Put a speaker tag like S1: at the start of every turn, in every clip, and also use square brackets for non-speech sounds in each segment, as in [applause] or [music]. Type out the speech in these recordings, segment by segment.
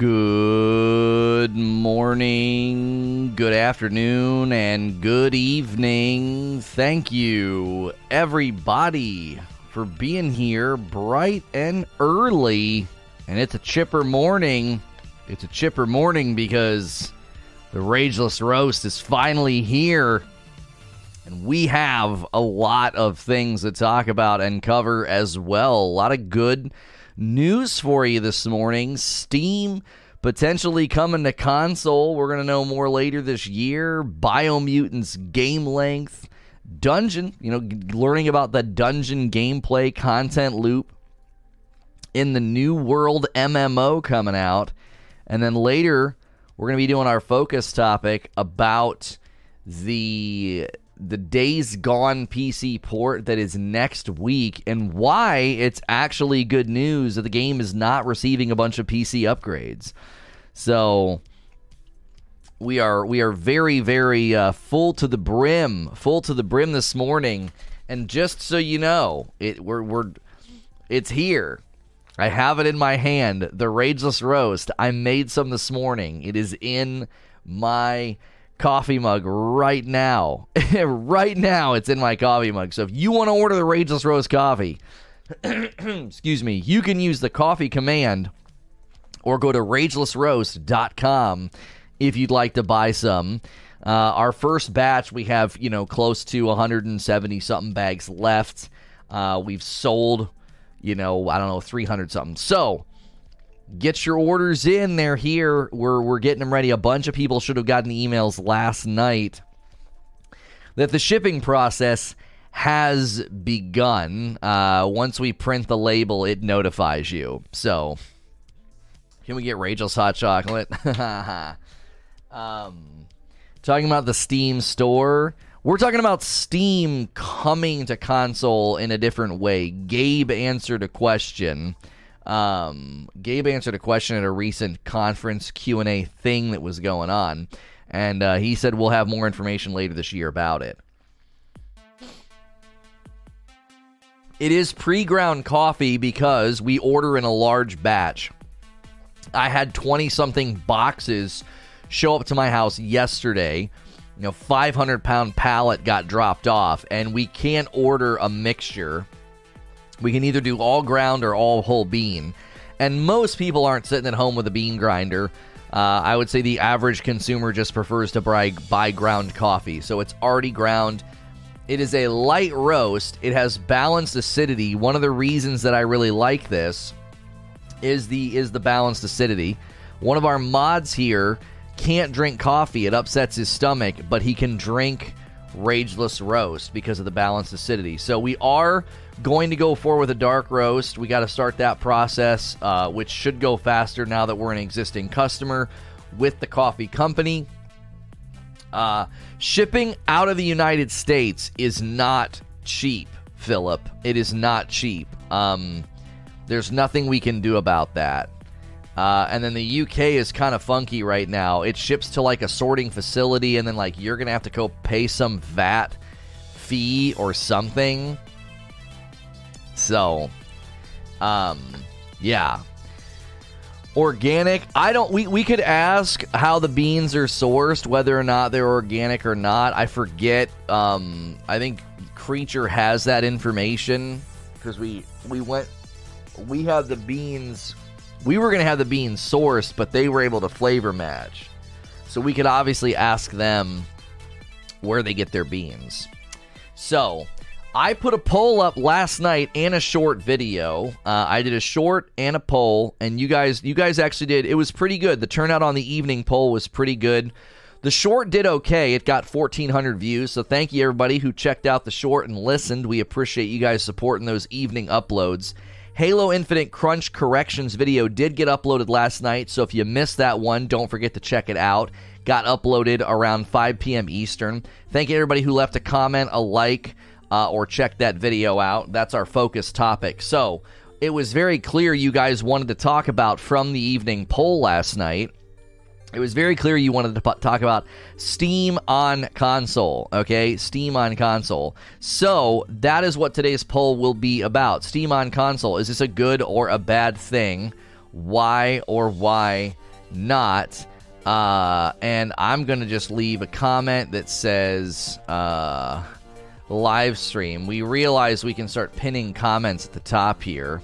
S1: Good morning, good afternoon, and good evening. Thank you, everybody, for being here bright and early. And it's a chipper morning. It's a chipper morning because the Rageless Roast is finally here. And we have a lot of things to talk about and cover as well. A lot of good news for you this morning. Steam potentially coming to console. We're going to know more later this year. Biomutant's game length. Dungeon, you know, learning about the dungeon gameplay content loop in the New World MMO coming out. And then later, we're going to be doing our focus topic about the the Days Gone PC port that is next week and why it's actually good news that the game is not receiving a bunch of PC upgrades. So we are we are very very uh, full to the brim, full to the brim this morning. And just so you know, it we're we're it's here. I have it in my hand, the Rageless Roast. I made some this morning. It is in my coffee mug right now. [laughs] right now, it's in my coffee mug. So if you want to order the Rageless Roast coffee, [clears throat] excuse me, you can use the coffee command or go to ragelessroast.com if you'd like to buy some. Uh, our first batch, we have, you know, close to 170 something bags left. Uh, we've sold you know, I don't know, 300 something. So, get your orders in. They're here. We're, we're getting them ready. A bunch of people should have gotten emails last night that the shipping process has begun. Uh, once we print the label, it notifies you. So, can we get Rachel's hot chocolate? [laughs] um, talking about the Steam store. We're talking about Steam coming to console in a different way. Gabe answered a question. Um, Gabe answered a question at a recent conference Q and A thing that was going on, and uh, he said we'll have more information later this year about it. It is pre-ground coffee because we order in a large batch. I had twenty something boxes show up to my house yesterday you know 500 pound pallet got dropped off and we can't order a mixture we can either do all ground or all whole bean. And most people aren't sitting at home with a bean grinder. Uh, i would say the average consumer just prefers to buy, buy ground coffee. So it's already ground. It is a light roast. It has balanced acidity. One of the reasons that i really like this is the is the balanced acidity. One of our mods here can't drink coffee. It upsets his stomach, but he can drink Rageless Roast because of the balanced acidity. So we are going to go forward with a dark roast. We got to start that process, uh, which should go faster now that we're an existing customer with the coffee company. Uh, shipping out of the United States is not cheap, Philip. It is not cheap. Um, there's nothing we can do about that. Uh, and then the UK is kind of funky right now. It ships to like a sorting facility, and then like you're gonna have to go pay some VAT fee or something. So, um, yeah. Organic. I don't. We we could ask how the beans are sourced, whether or not they're organic or not. I forget. Um, I think Creature has that information because we we went. We had the beans we were going to have the beans sourced, but they were able to flavor match. So we could obviously ask them where they get their beans. So I put a poll up last night and a short video. Uh, I did a short and a poll, and you guys, you guys actually did. It was pretty good. The turnout on the evening poll was pretty good. The short did okay. It got 1,400 views. So thank you everybody who checked out the short and listened. We appreciate you guys supporting those evening uploads. Halo Infinite Crunch Corrections video did get uploaded last night, so if you missed that one, don't forget to check it out. Got uploaded around 5 p.m. Eastern. Thank you everybody who left a comment, a like, uh, or checked that video out. That's our focus topic. So it was very clear you guys wanted to talk about from the evening poll last night it was very clear you wanted to talk about Steam on console, okay? Steam on console. So, that is what today's poll will be about. Steam on console. Is this a good or a bad thing? Why or why not. Uh, and I'm going to just leave a comment that says uh, live stream. We realize we can start pinning comments at the top here.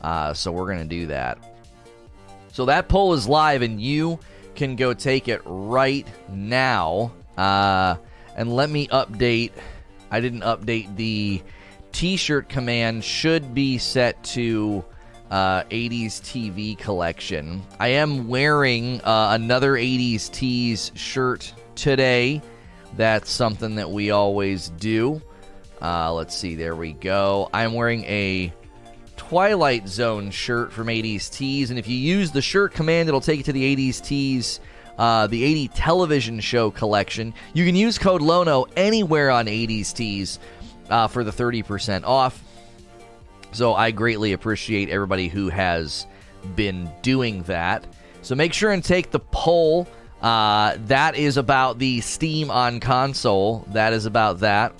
S1: Uh, so we're going to do that. So that poll is live, and you can go take it right now. Uh, and let me update. I didn't update the t shirt command, should be set to uh, 80s TV collection. I am wearing uh, another 80s tees shirt today. That's something that we always do. Uh, let's see, there we go. I'm wearing a Twilight Zone shirt from 80s Tees, and if you use the shirt command, it'll take you to the 80s Tees, uh, the 80 television show collection. You can use code LONO anywhere on 80s Tees uh, for the 30% off. So I greatly appreciate everybody who has been doing that. So make sure and take the poll. Uh, that is about the Steam on console. That is about that.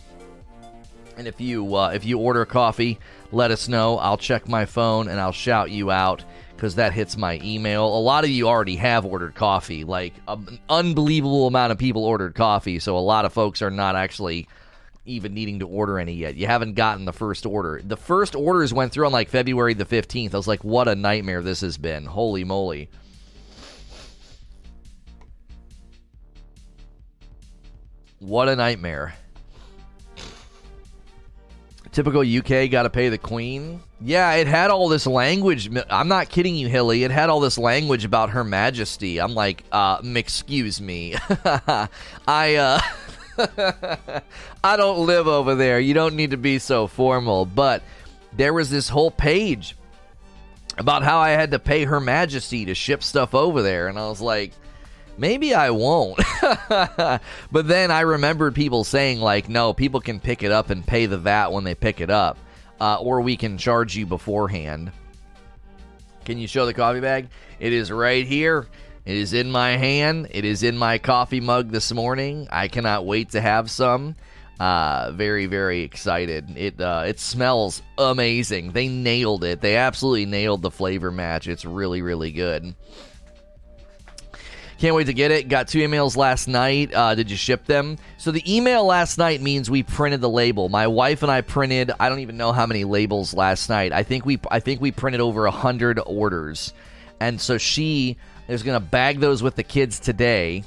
S1: And if you uh, if you order coffee, let us know. I'll check my phone and I'll shout you out because that hits my email. A lot of you already have ordered coffee. Like an unbelievable amount of people ordered coffee, so a lot of folks are not actually even needing to order any yet. You haven't gotten the first order. The first orders went through on like February the 15th. I was like, what a nightmare this has been. Holy moly. What a nightmare. Typical UK got to pay the queen. Yeah, it had all this language. I'm not kidding you, Hilly. It had all this language about Her Majesty. I'm like, uh, excuse me. [laughs] I, uh, [laughs] I don't live over there. You don't need to be so formal. But there was this whole page about how I had to pay Her Majesty to ship stuff over there. And I was like, maybe I won't. [laughs] but then I remembered people saying, like, no, people can pick it up and pay the VAT when they pick it up. Uh, or we can charge you beforehand. Can you show the coffee bag? It is right here. It is in my hand. It is in my coffee mug this morning. I cannot wait to have some. Uh, very very excited. It uh, it smells amazing. They nailed it. They absolutely nailed the flavor match. It's really really good. Can't wait to get it. Got two emails last night. Uh, did you ship them? So the email last night means we printed the label. My wife and I printed. I don't even know how many labels last night. I think we I think we printed over hundred orders, and so she is going to bag those with the kids today.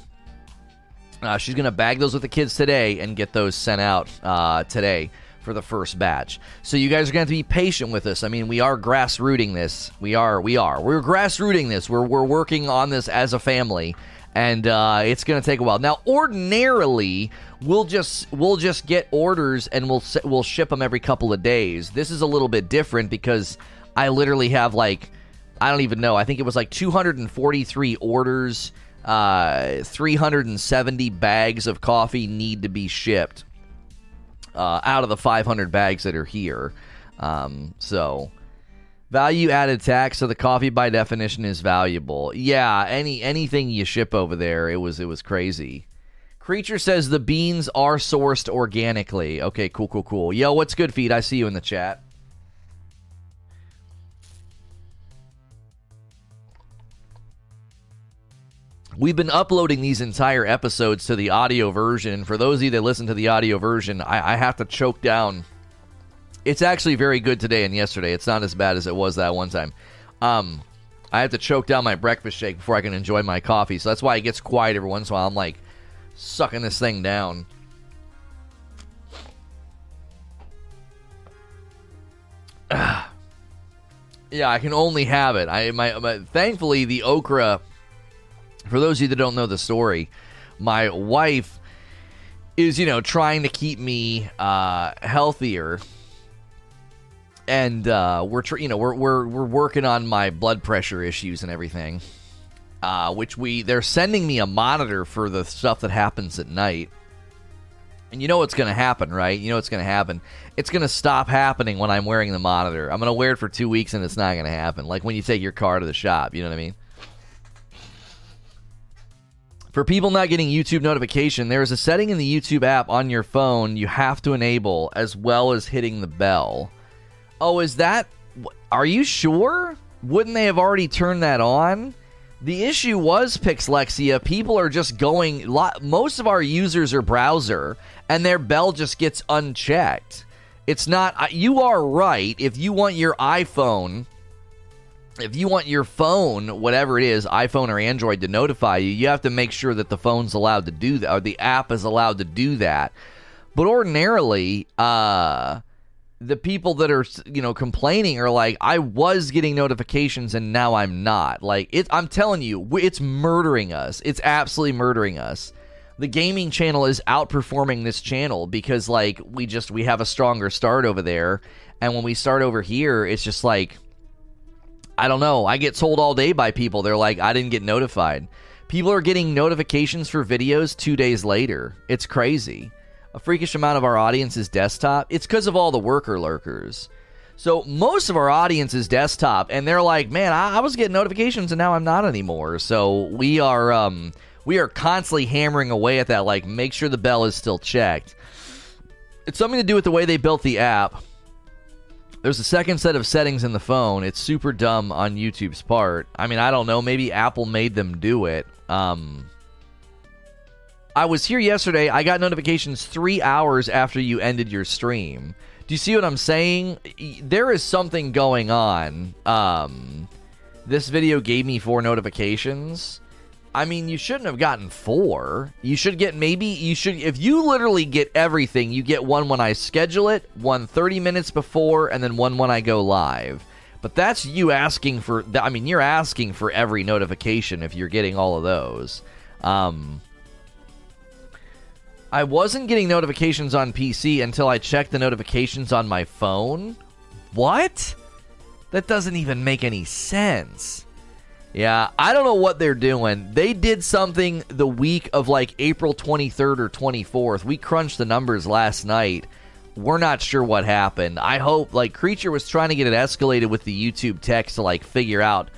S1: Uh, she's going to bag those with the kids today and get those sent out uh, today for the first batch. So you guys are going to, to be patient with us. I mean, we are grassrooting this. We are. We are. We're grassrooting this. We're we're working on this as a family, and uh, it's going to take a while. Now, ordinarily, we'll just we'll just get orders and we'll we'll ship them every couple of days. This is a little bit different because I literally have like I don't even know. I think it was like 243 orders. Uh, 370 bags of coffee need to be shipped uh, out of the 500 bags that are here. Um, so value added tax. So the coffee by definition is valuable. Yeah, any anything you ship over there, it was it was crazy. Creature says the beans are sourced organically. Okay, cool, cool, cool. Yo, what's good, feed? I see you in the chat. We've been uploading these entire episodes to the audio version. For those of you that listen to the audio version, I, I have to choke down. It's actually very good today and yesterday. It's not as bad as it was that one time. Um, I have to choke down my breakfast shake before I can enjoy my coffee. So that's why it gets quiet every once in a while. I'm like sucking this thing down. [sighs] yeah, I can only have it. I my, my thankfully the okra for those of you that don't know the story, my wife is, you know, trying to keep me uh, healthier. And uh, we're, tr- you know, we're, we're, we're working on my blood pressure issues and everything. Uh, which we, they're sending me a monitor for the stuff that happens at night. And you know what's going to happen, right? You know what's going to happen. It's going to stop happening when I'm wearing the monitor. I'm going to wear it for two weeks and it's not going to happen. Like when you take your car to the shop, you know what I mean? For people not getting YouTube notification, there is a setting in the YouTube app on your phone you have to enable as well as hitting the bell. Oh, is that. Are you sure? Wouldn't they have already turned that on? The issue was Pixlexia. People are just going. Most of our users are browser, and their bell just gets unchecked. It's not. You are right. If you want your iPhone, if you want your phone, whatever it is, iPhone or Android, to notify you, you have to make sure that the phone's allowed to do that, or the app is allowed to do that. But ordinarily, uh, the people that are you know complaining are like i was getting notifications and now i'm not. Like it i'm telling you it's murdering us. It's absolutely murdering us. The gaming channel is outperforming this channel because like we just we have a stronger start over there. And when we start over here it's just like i don't know i get told all day by people they're like i didn't get notified people are getting notifications for videos two days later it's crazy a freakish amount of our audience is desktop, it's because of all the worker lurkers. So most of our audience is desktop, and they're like, "Man, I, I was getting notifications, and now I'm not anymore." So we are um, we are constantly hammering away at that. Like, make sure the bell is still checked. It's something to do with the way they built the app. There's a second set of settings in the phone. It's super dumb on YouTube's part. I mean, I don't know. Maybe Apple made them do it. Um, I was here yesterday. I got notifications three hours after you ended your stream. Do you see what I'm saying? There is something going on. Um, this video gave me four notifications. I mean, you shouldn't have gotten four. You should get maybe, you should, if you literally get everything, you get one when I schedule it, one 30 minutes before, and then one when I go live. But that's you asking for, I mean, you're asking for every notification if you're getting all of those. Um, I wasn't getting notifications on PC until I checked the notifications on my phone. What? That doesn't even make any sense. Yeah, I don't know what they're doing. They did something the week of like April 23rd or 24th. We crunched the numbers last night. We're not sure what happened. I hope like Creature was trying to get it escalated with the YouTube text to like figure out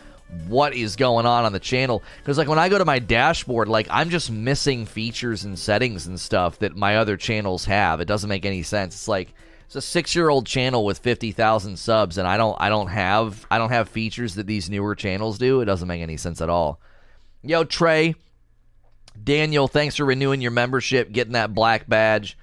S1: what is going on on the channel because like when i go to my dashboard like i'm just missing features and settings and stuff that my other channels have it doesn't make any sense it's like it's a six year old channel with 50000 subs and i don't i don't have i don't have features that these newer channels do. It doesn't make any sense at all. Yo trey. Daniel thanks for renewing your membership getting that black badge.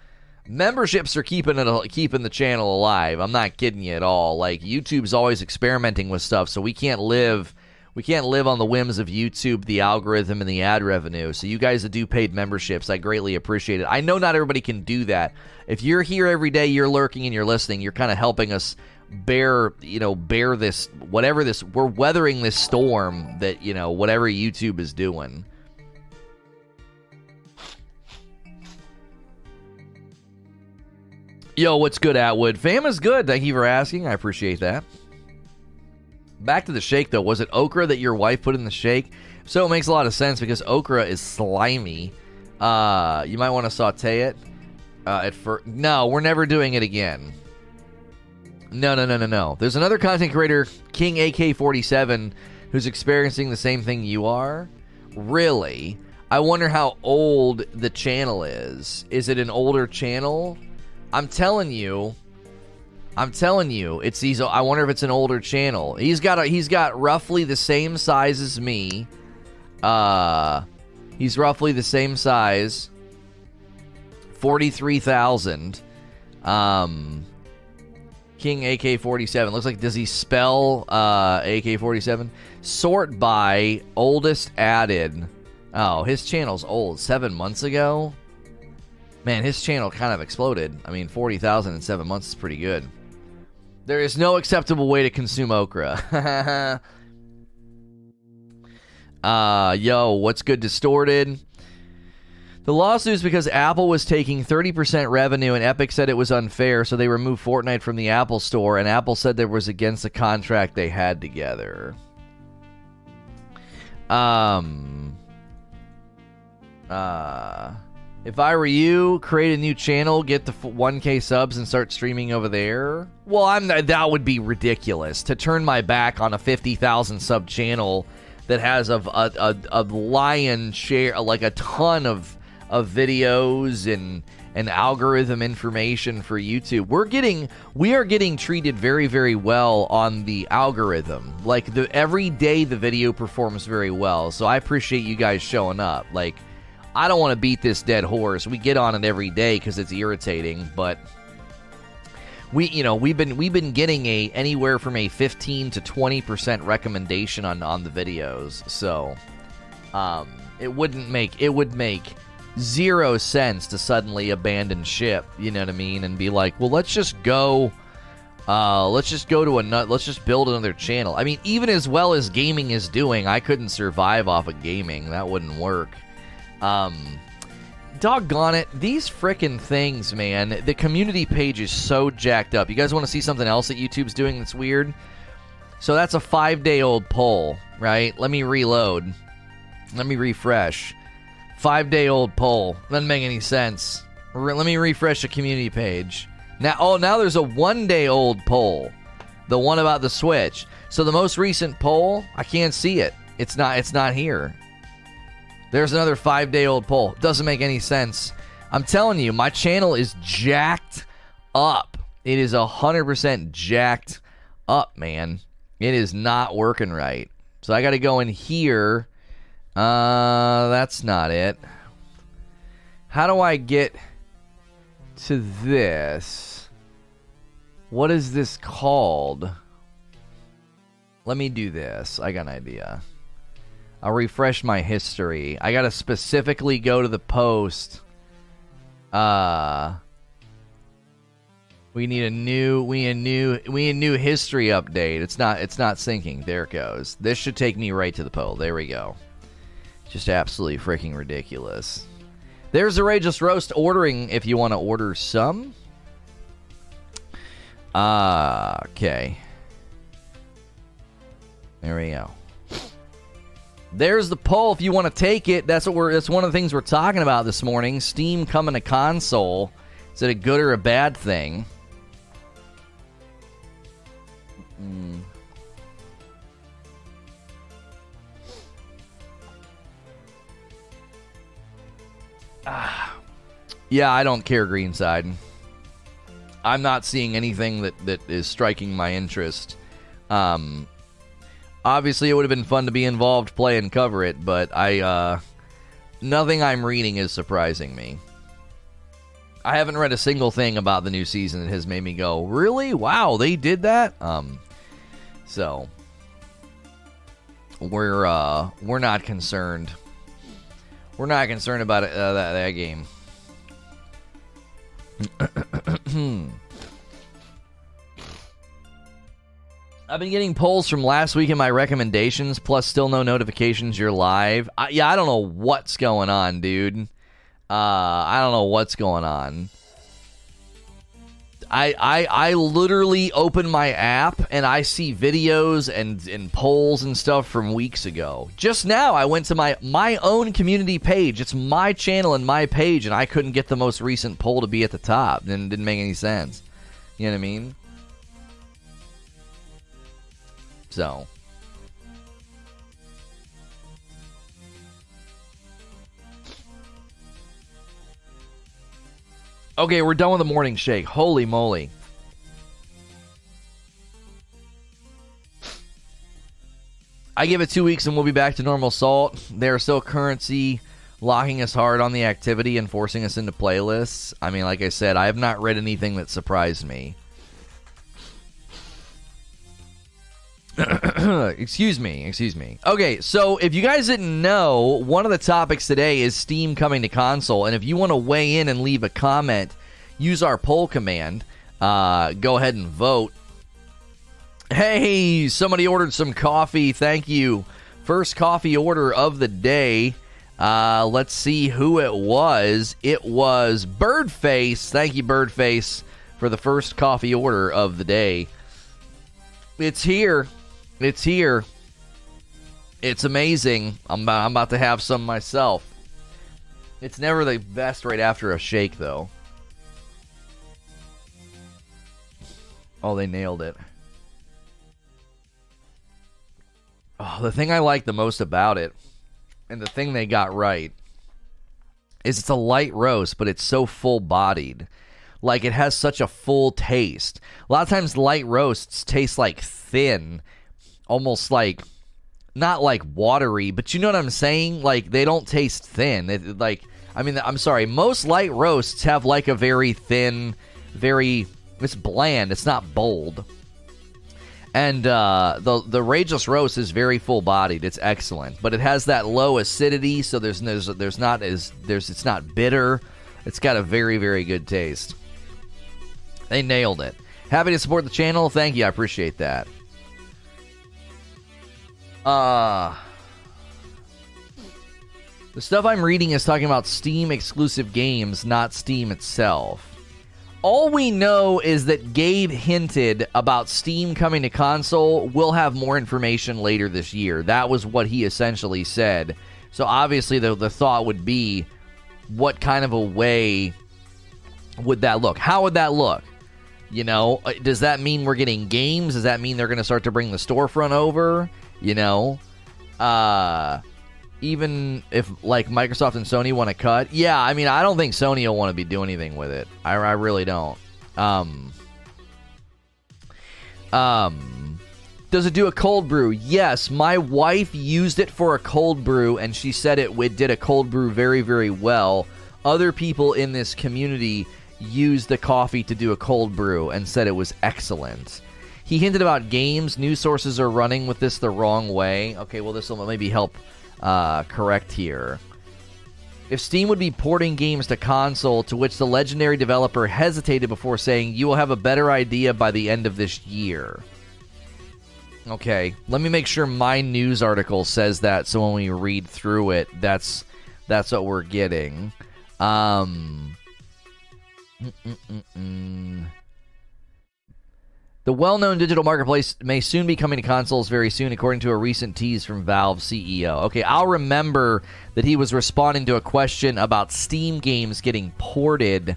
S1: Memberships are keeping it keeping the channel alive. I'm not kidding you at all. Like youtube's always experimenting with stuff so we can't live we can't live on the whims of YouTube, the algorithm, and the ad revenue. So you guys that do paid memberships, I greatly appreciate it. I know not everybody can do that. If you're here every day, you're lurking and you're listening, you're kind of helping us bear, you know, bear this whatever this we're weathering this storm that, you know, whatever YouTube is doing. Yo, what's good, Atwood? Fam is good. Thank you for asking. I appreciate that. Back to the shake though. Was it okra that your wife put in the shake? So it makes a lot of sense because okra is slimy. Uh, you might want to saute it. Uh, at first, no, we're never doing it again. No, no, no, no, no. There's another content creator, King AK47, who's experiencing the same thing you are. Really? I wonder how old the channel is. Is it an older channel? I'm telling you, I'm telling you, it's these. I wonder if it's an older channel. He's got a, he's got roughly the same size as me. Uh, he's roughly the same size. Forty three thousand. Um, King AK forty seven looks like. Does he spell uh AK forty seven? Sort by oldest added. Oh, his channel's old. Seven months ago. Man, his channel kind of exploded. I mean, 40,000 in seven months is pretty good. There is no acceptable way to consume okra. [laughs] uh, yo, what's good distorted? The lawsuit is because Apple was taking 30% revenue and Epic said it was unfair, so they removed Fortnite from the Apple Store, and Apple said there was against the contract they had together. Um. Uh. If I were you, create a new channel, get the 1K subs, and start streaming over there. Well, I'm that would be ridiculous to turn my back on a 50,000 sub channel that has a, a, a, a lion share, like a ton of of videos and and algorithm information for YouTube. We're getting we are getting treated very very well on the algorithm. Like the every day the video performs very well. So I appreciate you guys showing up. Like I don't want to beat this dead horse. We get on it every day cuz it's irritating, but we you know we've been we've been getting a anywhere from a 15 to 20% recommendation on on the videos. So um it wouldn't make it would make zero sense to suddenly abandon ship, you know what I mean, and be like, well, let's just go. Uh, let's just go to a nut. Let's just build another channel. I mean, even as well as gaming is doing, I couldn't survive off of gaming. That wouldn't work. Um, doggone it, these freaking things, man. The community page is so jacked up. You guys want to see something else that YouTube's doing that's weird? So that's a five day old poll, right? Let me reload. Let me refresh. Five day old poll. Doesn't make any sense. Re- let me refresh the community page. Now, oh, now there's a one day old poll. The one about the Switch. So the most recent poll, I can't see it. It's not. It's not here. There's another five day old poll. Doesn't make any sense. I'm telling you, my channel is jacked up. It is hundred percent jacked up, man. It is not working right. So I got to go in here uh, that's not it. How do I get to this? What is this called? Let me do this. I got an idea. I'll refresh my history. I gotta specifically go to the post. Uh we need a new we a new we a new history update. It's not it's not syncing. There it goes. This should take me right to the poll. There we go. Just absolutely freaking ridiculous. There's a Rageless Roast ordering if you want to order some. Uh, okay. There we go. There's the poll if you want to take it. That's what we're that's one of the things we're talking about this morning. Steam coming to console. Is it a good or a bad thing? Hmm. yeah, I don't care, Greenside. I'm not seeing anything that, that is striking my interest. Um, obviously, it would have been fun to be involved, play, and cover it, but I uh, nothing I'm reading is surprising me. I haven't read a single thing about the new season that has made me go, "Really? Wow, they did that." Um, so we're uh, we're not concerned. We're not concerned about it, uh, that, that game. [clears throat] I've been getting polls from last week in my recommendations, plus still no notifications. You're live. I, yeah, I don't know what's going on, dude. Uh, I don't know what's going on. I, I I literally open my app and I see videos and, and polls and stuff from weeks ago. Just now I went to my my own community page. It's my channel and my page and I couldn't get the most recent poll to be at the top. And it didn't make any sense. You know what I mean? Okay, we're done with the morning shake. Holy moly. I give it two weeks and we'll be back to normal salt. They're still currency locking us hard on the activity and forcing us into playlists. I mean, like I said, I have not read anything that surprised me. [coughs] excuse me, excuse me. Okay, so if you guys didn't know, one of the topics today is Steam coming to console, and if you want to weigh in and leave a comment, use our poll command. Uh, go ahead and vote. Hey, somebody ordered some coffee. Thank you. First coffee order of the day. Uh, let's see who it was. It was Birdface. Thank you, Birdface, for the first coffee order of the day. It's here. It's here. It's amazing. I'm, I'm about to have some myself. It's never the best right after a shake, though. Oh, they nailed it. Oh, the thing I like the most about it, and the thing they got right, is it's a light roast, but it's so full bodied. Like it has such a full taste. A lot of times light roasts taste like thin, almost like not like watery, but you know what I'm saying? Like they don't taste thin. Like I mean, I'm sorry. Most light roasts have like a very thin, very it's bland. It's not bold. And uh, the the Rageless roast is very full bodied. It's excellent, but it has that low acidity, so there's there's there's not as there's it's not bitter. It's got a very very good taste. They nailed it. Happy to support the channel. Thank you. I appreciate that. Uh the stuff I'm reading is talking about Steam exclusive games, not Steam itself. All we know is that Gabe hinted about Steam coming to console. We'll have more information later this year. That was what he essentially said. So obviously, the, the thought would be what kind of a way would that look? How would that look? You know, uh, does that mean we're getting games? Does that mean they're going to start to bring the storefront over? You know, uh, even if like Microsoft and Sony want to cut, yeah, I mean, I don't think Sony will want to be doing anything with it. I, I really don't. Um, um, does it do a cold brew? Yes, my wife used it for a cold brew, and she said it, it did a cold brew very, very well. Other people in this community used the coffee to do a cold brew and said it was excellent. He hinted about games. News sources are running with this the wrong way. Okay, well, this will maybe help uh, correct here. If Steam would be porting games to console, to which the legendary developer hesitated before saying, You will have a better idea by the end of this year. Okay, let me make sure my news article says that so when we read through it, that's that's what we're getting. Um mm-mm-mm-mm. The well known digital marketplace may soon be coming to consoles very soon, according to a recent tease from Valve CEO. Okay, I'll remember that he was responding to a question about Steam games getting ported,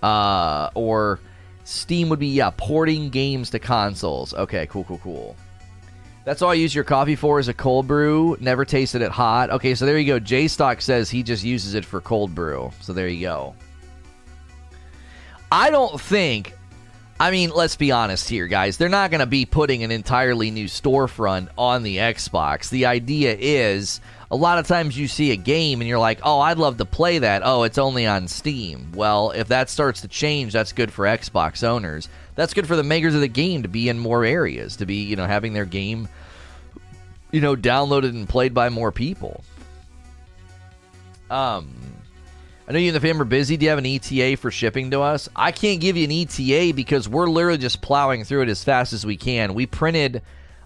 S1: uh, or Steam would be, yeah, porting games to consoles. Okay, cool, cool, cool. That's all I use your coffee for is a cold brew. Never tasted it hot. Okay, so there you go. J Stock says he just uses it for cold brew. So there you go. I don't think I mean, let's be honest here, guys. They're not going to be putting an entirely new storefront on the Xbox. The idea is a lot of times you see a game and you're like, oh, I'd love to play that. Oh, it's only on Steam. Well, if that starts to change, that's good for Xbox owners. That's good for the makers of the game to be in more areas, to be, you know, having their game, you know, downloaded and played by more people. Um, I know you and the fam are busy. Do you have an ETA for shipping to us? I can't give you an ETA because we're literally just plowing through it as fast as we can. We printed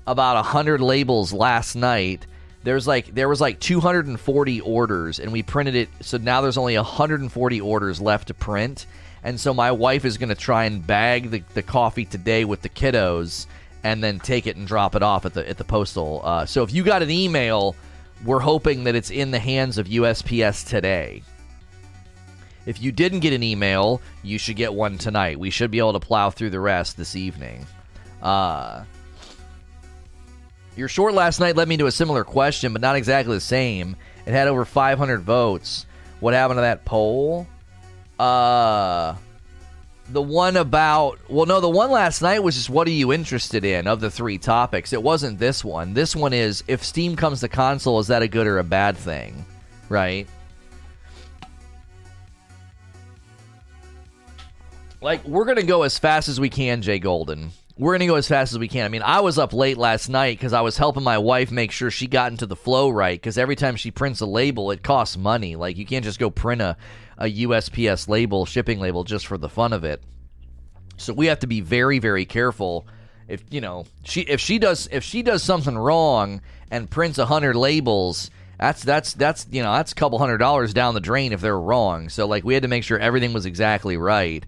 S1: about 100 labels last night. There's like there was like 240 orders and we printed it so now there's only 140 orders left to print. And so my wife is going to try and bag the, the coffee today with the kiddos and then take it and drop it off at the at the postal. Uh, so if you got an email, we're hoping that it's in the hands of USPS today. If you didn't get an email, you should get one tonight. We should be able to plow through the rest this evening. Uh, your short last night led me to a similar question, but not exactly the same. It had over 500 votes. What happened to that poll? Uh, the one about well, no, the one last night was just what are you interested in of the three topics. It wasn't this one. This one is if Steam comes to console, is that a good or a bad thing? Right. Like we're gonna go as fast as we can, Jay Golden. We're gonna go as fast as we can. I mean, I was up late last night because I was helping my wife make sure she got into the flow right. Because every time she prints a label, it costs money. Like you can't just go print a, a USPS label, shipping label, just for the fun of it. So we have to be very, very careful. If you know she if she does if she does something wrong and prints a hundred labels, that's that's that's you know that's a couple hundred dollars down the drain if they're wrong. So like we had to make sure everything was exactly right.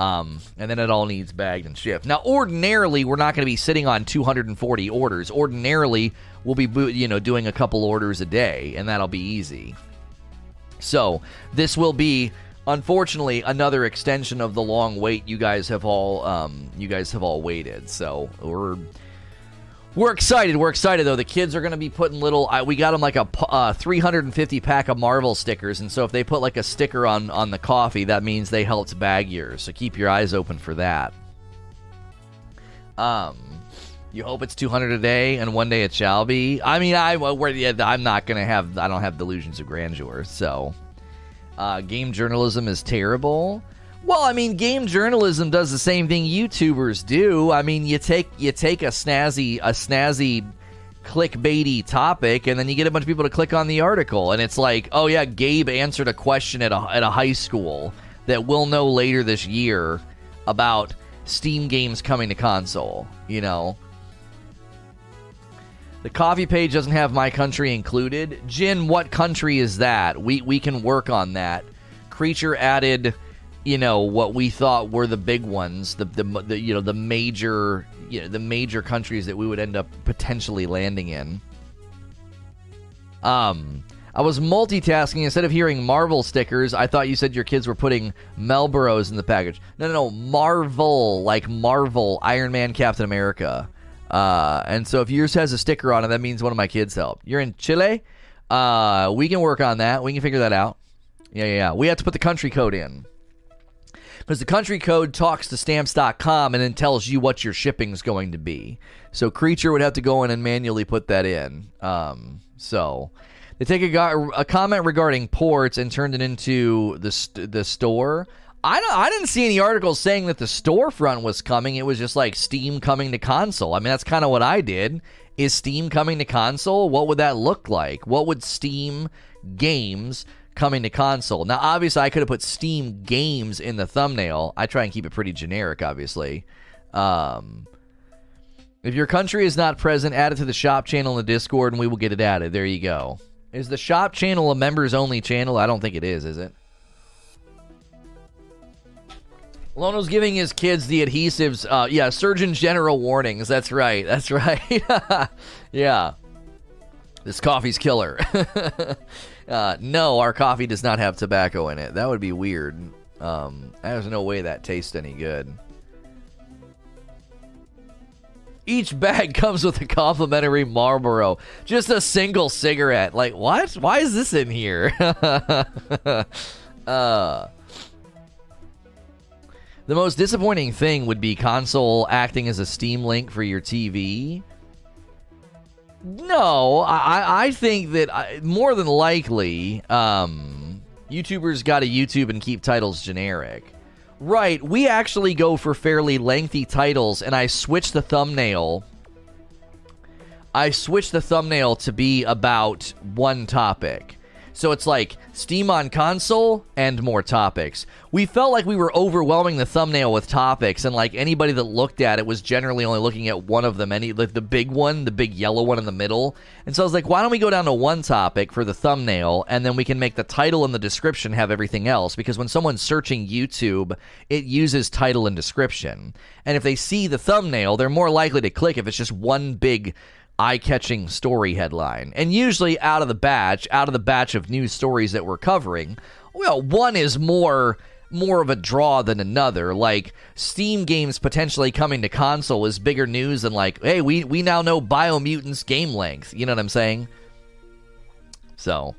S1: Um, and then it all needs bagged and shipped. Now, ordinarily, we're not going to be sitting on 240 orders. Ordinarily, we'll be you know doing a couple orders a day, and that'll be easy. So this will be, unfortunately, another extension of the long wait you guys have all um, you guys have all waited. So we're We're excited. We're excited though. The kids are going to be putting little. Uh, we got them like a uh, 350 pack of Marvel stickers, and so if they put like a sticker on on the coffee, that means they helped bag yours. So keep your eyes open for that. Um, you hope it's 200 a day, and one day it shall be. I mean, I yeah, I'm not going to have. I don't have delusions of grandeur. So, uh, game journalism is terrible. Well, I mean, game journalism does the same thing YouTubers do. I mean, you take you take a snazzy a snazzy clickbaity topic and then you get a bunch of people to click on the article and it's like, "Oh yeah, Gabe answered a question at a at a high school that we'll know later this year about Steam games coming to console," you know. The coffee page doesn't have my country included. Jin, what country is that? We we can work on that. Creature added you know what we thought were the big ones, the the, the you know the major you know, the major countries that we would end up potentially landing in. Um, I was multitasking instead of hearing Marvel stickers. I thought you said your kids were putting Marlboros in the package. No, no, no, Marvel like Marvel, Iron Man, Captain America. Uh, and so if yours has a sticker on it, that means one of my kids helped. You're in Chile. Uh, we can work on that. We can figure that out. Yeah, yeah, yeah. We have to put the country code in because the country code talks to stamps.com and then tells you what your shipping is going to be. So Creature would have to go in and manually put that in. Um, so they take a, a comment regarding ports and turned it into the st- the store. I don't, I didn't see any articles saying that the storefront was coming. It was just like Steam coming to console. I mean, that's kind of what I did. Is Steam coming to console? What would that look like? What would Steam games coming to console. Now, obviously, I could have put Steam games in the thumbnail. I try and keep it pretty generic, obviously. Um, if your country is not present, add it to the shop channel in the Discord and we will get it added. There you go. Is the shop channel a members only channel? I don't think it is, is it? Lono's giving his kids the adhesives. Uh, yeah, Surgeon General warnings. That's right. That's [laughs] right. [laughs] yeah. This coffee's killer. [laughs] Uh, no, our coffee does not have tobacco in it. That would be weird. Um, there's no way that tastes any good. Each bag [laughs] comes with a complimentary Marlboro. Just a single cigarette. Like, what? Why is this in here? [laughs] uh, the most disappointing thing would be console acting as a Steam Link for your TV. No, I, I think that I, more than likely, um, YouTubers got to YouTube and keep titles generic. Right, we actually go for fairly lengthy titles, and I switch the thumbnail. I switch the thumbnail to be about one topic. So it's like Steam on console and more topics. We felt like we were overwhelming the thumbnail with topics, and like anybody that looked at it was generally only looking at one of them, any like the big one, the big yellow one in the middle. And so I was like, why don't we go down to one topic for the thumbnail, and then we can make the title and the description have everything else? Because when someone's searching YouTube, it uses title and description, and if they see the thumbnail, they're more likely to click if it's just one big eye-catching story headline. And usually out of the batch, out of the batch of news stories that we're covering, well, one is more more of a draw than another. Like Steam games potentially coming to console is bigger news than like, hey, we we now know Biomutant's game length. You know what I'm saying? So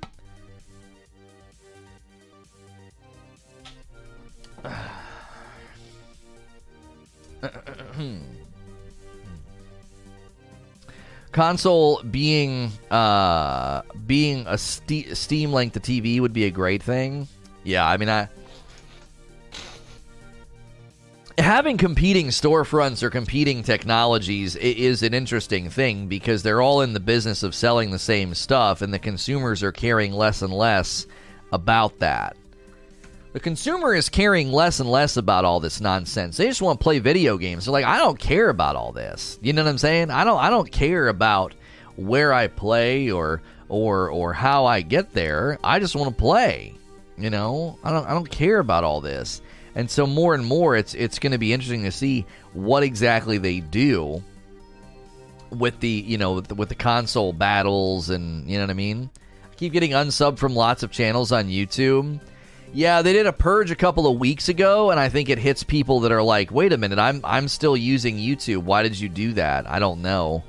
S1: [sighs] hmm. Console being uh being a st- Steam link to TV would be a great thing. Yeah, I mean I having competing storefronts or competing technologies is an interesting thing because they're all in the business of selling the same stuff and the consumers are caring less and less about that. The consumer is caring less and less about all this nonsense. They just want to play video games. They're like, I don't care about all this. You know what I'm saying? I don't I don't care about where I play or or or how I get there. I just want to play. You know? I don't I don't care about all this. And so more and more it's it's going to be interesting to see what exactly they do with the, you know, with the, with the console battles and, you know what I mean? I keep getting unsub from lots of channels on YouTube yeah, they did a purge a couple of weeks ago, and I think it hits people that are like, "Wait a minute, I'm I'm still using YouTube. Why did you do that?" I don't know.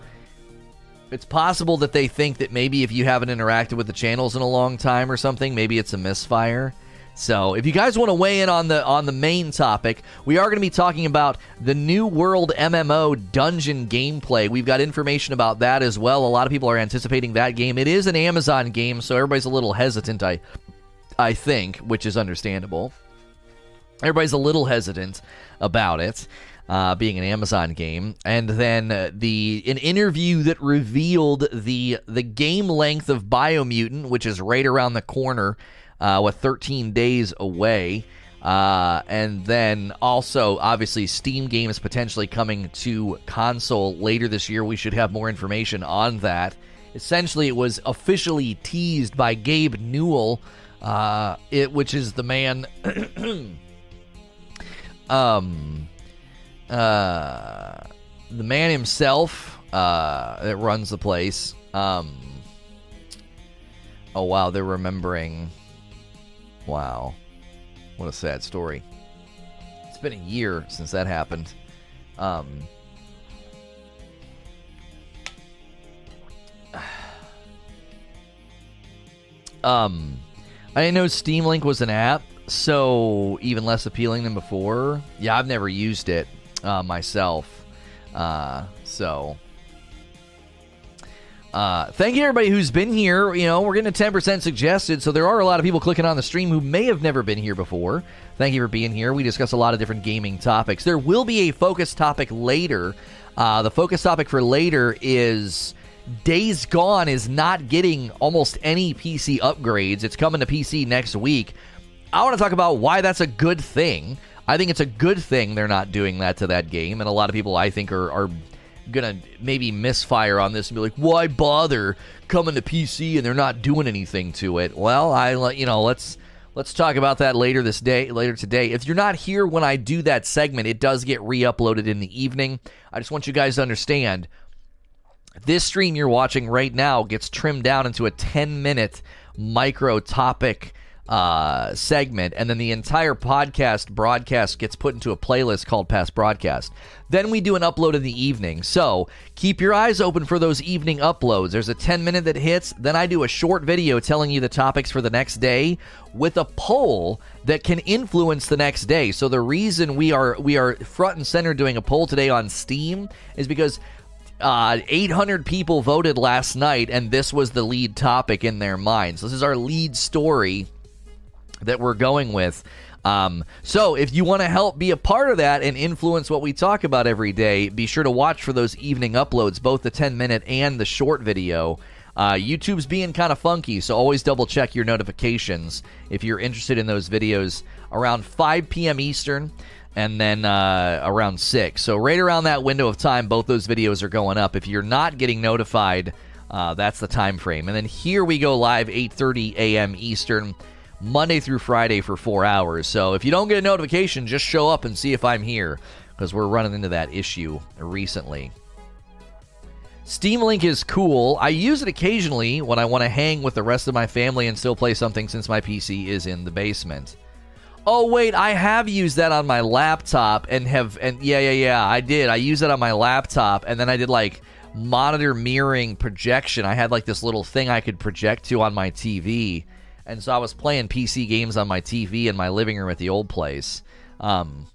S1: It's possible that they think that maybe if you haven't interacted with the channels in a long time or something, maybe it's a misfire. So, if you guys want to weigh in on the on the main topic, we are going to be talking about the New World MMO dungeon gameplay. We've got information about that as well. A lot of people are anticipating that game. It is an Amazon game, so everybody's a little hesitant, I I think, which is understandable. Everybody's a little hesitant about it. Uh, being an Amazon game, and then uh, the an interview that revealed the the game length of Biomutant, which is right around the corner uh, with 13 days away. Uh, and then also, obviously, Steam games potentially coming to console later this year. We should have more information on that. Essentially, it was officially teased by Gabe Newell, uh, it, which is the man, [clears throat] um, uh, the man himself uh, that runs the place. Um, oh wow, they're remembering Wow. What a sad story. It's been a year since that happened. Um, [sighs] um, I didn't know Steam Link was an app, so even less appealing than before. Yeah, I've never used it uh, myself. Uh, so uh, thank you everybody who's been here. You know, we're getting a 10% suggested, so there are a lot of people clicking on the stream who may have never been here before. Thank you for being here. We discuss a lot of different gaming topics. There will be a focus topic later. Uh, the focus topic for later is Days Gone is not getting almost any PC upgrades. It's coming to PC next week. I want to talk about why that's a good thing. I think it's a good thing they're not doing that to that game, and a lot of people I think are, are gonna maybe misfire on this and be like, why bother coming to PC and they're not doing anything to it? Well, I let you know let's let's talk about that later this day later today. If you're not here when I do that segment, it does get re-uploaded in the evening. I just want you guys to understand. This stream you're watching right now gets trimmed down into a 10 minute micro topic uh, segment, and then the entire podcast broadcast gets put into a playlist called Past Broadcast. Then we do an upload in the evening. So keep your eyes open for those evening uploads. There's a 10 minute that hits. Then I do a short video telling you the topics for the next day with a poll that can influence the next day. So the reason we are we are front and center doing a poll today on Steam is because uh, 800 people voted last night, and this was the lead topic in their minds. This is our lead story that we're going with. Um, so if you want to help be a part of that and influence what we talk about every day, be sure to watch for those evening uploads, both the 10 minute and the short video. Uh, YouTube's being kind of funky, so always double check your notifications if you're interested in those videos around 5 p.m. Eastern and then uh, around 6. So, right around that window of time, both those videos are going up. If you're not getting notified, uh, that's the time frame. And then here we go live 8:30 a.m. Eastern. Monday through Friday for four hours. So if you don't get a notification, just show up and see if I'm here because we're running into that issue recently. Steam Link is cool. I use it occasionally when I want to hang with the rest of my family and still play something since my PC is in the basement. Oh wait, I have used that on my laptop and have and yeah yeah yeah, I did. I used it on my laptop and then I did like monitor mirroring projection. I had like this little thing I could project to on my TV and so I was playing PC games on my TV in my living room at the old place. Um,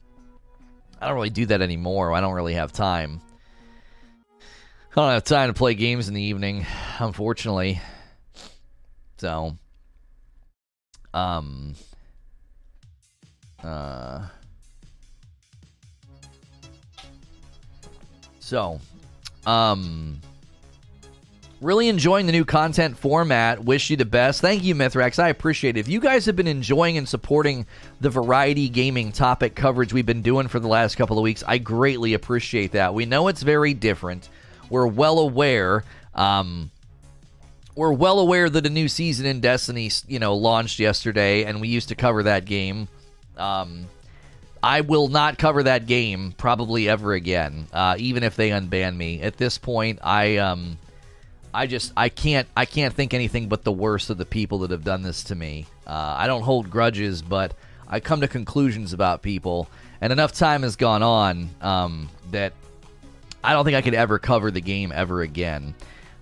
S1: I don't really do that anymore. I don't really have time. I don't have time to play games in the evening, unfortunately. So, um, uh, so, um, Really enjoying the new content format. Wish you the best. Thank you, Mithrax. I appreciate it. If you guys have been enjoying and supporting the variety gaming topic coverage we've been doing for the last couple of weeks, I greatly appreciate that. We know it's very different. We're well aware. Um, we're well aware that a new season in Destiny, you know, launched yesterday, and we used to cover that game. Um, I will not cover that game probably ever again, uh, even if they unban me. At this point, I um, I just I can't I can't think anything but the worst of the people that have done this to me. Uh, I don't hold grudges, but I come to conclusions about people, and enough time has gone on um, that I don't think I could ever cover the game ever again.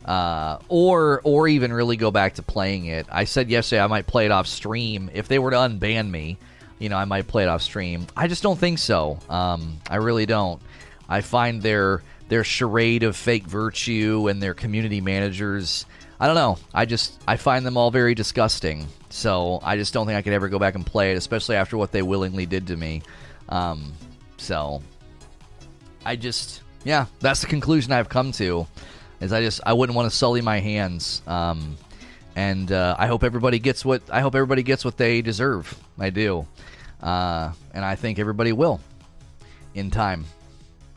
S1: uh, or or even really go back to playing it. I said yesterday I might play it off stream if they were to unban me. You know, I might play it off stream. I just don't think so. Um, I really don't. I find their their charade of fake virtue and their community managers. I don't know. I just I find them all very disgusting. So I just don't think I could ever go back and play it, especially after what they willingly did to me. Um, so I just yeah, that's the conclusion I've come to is I just I wouldn't want to sully my hands. Um, and uh, I hope everybody gets what I hope everybody gets what they deserve. I do, uh, and I think everybody will in time.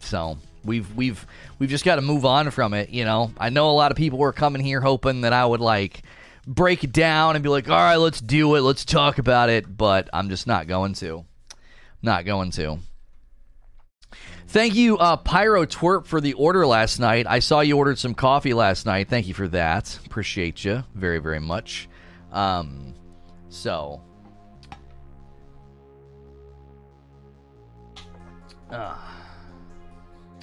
S1: So we've we've we've just got to move on from it. You know, I know a lot of people were coming here hoping that I would like break it down and be like, all right, let's do it, let's talk about it. But I'm just not going to, not going to. Thank you, uh, Pyro Twerp, for the order last night. I saw you ordered some coffee last night. Thank you for that. Appreciate you very, very much. Um, so, uh,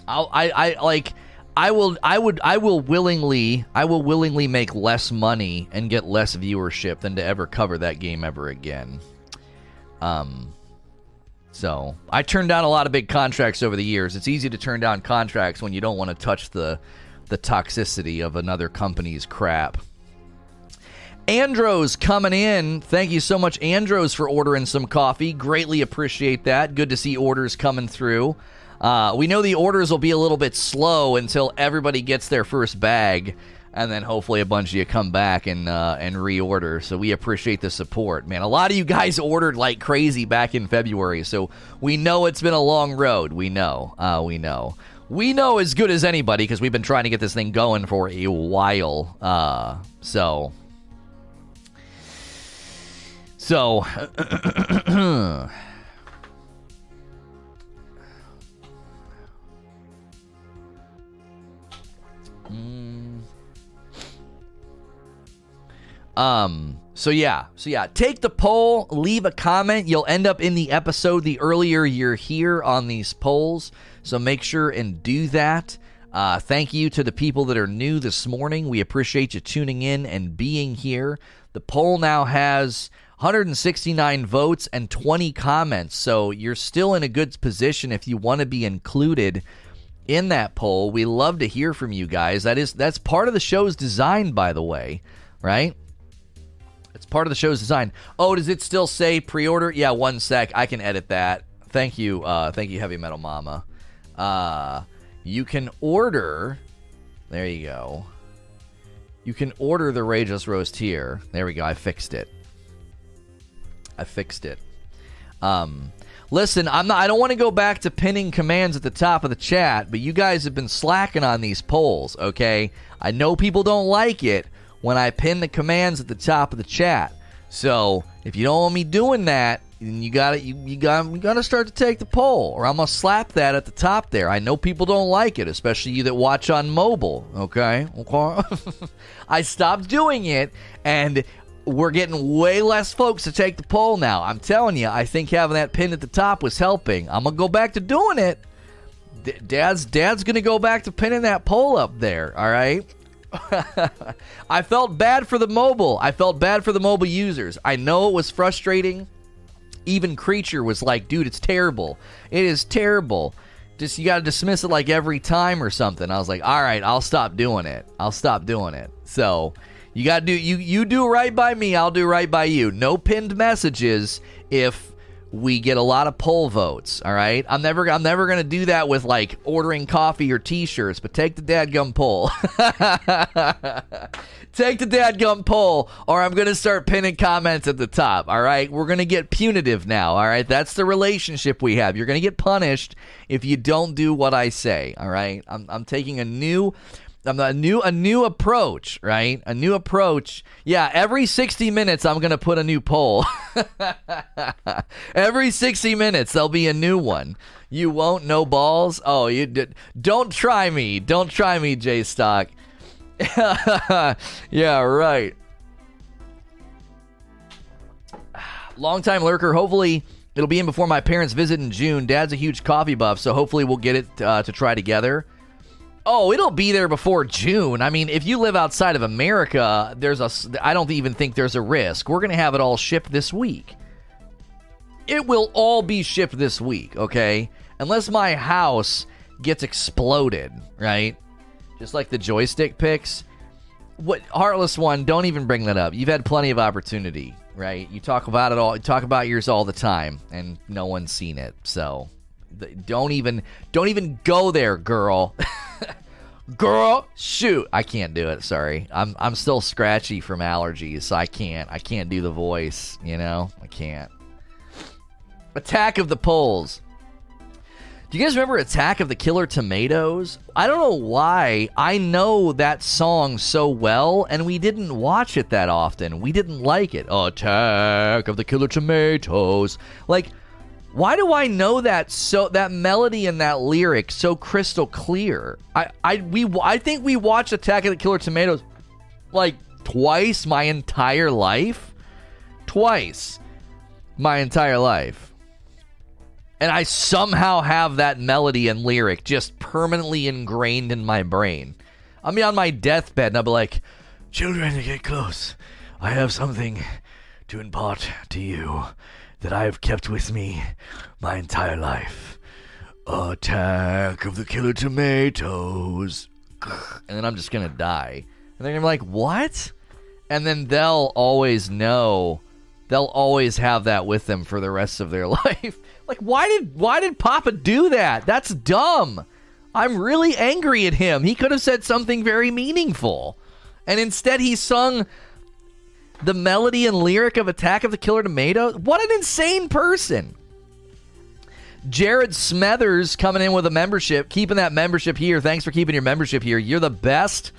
S1: I'll, I, I like. I will. I would. I will willingly. I will willingly make less money and get less viewership than to ever cover that game ever again. Um, so I turned down a lot of big contracts over the years. It's easy to turn down contracts when you don't want to touch the the toxicity of another company's crap. Andros coming in. Thank you so much, Andros, for ordering some coffee. Greatly appreciate that. Good to see orders coming through. Uh, we know the orders will be a little bit slow until everybody gets their first bag and then hopefully a bunch of you come back and uh, and reorder. So we appreciate the support, man. A lot of you guys ordered like crazy back in February, so we know it's been a long road. We know, uh, we know, we know as good as anybody because we've been trying to get this thing going for a while. Uh, so, so. [clears throat] Um, so yeah, so yeah, take the poll, leave a comment. You'll end up in the episode the earlier you're here on these polls. So make sure and do that. Uh, thank you to the people that are new this morning. We appreciate you tuning in and being here. The poll now has 169 votes and 20 comments. So you're still in a good position if you want to be included in that poll. We love to hear from you guys. That is that's part of the show's design by the way, right? It's part of the show's design. Oh, does it still say pre-order? Yeah, one sec. I can edit that. Thank you, uh, thank you, Heavy Metal Mama. Uh, you can order. There you go. You can order the Rageless Roast here. There we go. I fixed it. I fixed it. Um, listen, I'm not. I don't want to go back to pinning commands at the top of the chat, but you guys have been slacking on these polls. Okay, I know people don't like it, when I pin the commands at the top of the chat. So if you don't want me doing that, then you got you, you got you got to start to take the poll, or I'm gonna slap that at the top there. I know people don't like it, especially you that watch on mobile. Okay, okay. [laughs] I stopped doing it, and we're getting way less folks to take the poll now. I'm telling you, I think having that pin at the top was helping. I'm gonna go back to doing it. Dad's Dad's gonna go back to pinning that poll up there. All right. [laughs] I felt bad for the mobile. I felt bad for the mobile users. I know it was frustrating. Even Creature was like, dude, it's terrible. It is terrible. Just you got to dismiss it like every time or something. I was like, all right, I'll stop doing it. I'll stop doing it. So you got to do you you do right by me. I'll do right by you. No pinned messages if we get a lot of poll votes. All right, I'm never I'm never gonna do that with like ordering coffee or T-shirts, but take the dadgum poll. [laughs] take the dadgum poll, or I'm gonna start pinning comments at the top. All right, we're gonna get punitive now. All right, that's the relationship we have. You're gonna get punished if you don't do what I say. All right, I'm I'm taking a new a new a new approach, right? A new approach. Yeah, every 60 minutes I'm going to put a new poll. [laughs] every 60 minutes there'll be a new one. You won't know balls? Oh, you. Don't try me. Don't try me, J Stock. [laughs] yeah, right. Long time lurker. Hopefully, it'll be in before my parents visit in June. Dad's a huge coffee buff, so hopefully we'll get it uh, to try together. Oh, it'll be there before June. I mean, if you live outside of America, there's a I don't even think there's a risk. We're going to have it all shipped this week. It will all be shipped this week, okay? Unless my house gets exploded, right? Just like the joystick picks. What Heartless One, don't even bring that up. You've had plenty of opportunity, right? You talk about it all, you talk about yours all the time and no one's seen it. So, don't even don't even go there, girl. [laughs] girl, shoot. I can't do it, sorry. I'm I'm still scratchy from allergies, so I can't. I can't do the voice, you know? I can't. Attack of the Poles. Do you guys remember Attack of the Killer Tomatoes? I don't know why I know that song so well, and we didn't watch it that often. We didn't like it. Attack of the Killer Tomatoes. Like, why do I know that so that melody and that lyric so crystal clear? I I we I think we watched Attack of the Killer Tomatoes like twice my entire life. Twice my entire life and I somehow have that melody and lyric just permanently ingrained in my brain. I'll be on my deathbed and I'll be like, Children, get close. I have something to impart to you that I have kept with me my entire life. Attack of the killer tomatoes. And then I'm just to die. And they're to be like, What? And then they'll always know. They'll always have that with them for the rest of their [laughs] life. Like why did why did Papa do that? That's dumb. I'm really angry at him. He could have said something very meaningful. And instead he sung the melody and lyric of Attack of the Killer Tomato. What an insane person. Jared Smethers coming in with a membership, keeping that membership here. Thanks for keeping your membership here. You're the best.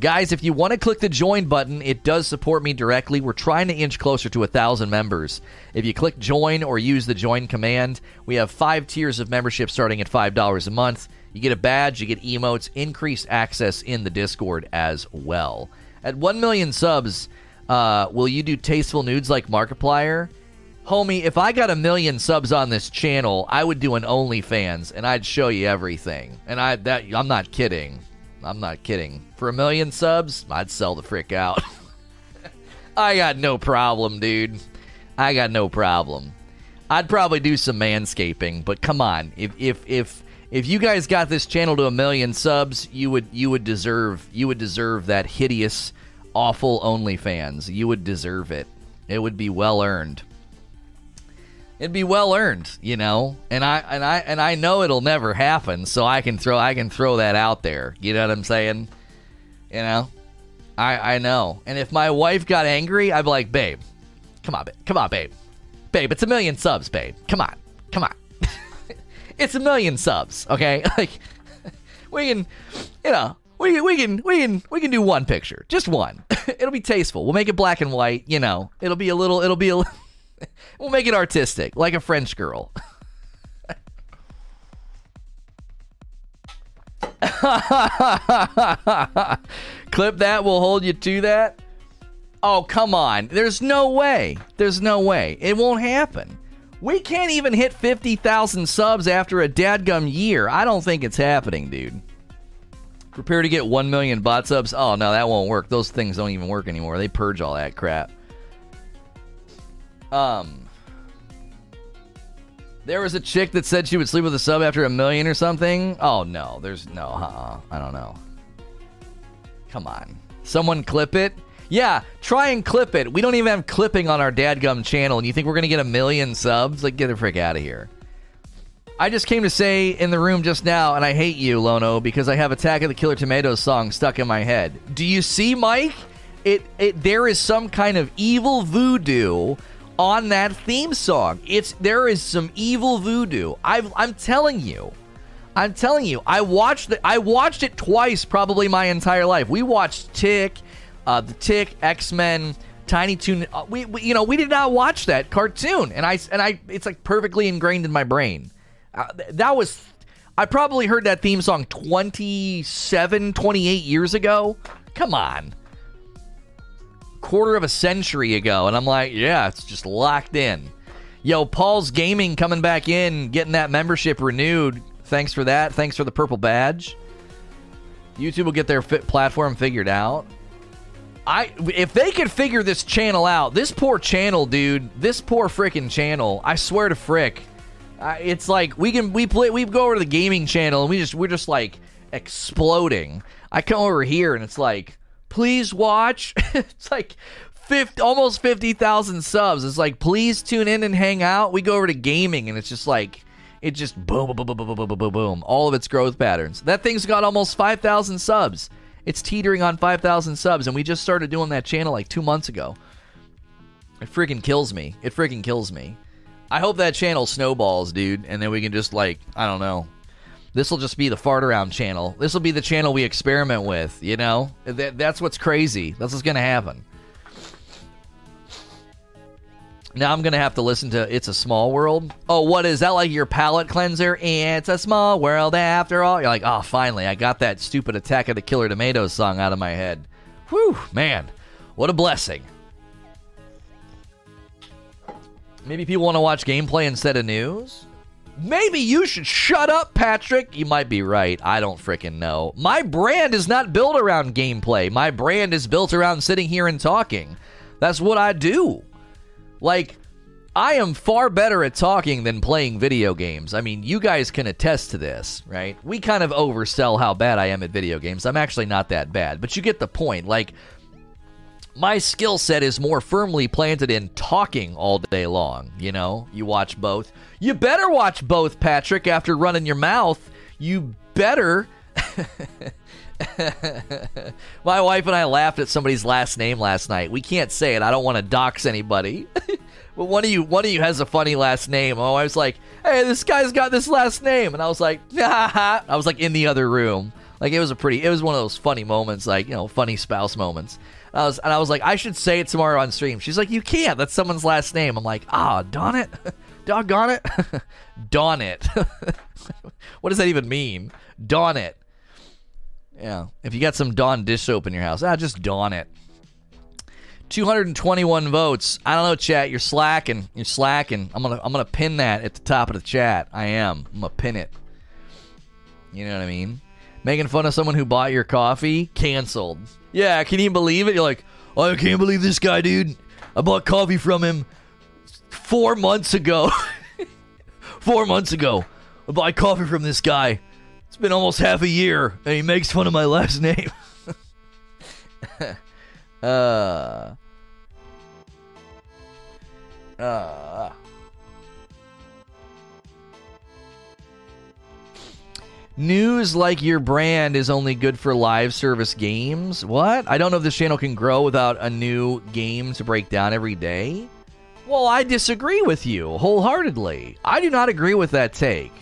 S1: Guys, if you want to click the join button, it does support me directly. We're trying to inch closer to a thousand members. If you click join or use the join command, we have five tiers of membership starting at $5 a month. You get a badge, you get emotes, increased access in the Discord as well. At 1 million subs, uh, will you do tasteful nudes like Markiplier? Homie, if I got a million subs on this channel, I would do an OnlyFans and I'd show you everything. And I that I'm not kidding. I'm not kidding. For a million subs, I'd sell the frick out. [laughs] I got no problem, dude. I got no problem. I'd probably do some manscaping, but come on. If if if if you guys got this channel to a million subs, you would you would deserve you would deserve that hideous, awful OnlyFans. You would deserve it. It would be well earned it'd be well earned, you know. And I and I and I know it'll never happen, so I can throw I can throw that out there. You know what I'm saying? You know, I I know. And if my wife got angry, I'd be like, babe, come on, babe, come on, babe, babe, it's a million subs, babe, come on, come on, [laughs] it's a million subs, okay? [laughs] Like [laughs] we can, you know. We, we can we can we can do one picture, just one. [laughs] it'll be tasteful. We'll make it black and white. You know, it'll be a little. It'll be a. [laughs] we'll make it artistic, like a French girl. [laughs] Clip that, we'll hold you to that. Oh, come on. There's no way. There's no way. It won't happen. We can't even hit 50,000 subs after a dadgum year. I don't think it's happening, dude. Prepare to get 1 million bot subs. Oh, no, that won't work. Those things don't even work anymore. They purge all that crap. Um, there was a chick that said she would sleep with a sub after a million or something. Oh no, there's no. Uh-uh. I don't know. Come on, someone clip it. Yeah, try and clip it. We don't even have clipping on our dadgum channel, and you think we're gonna get a million subs? Like, get the frick out of here. I just came to say in the room just now, and I hate you, Lono, because I have Attack of the Killer Tomatoes song stuck in my head. Do you see, Mike? It, it there is some kind of evil voodoo on that theme song. It's there is some evil voodoo. i I'm telling you. I'm telling you. I watched it. I watched it twice, probably my entire life. We watched Tick, uh, the Tick, X Men, Tiny Toon. Uh, we, we, you know, we did not watch that cartoon, and I and I, it's like perfectly ingrained in my brain. Uh, that was. I probably heard that theme song 27, 28 years ago. Come on quarter of a century ago. And I'm like, yeah, it's just locked in. Yo, Paul's Gaming coming back in, getting that membership renewed. Thanks for that. Thanks for the purple badge. YouTube will get their fit platform figured out. I if they could figure this channel out, this poor channel, dude, this poor freaking channel. I swear to frick, uh, it's like we can we play we go over to the gaming channel and we just we're just like exploding. I come over here and it's like, please watch. [laughs] it's like 50, almost fifty thousand subs. It's like, please tune in and hang out. We go over to gaming and it's just like. It just boom, boom, boom, boom, boom, boom, boom, boom. All of its growth patterns. That thing's got almost 5,000 subs. It's teetering on 5,000 subs, and we just started doing that channel like two months ago. It freaking kills me. It freaking kills me. I hope that channel snowballs, dude, and then we can just like I don't know. This will just be the fart around channel. This will be the channel we experiment with. You know, that, that's what's crazy. That's what's gonna happen. Now I'm gonna have to listen to "It's a Small World." Oh, what is that like? Your palate cleanser? It's a small world after all. You're like, oh, finally, I got that stupid Attack of the Killer Tomatoes song out of my head. Whew, man, what a blessing. Maybe people want to watch gameplay instead of news. Maybe you should shut up, Patrick. You might be right. I don't freaking know. My brand is not built around gameplay. My brand is built around sitting here and talking. That's what I do. Like, I am far better at talking than playing video games. I mean, you guys can attest to this, right? We kind of oversell how bad I am at video games. I'm actually not that bad, but you get the point. Like, my skill set is more firmly planted in talking all day long. You know, you watch both. You better watch both, Patrick, after running your mouth. You better. [laughs] My wife and I laughed at somebody's last name last night. We can't say it. I don't want to dox anybody. [laughs] but one of you one of you has a funny last name. Oh, I was like, "Hey, this guy's got this last name." And I was like, "Ha [laughs] I was like in the other room. Like it was a pretty it was one of those funny moments, like, you know, funny spouse moments. And I was and I was like, "I should say it tomorrow on stream." She's like, "You can't. That's someone's last name." I'm like, "Ah, darn it. [laughs] Doggone it. [laughs] Dawn it." [laughs] what does that even mean? Dawn it. Yeah. If you got some Dawn dish soap in your house, ah, just dawn it. 221 votes. I don't know, chat. You're slacking. You're slacking. I'm gonna I'm gonna pin that at the top of the chat. I am. I'm gonna pin it. You know what I mean? Making fun of someone who bought your coffee, canceled. Yeah, can you believe it? You're like, oh, I can't believe this guy, dude. I bought coffee from him four months ago. [laughs] four months ago. I bought coffee from this guy It's been almost half a year, and he makes fun of my last [laughs] name. [laughs] uh. Uh. News like your brand is only good for live service games? What? I don't know if this channel can grow without a new game to break down every day. Well, I disagree with you wholeheartedly. I do not agree with that take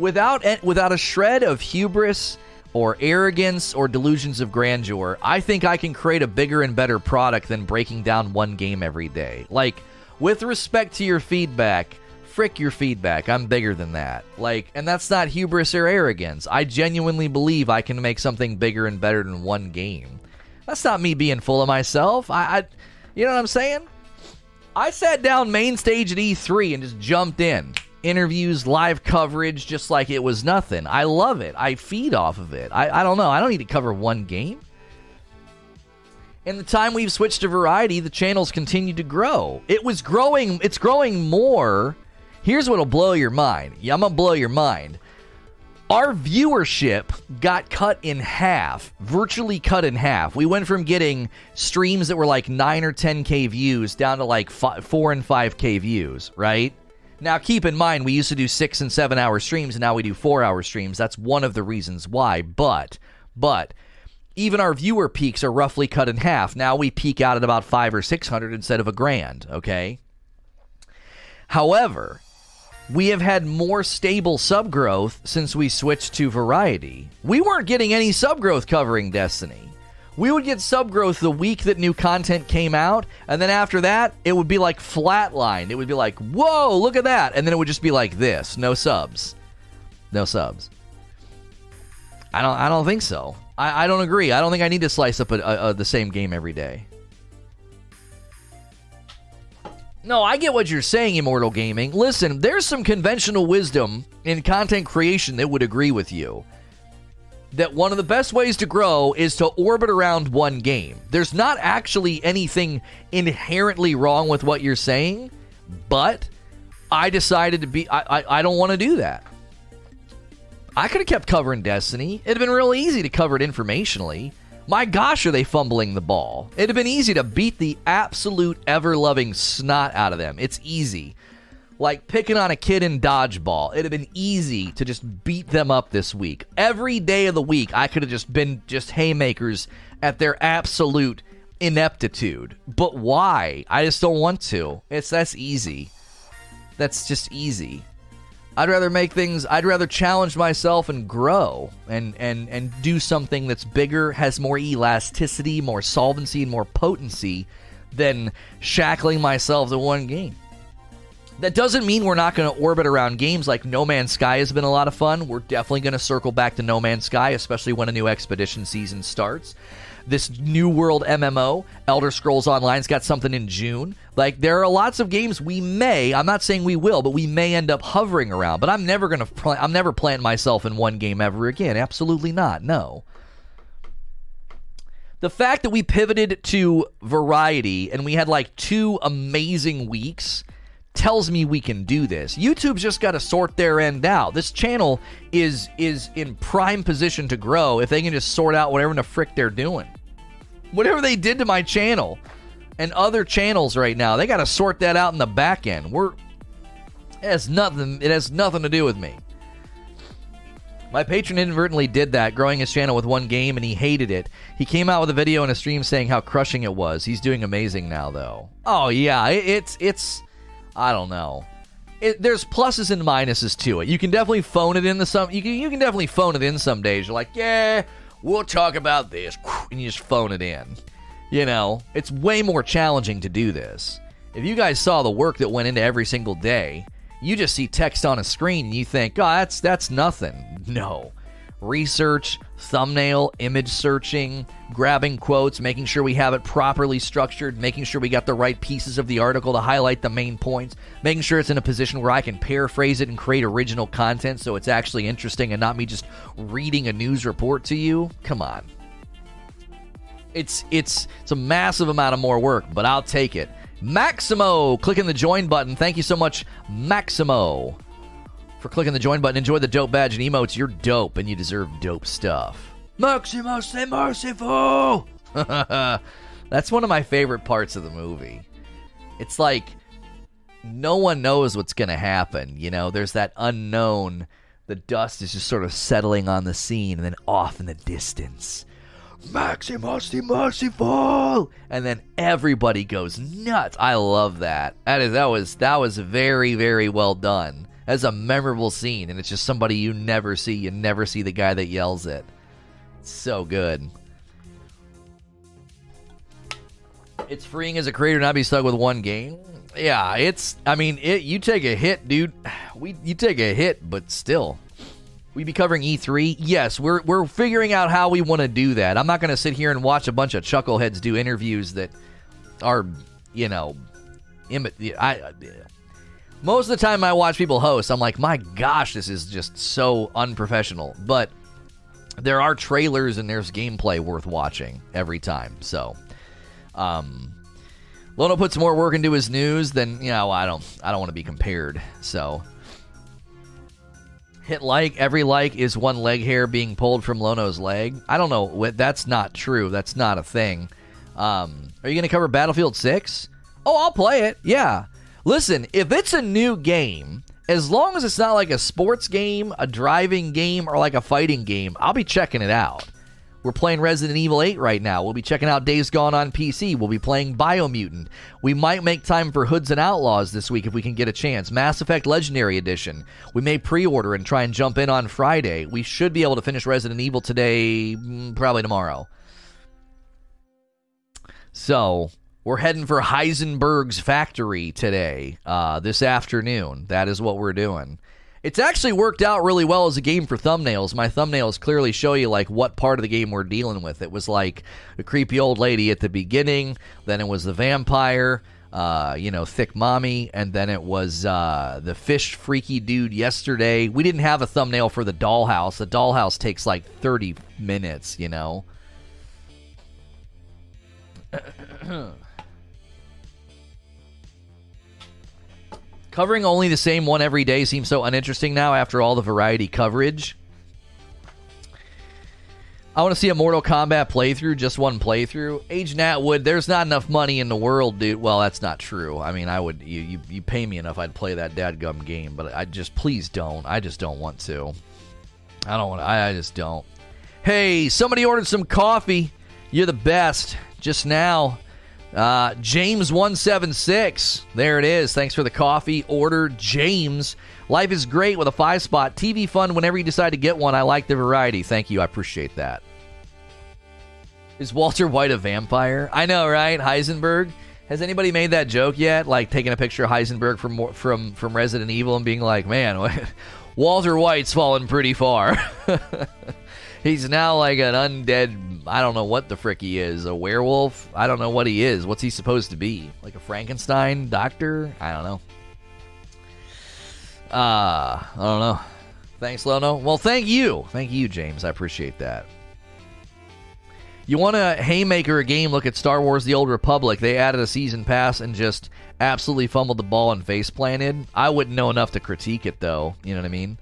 S1: without without a shred of hubris or arrogance or delusions of grandeur, I think I can create a bigger and better product than breaking down one game every day. Like, with respect to your feedback, frick your feedback. I'm bigger than that. Like, and that's not hubris or arrogance. I genuinely believe I can make something bigger and better than one game. That's not me being full of myself. I, I you know what I'm saying? I sat down main stage at E3 and just jumped in interviews, live coverage, just like it was nothing. I love it. I feed off of it. I, I don't know. I don't need to cover one game. In the time we've switched to variety, the channels continue to grow. It was growing, it's growing more. Here's what'll blow your mind. Yeah, I'm gonna blow your mind. Our viewership got cut in half, virtually cut in half. We went from getting streams that were like 9 or 10k views down to like 4 and 5k views, right? Now, keep in mind, we used to do six and seven hour streams, and now we do four hour streams. That's one of the reasons why. But, but, even our viewer peaks are roughly cut in half. Now we peak out at about five or six hundred instead of a grand, okay? However, we have had more stable sub growth since we switched to variety. We weren't getting any sub growth covering Destiny we would get sub growth the week that new content came out, and then after that, it would be like flatlined. It would be like, whoa, look at that. And then it would just be like this no subs. No subs. I don't, I don't think so. I, I don't agree. I don't think I need to slice up a, a, a, the same game every day. No, I get what you're saying, Immortal Gaming. Listen, there's some conventional wisdom in content creation that would agree with you. that one of the best ways to grow is to orbit around one game. There's not actually anything inherently wrong with what you're saying, but I decided to be, I, I, I don't want to do that. I could have kept covering Destiny. It'd have been real easy to cover it informationally. My gosh, are they fumbling the ball? It'd have been easy to beat the absolute ever loving snot out of them. It's easy like picking on a kid in dodgeball. It'd have been easy to just beat them up this week. Every day of the week, I could have just been just haymakers at their absolute ineptitude. But why? I just don't want to. It's that's easy. That's just easy. I'd rather make things I'd rather challenge myself and grow and and and do something that's bigger, has more elasticity, more solvency and more potency than shackling myself to one game. That doesn't mean we're not going to orbit around games like No Man's Sky has been a lot of fun. We're definitely going to circle back to No Man's Sky, especially when a new expedition season starts. This New World MMO, Elder Scrolls Online's got something in June. Like there are lots of games we may, I'm not saying we will, but we may end up hovering around. But I'm never going to pl- I'm never planting myself in one game ever again. Absolutely not. No. The fact that we pivoted to variety and we had like two amazing weeks tells me we can do this. YouTube's just got to sort their end out. This channel is is in prime position to grow if they can just sort out whatever the frick they're doing. Whatever they did to my channel and other channels right now, they got to sort that out in the back end. We're it has nothing it has nothing to do with me. My patron inadvertently did that, growing his channel with one game, and he hated it. He came out with a video in a stream saying how crushing it was. He's doing amazing now, though. Oh yeah, it, it's it's I don't know. It, there's pluses and minuses to it. You can definitely phone it in the some. You can you can definitely phone it in some days. You're like, yeah, we'll talk about this, and you just phone it in. You know, it's way more challenging to do this. If you guys saw the work that went into every single day, you just see text on a screen and you think, oh, that's that's nothing. [laughs] No, research, thumbnail, image searching, grabbing quotes, making sure we have it properly structured, making sure we got the right pieces of the article to highlight the main points, making sure it's in a position where I can paraphrase it and create original content so it's actually interesting and not me just reading a news report to you. Come on. It's it's it's a massive amount of more work, but I'll take it. Maximo, clicking the join button. Thank you so much, Maximo for clicking the join button. Enjoy the dope badge and emotes. You're dope and you deserve dope stuff. Maximo, stay merciful! [laughs] That's one of my favorite parts of the movie. It's like no one knows what's going to happen. You know, there's that unknown. The dust is just sort of settling on the scene, and then off in the distance. Maximus the Merciful, and then everybody goes nuts. I love that. That is that was that was very very well done. That's a memorable scene, and it's just somebody you never see. You never see the guy that yells it. It's so good. It's freeing as a creator not be stuck with one game. Yeah, it's. I mean, it. You take a hit, dude. [sighs] We you take a hit, but still, we be covering E3. Yes, we're we're figuring out how we want to do that. I'm not going to sit here and watch a bunch of chuckleheads do interviews that are, you know, Im- I most of the time I watch people host, I'm like, my gosh, this is just so unprofessional. But there are trailers and there's gameplay worth watching every time. So, um, Lono puts more work into his news than you know. I don't. I don't want to be compared. So, hit like every like is one leg hair being pulled from Lono's leg. I don't know. That's not true. That's not a thing. Um, are you going to cover Battlefield Six? Oh, I'll play it. Yeah. Listen, if it's a new game, as long as it's not like a sports game, a driving game, or like a fighting game, I'll be checking it out. We're playing Resident Evil 8 right now. We'll be checking out Days Gone on PC. We'll be playing Biomutant. We might make time for Hoods and Outlaws this week if we can get a chance. Mass Effect Legendary Edition. We may pre order and try and jump in on Friday. We should be able to finish Resident Evil today, mm, probably tomorrow. So, we're heading for Heisenberg's factory today, uh, this afternoon. That is what we're doing. It's actually worked out really well as a game for thumbnails. My thumbnails clearly show you like what part of the game we're dealing with. It was like a creepy old lady at the beginning, then it was the vampire, uh, you know, Thick Mommy, and then it was uh, the Fish Freaky Dude yesterday. We didn't have a thumbnail for the Dollhouse. The Dollhouse takes like 30 minutes, you know. [clears throat] Covering only the same one every day seems so uninteresting now after all the variety coverage. I want to see a Mortal Kombat playthrough, just one playthrough. Age Natwood, there's not enough money in the world, dude. Well, that's not true. I mean, I would you you, you pay me enough, I'd play that dadgum game, but I just please don't. I just don't want to. I don't want. I, I just don't. Hey, somebody ordered some coffee. You're the best. Just now. Uh, James one seven six. There it is. Thanks for the coffee order, James. Life is great with a five spot. TV fun whenever you decide to get one. I like the variety. Thank you. I appreciate that. Is Walter White a vampire? I know, right? Heisenberg. Has anybody made that joke yet? Like taking a picture of Heisenberg from from from Resident Evil and being like, "Man, [laughs] Walter White's fallen pretty far." [laughs] He's now like an undead. I don't know what the frick he is. A werewolf? I don't know what he is. What's he supposed to be? Like a Frankenstein doctor? I don't know. Uh, I don't know. Thanks, Lono. Well, thank you. Thank you, James. I appreciate that. You want to haymaker a game? Look at Star Wars: The Old Republic. They added a season pass and just absolutely fumbled the ball and face planted. I wouldn't know enough to critique it, though. You know what I mean?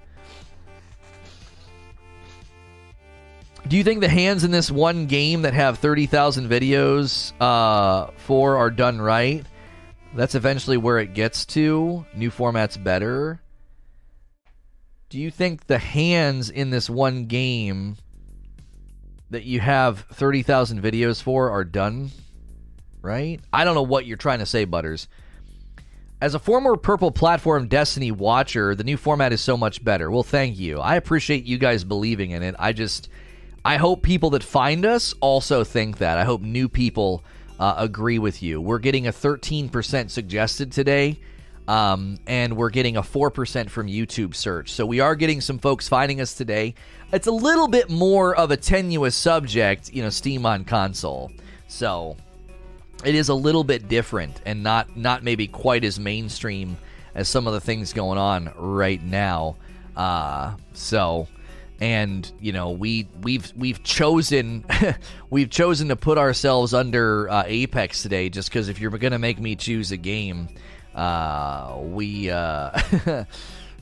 S1: Do you think the hands in this one game that have 30,000 videos uh, for are done right? That's eventually where it gets to. New format's better. Do you think the hands in this one game that you have 30,000 videos for are done right? I don't know what you're trying to say, Butters. As a former Purple Platform Destiny watcher, the new format is so much better. Well, thank you. I appreciate you guys believing in it. I just, I hope people that find us also think that. I hope new people uh, agree with you. We're getting a 13% suggested today. Um, and we're getting a 4% from YouTube search. So we are getting some folks finding us today. It's a little bit more of a tenuous subject, you know, Steam on console. So it is a little bit different and not not maybe quite as mainstream as some of the things going on right now. Uh, so and you know we we've we've chosen [laughs] we've chosen to put ourselves under uh, Apex today just because if you're gonna make me choose a game, uh, we uh, [laughs]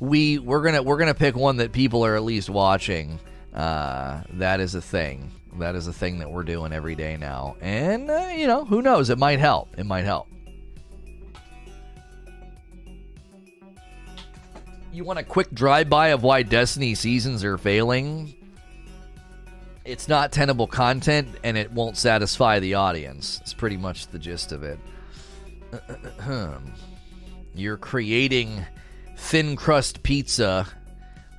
S1: we we're gonna we're gonna pick one that people are at least watching. Uh, that is a thing. That is a thing that we're doing every day now, and uh, you know who knows? It might help. It might help. You want a quick drive-by of why Destiny seasons are failing? It's not tenable content, and it won't satisfy the audience. It's pretty much the gist of it. [clears throat] You're creating thin crust pizza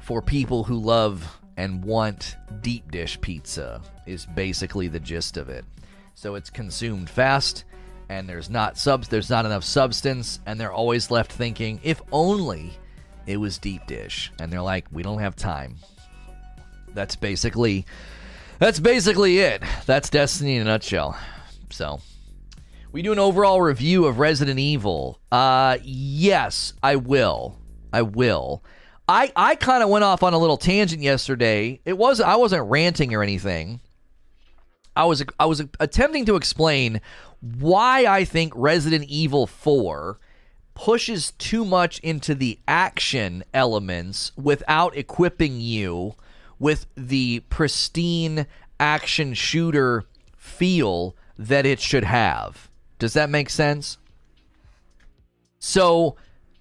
S1: for people who love and want deep dish pizza is basically the gist of it. So it's consumed fast and there's not subs there's not enough substance and they're always left thinking if only it was deep dish and they're like we don't have time. That's basically that's basically it. That's Destiny in a nutshell. So we do an overall review of Resident Evil. Uh yes, I will. I will. I I kind of went off on a little tangent yesterday. It was I wasn't ranting or anything. I was I was attempting to explain why I think Resident Evil 4 pushes too much into the action elements without equipping you with the pristine action shooter feel that it should have. Does that make sense? So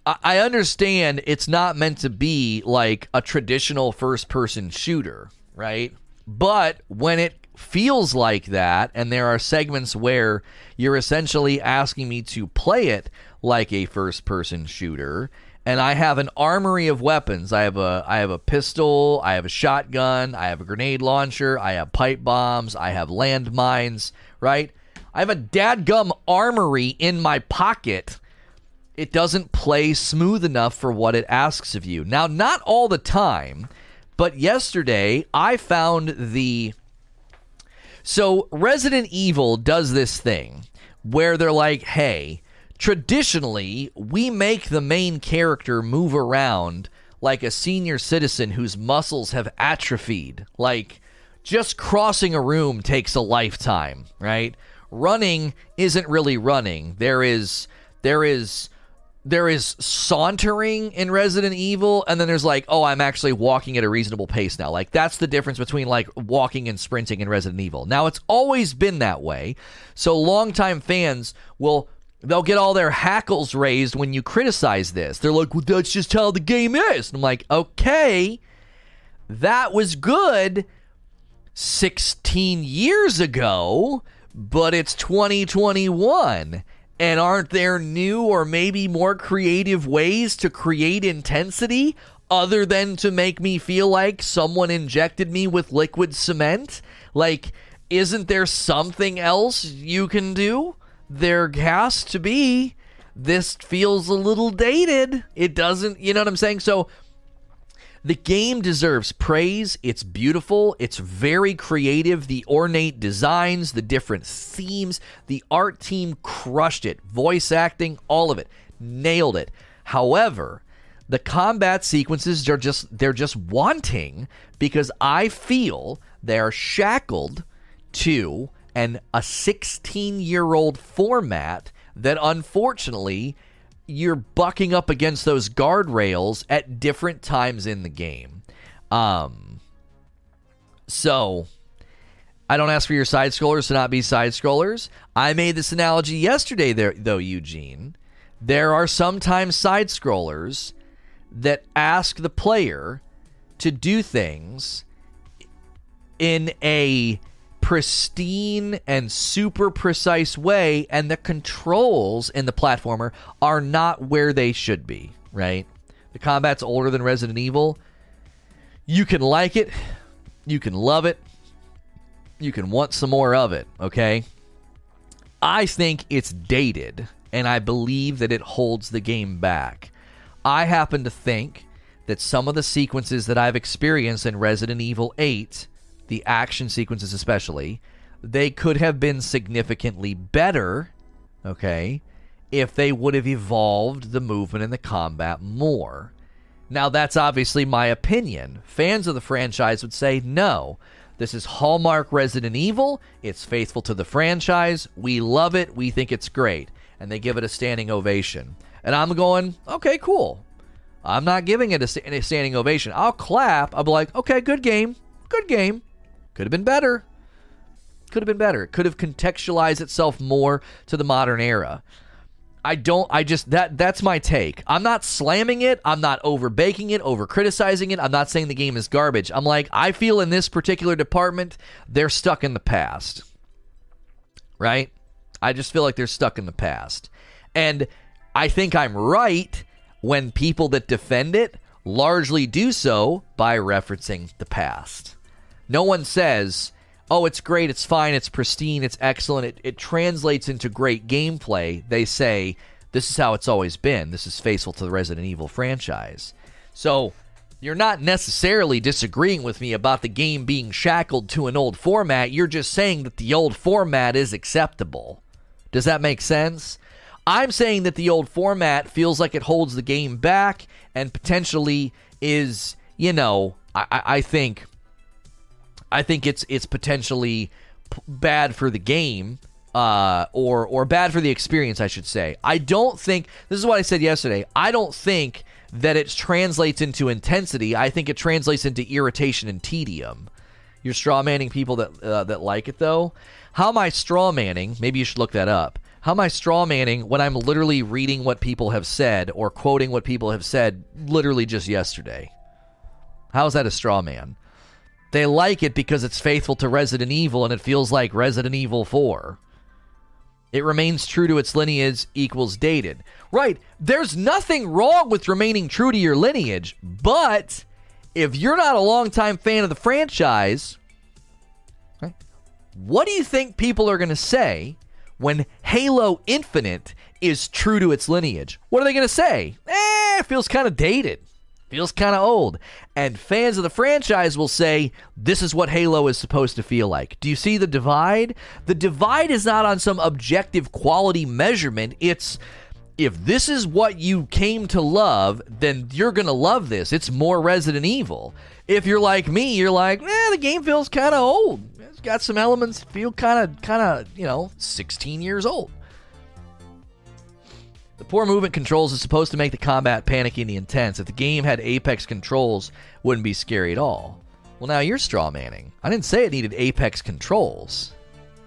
S1: I understand it's not meant to be like a traditional first person shooter, right? But when it feels like that, and there are segments where you're essentially asking me to play it like a first person shooter, and I have an armory of weapons. I have a I have a pistol, I have a shotgun, I have a grenade launcher, I have pipe bombs, I have landmines, right? I have a dadgum armory in my pocket it doesn't play smooth enough for what it asks of you. Now, not all the time, but yesterday I found the. So, Resident Evil does this thing where they're like, hey, traditionally, we make the main character move around like a senior citizen whose muscles have atrophied. Like, just crossing a room takes a lifetime, right? Running isn't really running. There is there is there is sauntering in Resident Evil, and then there's like, oh, I'm actually walking at a reasonable pace now. Like that's the difference between like walking and sprinting in Resident Evil. Now it's always been that way, so longtime fans will they'll get all their hackles raised when you criticize this. They're like, well, that's just how the game is. And I'm like, okay, that was good 16 years ago, but it's 2021 and aren't there new or maybe more creative ways to create intensity other than to make me feel like someone injected me with liquid cement? Like, isn't there something else you can do? There has to be. This feels a little dated. It doesn't, you know what I'm saying? So, the game deserves praise. It's beautiful. It's very creative. The ornate designs, the different themes, the art team crushed it. Voice acting, all of it. Nailed it. However, the combat sequences are just they're just wanting because I feel they're shackled to an a 16-year-old format that unfortunately you're bucking up against those guardrails at different times in the game. Um, so I don't ask for your side scrollers to not be side scrollers. I made this analogy yesterday, there, though, Eugene. There are sometimes side scrollers that ask the player to do things in a pristine and super precise way, and the controls in the platformer are not where they should be, right? The combat's older than Resident Evil. You can like it, you can love it, you can want some more of it, okay? I think it's dated, and I believe that it holds the game back. I happen to think that some of the sequences that I've experienced in Resident Evil 8 the action sequences especially, they could have been significantly better, okay, if they would have evolved the movement and the combat more. Now, that's obviously my opinion. Fans of the franchise would say, no, this is Hallmark Resident Evil. It's faithful to the franchise. We love it. We think it's great. And they give it a standing ovation. And I'm going, okay, cool. I'm not giving it a, standing ovation. I'll clap. I'll be like, okay, good game. Good game. Could have been better. Could have been better. It could have contextualized itself more to the modern era. I don't I just that that's my take. I'm not slamming it. I'm not over baking it, over criticizing it. I'm not saying the game is garbage. I'm like I feel in this particular department they're stuck in the past. Right? I just feel like they're stuck in the past. And I think I'm right when people that defend it largely do so by referencing the past. No one says, oh, it's great, it's fine, it's pristine, it's excellent, it, it translates into great gameplay. They say, this is how it's always been. This is faithful to the Resident Evil franchise. So you're not necessarily disagreeing with me about the game being shackled to an old format. You're just saying that the old format is acceptable. Does that make sense? I'm saying that the old format feels like it holds the game back and potentially is, you know, I, I think I think it's it's potentially p- bad for the game uh, or or bad for the experience, I should say. I don't think this is what I said yesterday. I don't think that it translates into intensity. I think it translates into irritation and tedium. You're straw manning people that uh, that like it though. How am I straw manning? Maybe you should look that up. How am I straw manning when I'm literally reading what people have said or quoting what people have said literally just yesterday? How is that a straw man? They like it because it's faithful to Resident Evil and it feels like Resident Evil 4. It remains true to its lineage equals dated. Right, there's nothing wrong with remaining true to your lineage, but if you're not a longtime fan of the franchise, what do you think people are going to say when Halo Infinite is true to its lineage? What are they going to say? Eh, it feels kind of dated feels kind of old. And fans of the franchise will say, this is what Halo is supposed to feel like. Do you see the divide? The divide is not on some objective quality measurement. It's if this is what you came to love, then you're going to love this. It's more Resident Evil. If you're like me, you're like, eh, the game feels kind of old. It's got some elements feel kind of, kind of, you know, 16 years old. The poor movement controls is supposed to make the combat panicky and intense. If the game had Apex controls, wouldn't be scary at all. Well, now you're straw manning. I didn't say it needed Apex controls.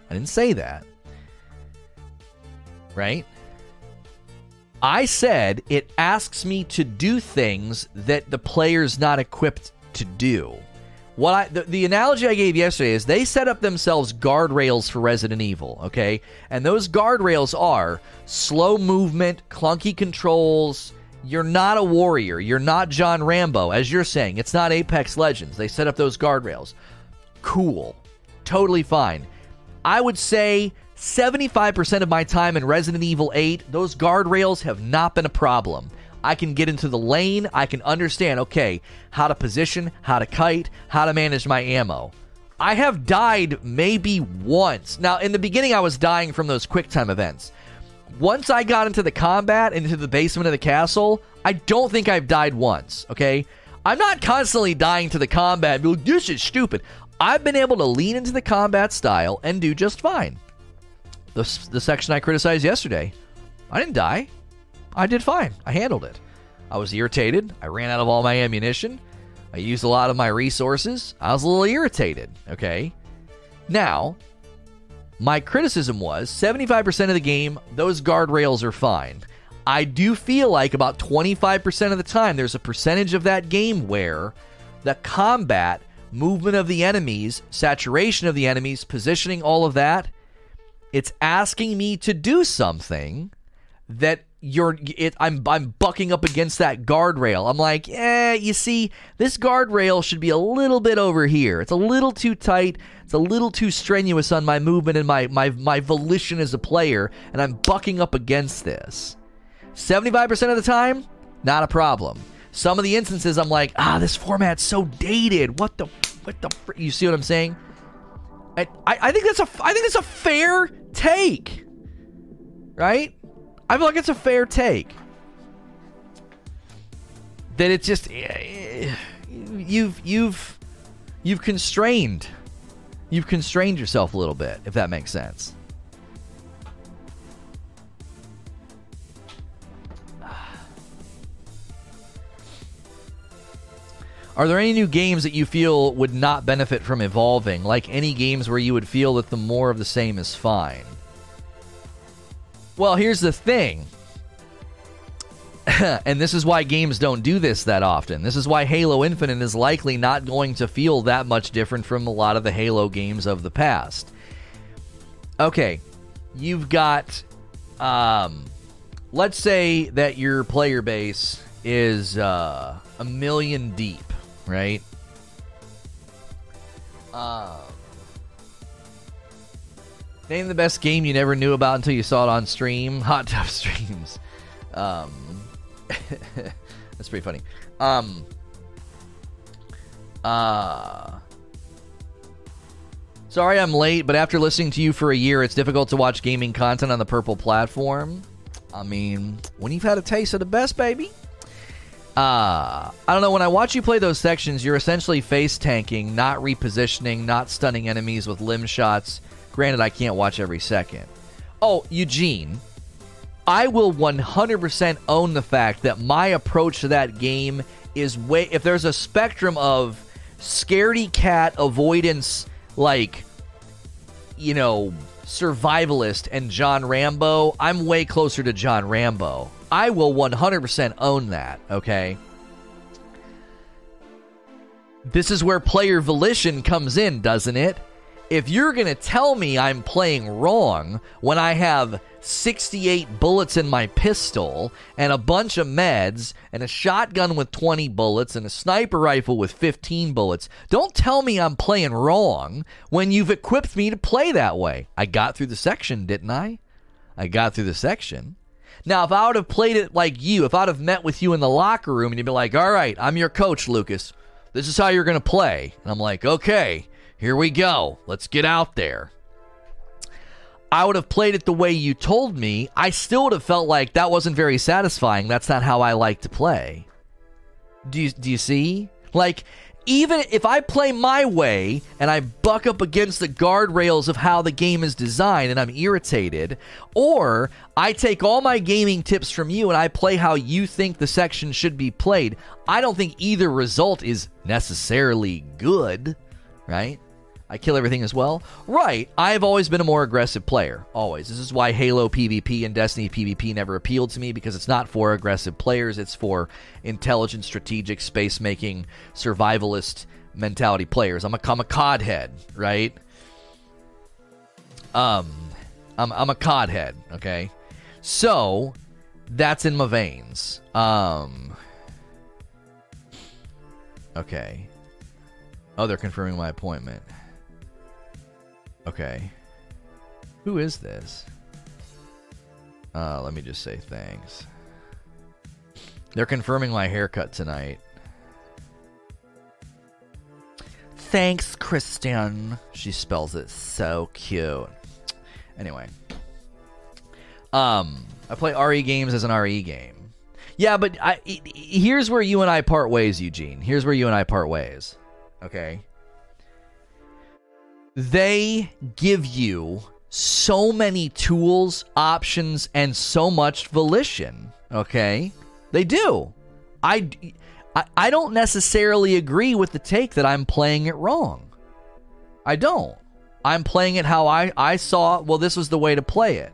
S1: I didn't say that. Right? I said it asks me to do things that the player's not equipped to do. What I the, the, analogy I gave yesterday is they set up themselves guardrails for Resident Evil, okay? And those guardrails are slow movement, clunky controls. You're not a warrior. You're not John Rambo, as you're saying. It's not Apex Legends. They set up those guardrails. Cool. Totally fine. I would say 75% of my time in Resident Evil 8, those guardrails have not been a problem. I can get into the lane. I can understand, okay, how to position, how to kite, how to manage my ammo. I have died maybe once. Now, in the beginning, I was dying from those quick time events. Once I got into the combat, into the basement of the castle, I don't think I've died once, okay? I'm not constantly dying to the combat. This is stupid. I've been able to lean into the combat style and do just fine. The, the section I criticized yesterday, I didn't die. I did fine. I handled it. I was irritated. I ran out of all my ammunition. I used a lot of my resources. I was a little irritated, okay? Now, my criticism was 75% of the game, those guardrails are fine. I do feel like about 25% of the time, there's a percentage of that game where the combat, movement of the enemies, saturation of the enemies, positioning, all of that, it's asking me to do something that you're it, I'm I'm bucking up against that guardrail. I'm like, eh, you see, this guardrail should be a little bit over here. It's a little too tight. It's a little too strenuous on my movement and my my my volition as a player, and I'm bucking up against this. 75% of the time, not a problem. Some of the instances I'm like, ah, this format's so dated. What the what the fr-? you see what I'm saying? I, I, I think that's a I think it's a fair take. Right? I feel like it's a fair take. That it's just eh, eh, you've you've you've constrained you've constrained yourself a little bit, if that makes sense. Are there any new games that you feel would not benefit from evolving, like any games where you would feel that the more of the same is fine? Well, here's the thing. [laughs] and this is why games don't do this that often. This is why Halo Infinite is likely not going to feel that much different from a lot of the Halo games of the past. Okay, you've got, um, let's say that your player base is uh, a million deep, right? Um, Name the best game you never knew about until you saw it on stream. [laughs] Hot Tub Streams. Um, [laughs] that's pretty funny. Um, uh, sorry I'm late, but after listening to you for a year, it's difficult to watch gaming content on the Purple platform. I mean, when you've had a taste of the best, baby. Uh, I don't know. When I watch you play those sections, you're essentially face tanking, not repositioning, not stunning enemies with limb shots Granted, I can't watch every second. Oh, Eugene, I will 100% own the fact that my approach to that game is way. If there's a spectrum of scaredy cat avoidance, like, you know, survivalist and John Rambo, I'm way closer to John Rambo. I will 100% own that, okay? This is where player volition comes in, doesn't it? If you're going to tell me I'm playing wrong when I have 68 bullets in my pistol and a bunch of meds and a shotgun with 20 bullets and a sniper rifle with 15 bullets, don't tell me I'm playing wrong when you've equipped me to play that way. I got through the section, didn't I? I got through the section. Now, if I would have played it like you, if I'd have met with you in the locker room and you'd be like, all right, I'm your coach, Lucas. This is how you're going to play. And I'm like, okay here we go. Let's get out there. I would have played it the way you told me, I still would have felt like that wasn't very satisfying. That's not how I like to play. Do you, do you see? Like, even if I play my way and I buck up against the guardrails of how the game is designed and I'm irritated, or I take all my gaming tips from you and I play how you think the section should be played, I don't think either result is necessarily good, right? I kill everything as well. Right. I've always been a more aggressive player. Always. This is why Halo PvP and Destiny PvP never appealed to me because it's not for aggressive players. It's for intelligent, strategic, space making, survivalist mentality players. I'm a, I'm a COD head, right? Um, I'm, I'm a COD head, okay? So, that's in my veins. Um, okay. Oh, they're confirming my appointment. Okay. Who is this? Uh, let me just say thanks. They're confirming my haircut tonight. Thanks, Christian. She spells it so cute. Anyway. Um, I play RE games as an RE game. Yeah, but I, here's where you and I part ways, Eugene. Here's where you and I part ways. Okay they give you so many tools, options, and so much volition. Okay? They do. I, I, I don't necessarily agree with the take that I'm playing it wrong. I don't. I'm playing it how I, I saw, well, this was the way to play it.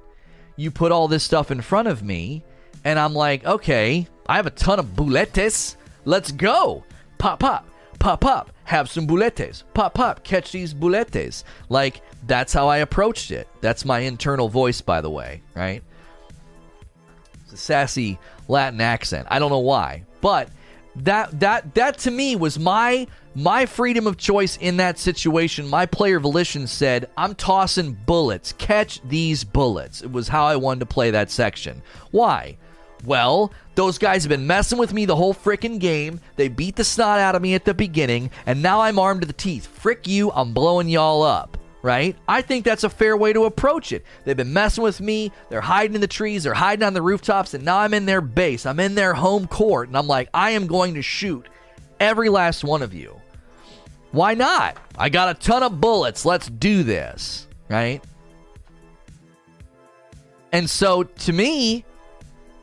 S1: You put all this stuff in front of me, and I'm like, okay, I have a ton of buletes. Let's go. Pop, pop pop, pop, have some buletes. Pop, pop, catch these buletes. Like, that's how I approached it. That's my internal voice, by the way, right? It's a sassy Latin accent. I don't know why, but that that that to me was my my freedom of choice in that situation. My player volition said, "I'm tossing bullets. Catch these bullets." It was how I wanted to play that section. Why? Well, those guys have been messing with me the whole frickin' game. They beat the snot out of me at the beginning, and now I'm armed to the teeth. Frick you, I'm blowing y'all up. Right? I think that's a fair way to approach it. They've been messing with me. They're hiding in the trees. They're hiding on the rooftops. And now I'm in their base. I'm in their home court. And I'm like, I am going to shoot every last one of you. Why not? I got a ton of bullets. Let's do this. Right? And so to me,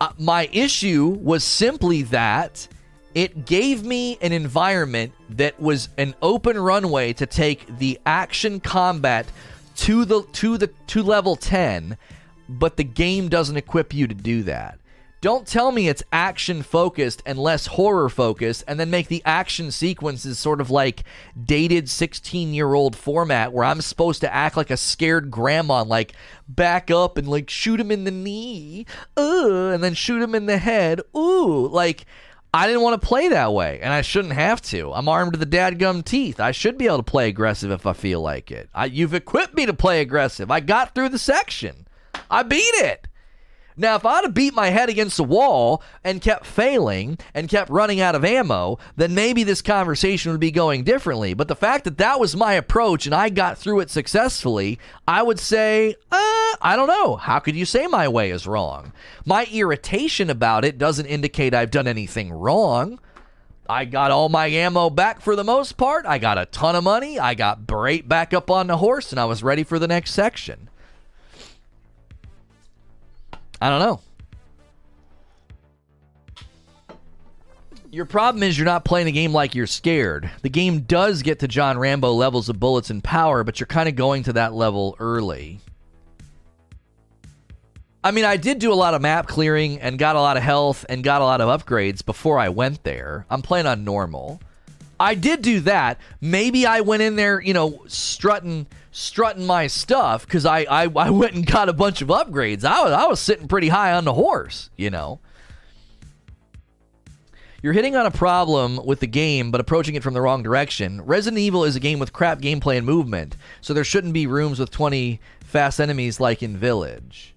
S1: uh, my issue was simply that it gave me an environment that was an open runway to take the action combat to the to the to level 10 but the game doesn't equip you to do that don't tell me it's action focused and less horror focused, and then make the action sequences sort of like dated 16 year old format where I'm supposed to act like a scared grandma, and like back up and like shoot him in the knee, uh, and then shoot him in the head. Ooh, like. I didn't want to play that way, and I shouldn't have to. I'm armed to the dadgum teeth. I should be able to play aggressive if I feel like it. I, you've equipped me to play aggressive. I got through the section. I beat it. Now, if I'd have beat my head against the wall and kept failing and kept running out of ammo, then maybe this conversation would be going differently. But the fact that that was my approach and I got through it successfully, I would say, uh, I don't know. How could you say my way is wrong? My irritation about it doesn't indicate I've done anything wrong. I got all my ammo back for the most part. I got a ton of money. I got right back up on the horse and I was ready for the next section. I don't know. Your problem is you're not playing a game like you're scared. The game does get to John Rambo levels of bullets and power, but you're kind of going to that level early. I mean, I did do a lot of map clearing and got a lot of health and got a lot of upgrades before I went there. I'm playing on normal. I did do that. Maybe I went in there, you know, strutting strutting my stuff because I, I I [laughs] went and got a bunch of upgrades. I was I was sitting pretty high on the horse, you know. You're hitting on a problem with the game, but approaching it from the wrong direction. Resident Evil is a game with crap gameplay and movement, so there shouldn't be rooms with 20 fast enemies like in Village.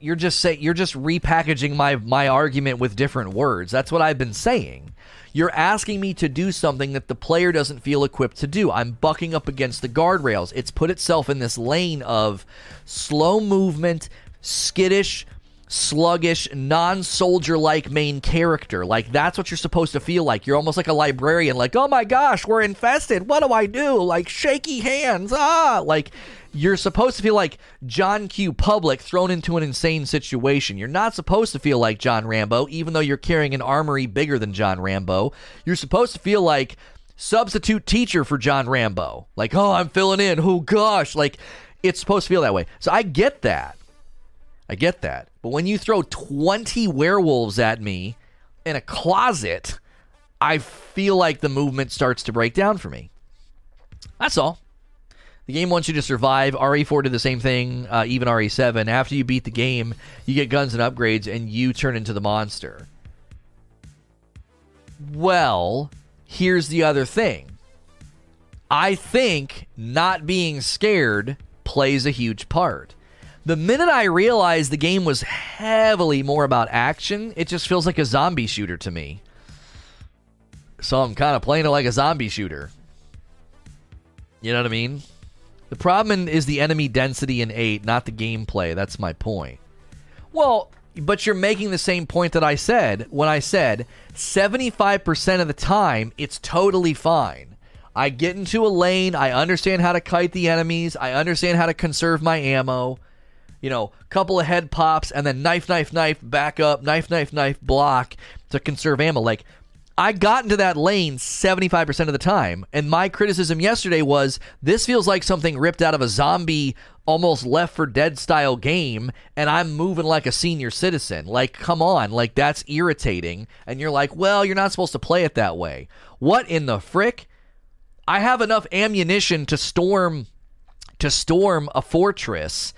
S1: You're just say you're just repackaging my my argument with different words. That's what I've been saying. You're asking me to do something that the player doesn't feel equipped to do. I'm bucking up against the guardrails. It's put itself in this lane of slow movement, skittish, sluggish, non soldier like main character. Like, that's what you're supposed to feel like. You're almost like a librarian, like, oh my gosh, we're infested. What do I do? Like, shaky hands. Ah, like, you're supposed to feel like John Q. Public thrown into an insane situation. You're not supposed to feel like John Rambo, even though you're carrying an armory bigger than John Rambo. You're supposed to feel like substitute teacher for John Rambo. Like, oh, I'm filling in. Oh, gosh. Like, it's supposed to feel that way. So I get that. I get that. But when you throw 20 werewolves at me in a closet, I feel like the movement starts to break down for me. That's all. The game wants you to survive. RE4 did the same thing, uh, even RE7. After you beat the game, you get guns and upgrades, and you turn into the monster. Well, here's the other thing I think not being scared plays a huge part. The minute I realized the game was heavily more about action, it just feels like a zombie shooter to me. So I'm kind of playing it like a zombie shooter. You know what I mean? The problem is the enemy density in 8, not the gameplay. That's my point. Well, but you're making the same point that I said when I said 75% of the time it's totally fine. I get into a lane, I understand how to kite the enemies, I understand how to conserve my ammo. You know, couple of head pops and then knife, knife, knife, back up, knife, knife, knife, block to conserve ammo. Like I got into that lane 75% of the time. And my criticism yesterday was this feels like something ripped out of a zombie, almost Left 4 Dead style game, and I'm moving like a senior citizen. Like, come on. Like, that's irritating. And you're like, well, you're not supposed to play it that way. What in the frick? I have enough ammunition to storm to storm a fortress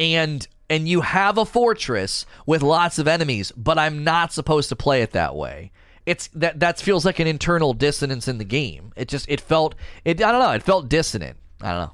S1: and and you have a fortress with lots of enemies, but I'm not supposed to play it that way it's that that feels like an internal dissonance in the game. It just it felt it I don't know, it felt dissonant. I don't know.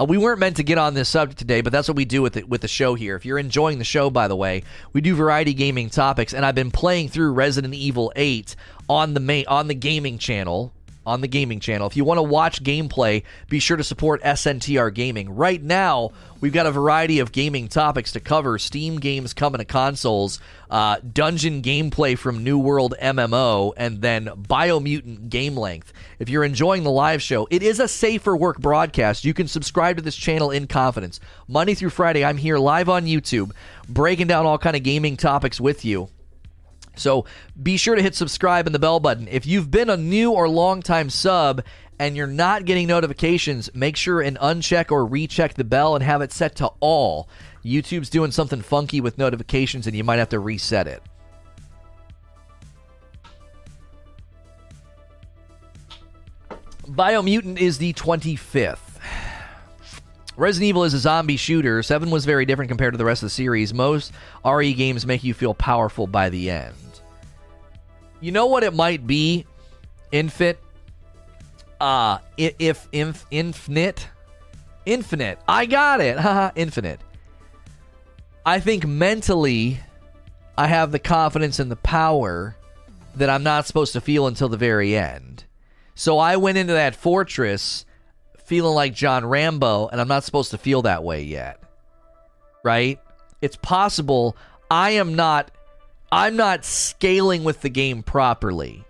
S1: Uh, we weren't meant to get on this subject today, but that's what we do with it with the show here. If you're enjoying the show, by the way, we do variety gaming topics, and I've been playing through Resident Evil 8 on the main on the gaming channel on the gaming channel. If you want to watch gameplay, be sure to support SNTR Gaming. Right now, we've got a variety of gaming topics to cover Steam games coming to consoles, uh, dungeon gameplay from New World MMO, and then Biomutant game length. If you're enjoying the live show, it is a safer work broadcast. You can subscribe to this channel in confidence. Monday through Friday, I'm here live on YouTube, breaking down all kind of gaming topics with you. So be sure to hit subscribe and the bell button. If you've been a new or long-time sub and you're not getting notifications, make sure and uncheck or recheck the bell and have it set to all. YouTube's doing something funky with notifications and you might have to reset it. Biomutant is the 25th. Resident Evil is a zombie shooter. 7 was very different compared to the rest of the series. Most RE games make you feel powerful by the end. You know what it might be? Infit. Uh if inf, infinite infinite. I got it. [laughs] Haha, infinite. I think mentally I have the confidence and the power that I'm not supposed to feel until the very end. So I went into that fortress feeling like John Rambo, and I'm not supposed to feel that way yet. Right? It's possible I am not I'm not scaling with the game properly.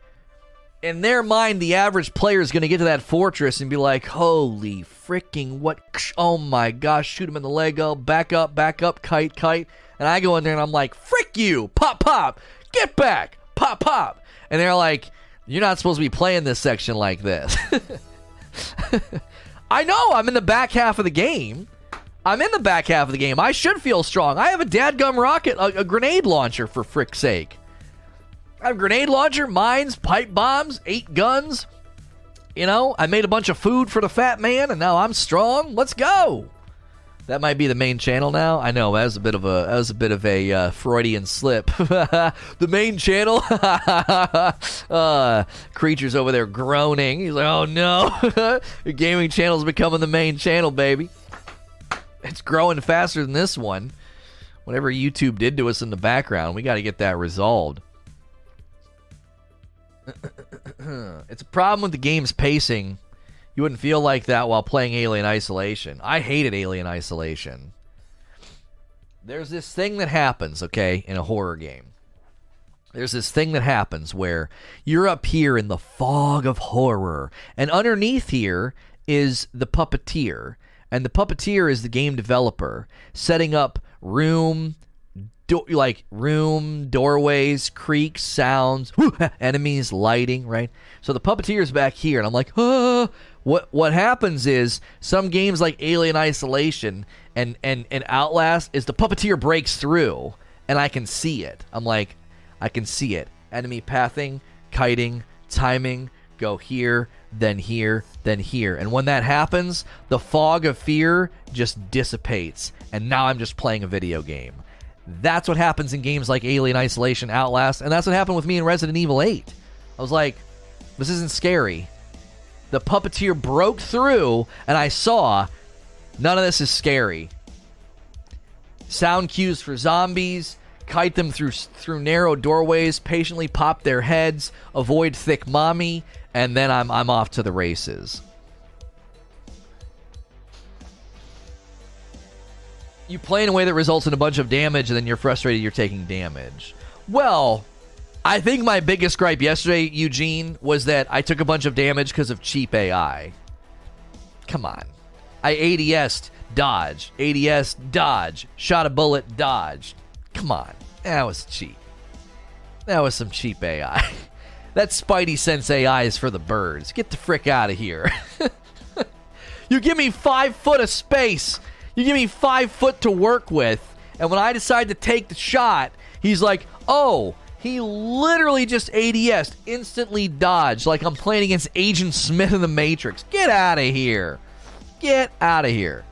S1: In their mind, the average player is going to get to that fortress and be like, holy freaking what? Oh my gosh, shoot him in the leg. Lego, back up, back up, kite, kite. And I go in there and I'm like, frick you, pop, pop, get back, pop, pop. And they're like, you're not supposed to be playing this section like this. [laughs] I know I'm in the back half of the game. I'm in the back half of the game. I should feel strong. I have a dadgum rocket, a, a grenade launcher, for frick's sake. I have grenade launcher, mines, pipe bombs, eight guns. You know, I made a bunch of food for the fat man, and now I'm strong. Let's go. That might be the main channel now. I know that was a bit of a that was a bit of a uh, Freudian slip. [laughs] the main channel. [laughs] uh, creatures over there groaning. He's like, "Oh no, [laughs] the gaming channel's becoming the main channel, baby." It's growing faster than this one. Whatever YouTube did to us in the background, we got to get that resolved. [clears throat] it's a problem with the game's pacing. You wouldn't feel like that while playing Alien Isolation. I hated Alien Isolation. There's this thing that happens, okay, in a horror game. There's this thing that happens where you're up here in the fog of horror, and underneath here is the puppeteer. And the puppeteer is the game developer setting up room, do- like room, doorways, creaks, sounds, enemies, lighting, right? So the puppeteer's back here, and I'm like, ah. What what happens is some games like Alien Isolation and and and Outlast is the puppeteer breaks through, and I can see it. I'm like, I can see it. Enemy pathing, kiting, timing, go here, then here, then here. And when that happens, the fog of fear just dissipates. And now I'm just playing a video game. That's what happens in games like Alien Isolation, Outlast, and that's what happened with me in Resident Evil 8. I was like, this isn't scary. The puppeteer broke through, and I saw none of this is scary. Sound cues for zombies, kite them through through narrow doorways, patiently pop their heads, avoid thick mommy, and then I'm I'm off to the races. You play in a way that results in a bunch of damage, and then you're frustrated you're taking damage. Well, I think my biggest gripe yesterday, Eugene, was that I took a bunch of damage because of cheap AI. Come on. I ADS'd, dodge, ADS, dodge, shot a bullet, dodge. Come on. That was cheap. That was some cheap AI. [laughs] that Spidey Sense AI is for the birds. Get the frick out of here. [laughs] you give me five foot of space. You give me five foot to work with. And when I decide to take the shot, he's like, oh, he literally just ADS, instantly dodged, like I'm playing against Agent Smith in the Matrix. Get out of here. Get out of here.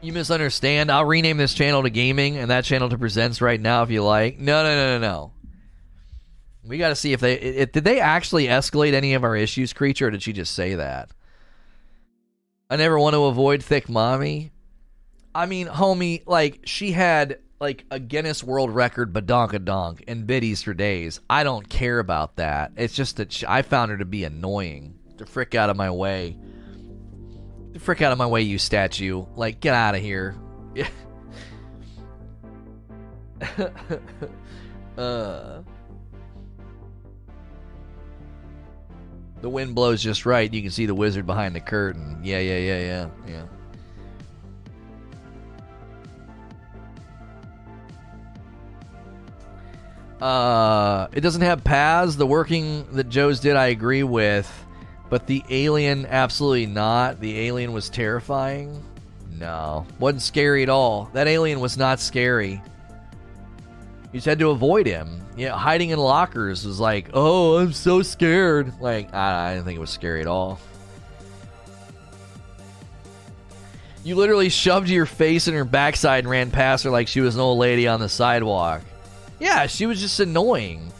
S1: You misunderstand. I'll rename this channel to gaming and that channel to presents right now if you like. No, no, no, no, no. We got to see if they did they actually escalate any of our issues, creature, or did she just say that? I never want to avoid thick mommy. I mean, homie, like she had like a Guinness World Record badonkadonk and biddies for days. I don't care about that. It's just that she, I found her to be annoying. To frick out of my way. The frick out of my way, you statue. Like, get out of here. [laughs] uh. The wind blows just right. You can see the wizard behind the curtain. Yeah, yeah, yeah, yeah, yeah. Uh, it doesn't have paths. The working that Joe's did, I agree with. But the alien, absolutely not. The alien was terrifying. No, wasn't scary at all. That alien was not scary. You just had to avoid him. Yeah, hiding in lockers was like, oh, I'm so scared. Like, I, I didn't think it was scary at all. You literally shoved your face in her backside and ran past her like she was an old lady on the sidewalk. Yeah, she was just annoying.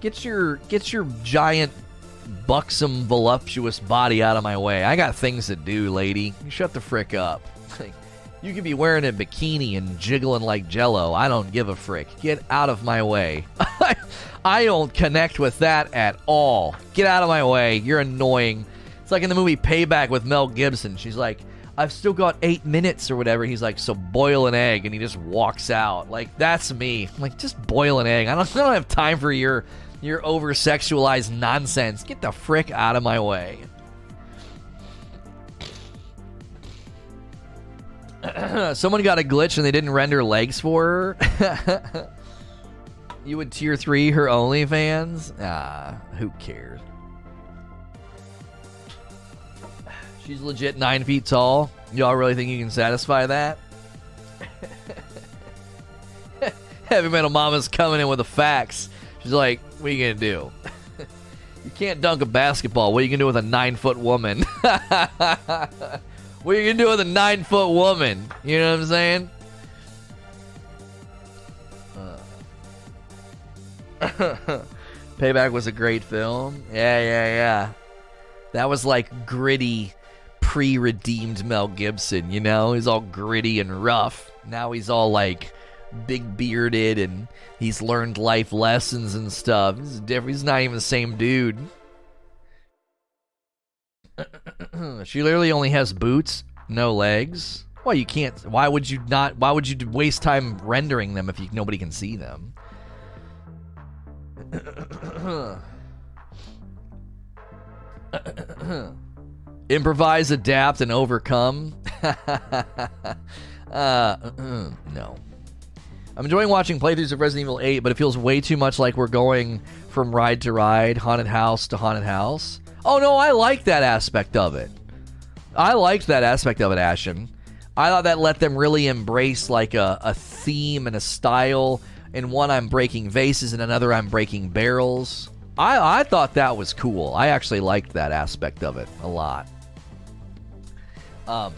S1: Get your get your giant buxom, voluptuous body out of my way. I got things to do, lady. You shut the frick up. You could be wearing a bikini and jiggling like jello. I don't give a frick. Get out of my way. [laughs] I don't connect with that at all. Get out of my way. You're annoying. It's like in the movie Payback with Mel Gibson. She's like, I've still got eight minutes or whatever. He's like, so boil an egg, and he just walks out. Like that's me. I'm like, just boil an egg. I don't, [laughs] I don't have time for your your over sexualized nonsense. Get the frick out of my way. [clears throat] Someone got a glitch and they didn't render legs for her. [laughs] you would tier three her OnlyFans? Ah, who cares? She's legit nine feet tall. Y'all really think you can satisfy that? [laughs] Heavy Metal Mama's coming in with the facts. She's like, what are you gonna do? [laughs] you can't dunk a basketball. What are you gonna do with a nine foot woman? What you gonna do with a nine foot woman? You know what I'm saying? Uh. [laughs] Payback was a great film. Yeah, yeah, yeah. That was like gritty, pre redeemed Mel Gibson, you know? He's all gritty and rough. Now he's all like big bearded and he's learned life lessons and stuff. He's different. He's not even the same dude. She literally only has boots, no legs. Well, you can't. Why would you not? Why would you waste time rendering them if you, nobody can see them? [coughs] Improvise, adapt, and overcome. [laughs] uh, no. I'm enjoying watching playthroughs of Resident Evil 8, but it feels way too much like we're going from ride to ride, haunted house to haunted house. Oh no, I like that aspect of it. I liked that aspect of it, Ashen. I thought that let them really embrace like a, a theme and a style. In one, I'm breaking vases, and another, I'm breaking barrels. I, I thought that was cool. I actually liked that aspect of it a lot. Um,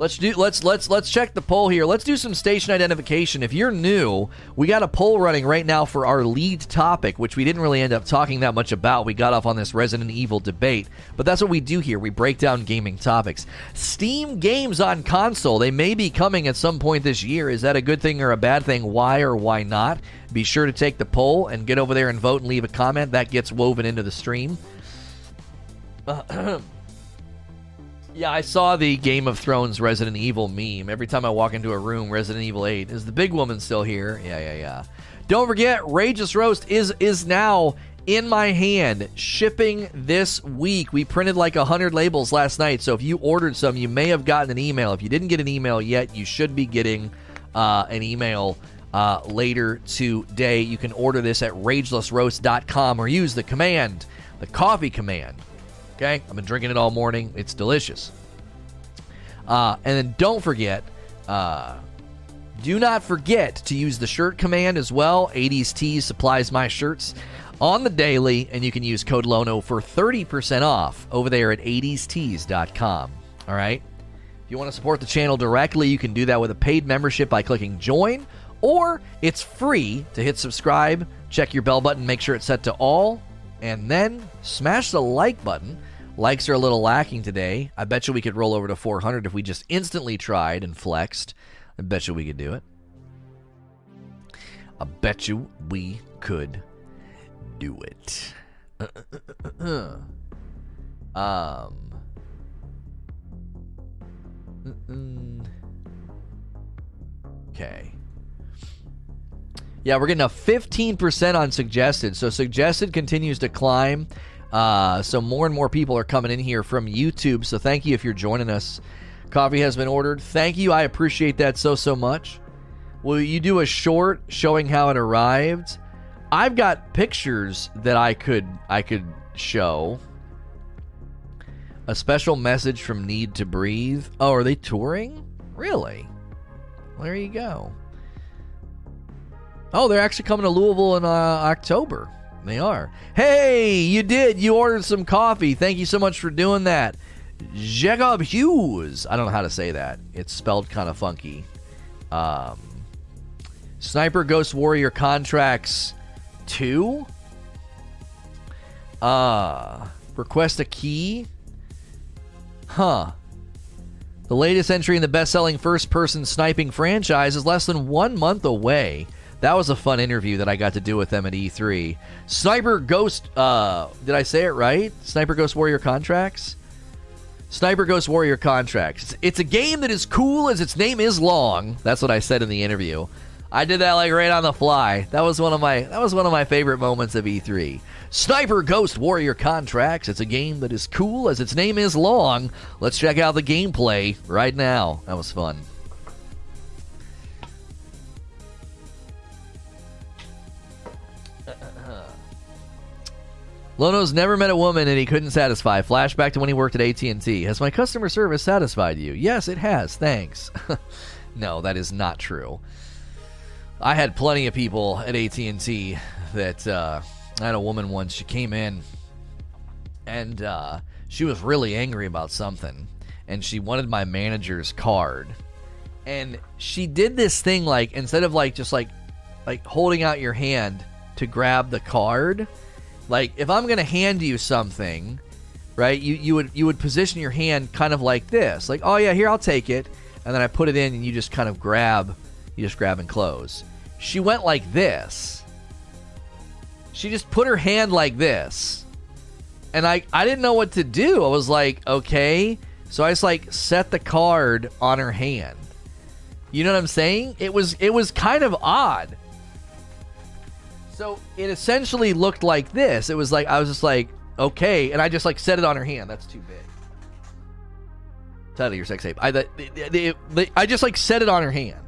S1: Let's do let's let's let's check the poll here. Let's do some station identification. If you're new, we got a poll running right now for our lead topic, which we didn't really end up talking that much about. We got off on this Resident Evil debate, but that's what we do here. We break down gaming topics. Steam games on console, they may be coming at some point this year. Is that a good thing or a bad thing? Why or why not? Be sure to take the poll and get over there and vote and leave a comment. That gets woven into the stream. [clears throat] Yeah, I saw the Game of Thrones Resident Evil meme. Every time I walk into a room, Resident Evil 8 is the big woman still here? Yeah, yeah, yeah. Don't forget, Rageous Roast is is now in my hand, shipping this week. We printed like 100 labels last night, so if you ordered some, you may have gotten an email. If you didn't get an email yet, you should be getting uh, an email uh, later today. You can order this at ragelessroast.com or use the command, the coffee command Okay, I've been drinking it all morning. It's delicious. Uh, and then don't forget, uh, do not forget to use the shirt command as well. 80s Tees supplies my shirts on the daily, and you can use code LONO for 30% off over there at 80stees.com. All right? If you want to support the channel directly, you can do that with a paid membership by clicking join, or it's free to hit subscribe, check your bell button, make sure it's set to all, and then smash the like button Likes are a little lacking today. I bet you we could roll over to 400 if we just instantly tried and flexed. I bet you we could do it. I bet you we could do it. [laughs] um. Okay. Yeah, we're getting a 15% on suggested. So suggested continues to climb. Uh, so more and more people are coming in here from YouTube. So thank you if you're joining us. Coffee has been ordered. Thank you. I appreciate that so so much. Will you do a short showing how it arrived? I've got pictures that I could I could show. A special message from NEEDTOBREATHE. Oh, are they touring? Really? There you go. Oh, they're actually coming to Louisville in uh, October. They are. Hey, you did. You ordered some coffee. Thank you so much for doing that. Jacob Hughes. I don't know how to say that. It's spelled kind of funky. Um, Sniper Ghost Warrior Contracts 2. Uh, request a key. Huh. The latest entry in the best selling first person sniping franchise is less than one month away. That was a fun interview that I got to do with them at E3. Sniper Ghost, uh, did I say it right? Sniper Ghost Warrior Contracts? Sniper Ghost Warrior Contracts. It's a game that is cool as its name is long. That's what I said in the interview. I did that like right on the fly. That was one of my that was one of my favorite moments of E3. Sniper Ghost Warrior Contracts. It's a game that is cool as its name is long. Let's check out the gameplay right now. That was fun. Lono's never met a woman and he couldn't satisfy. Flashback to when he worked at AT&T. Has my customer service satisfied you? Yes, it has. Thanks. [laughs] no, that is not true. I had plenty of people at AT&T that uh, I had a woman once. She came in and uh, she was really angry about something, and she wanted my manager's card. And she did this thing like instead of like just like like holding out your hand to grab the card. Like if I'm to hand you something, right? You you would you would position your hand kind of like this. Like, "Oh yeah, here I'll take it." And then I put it in and you just kind of grab, you just grab and close. She went like this. She just put her hand like this. And I I didn't know what to do. I was like, "Okay." So I just like set the card on her hand. You know what I'm saying? It was it was kind of odd. So it essentially looked like this. It was like I was just like, okay, and I just like set it on her hand. That's too big. Title your sex tape. I the, I just like set it on her hand,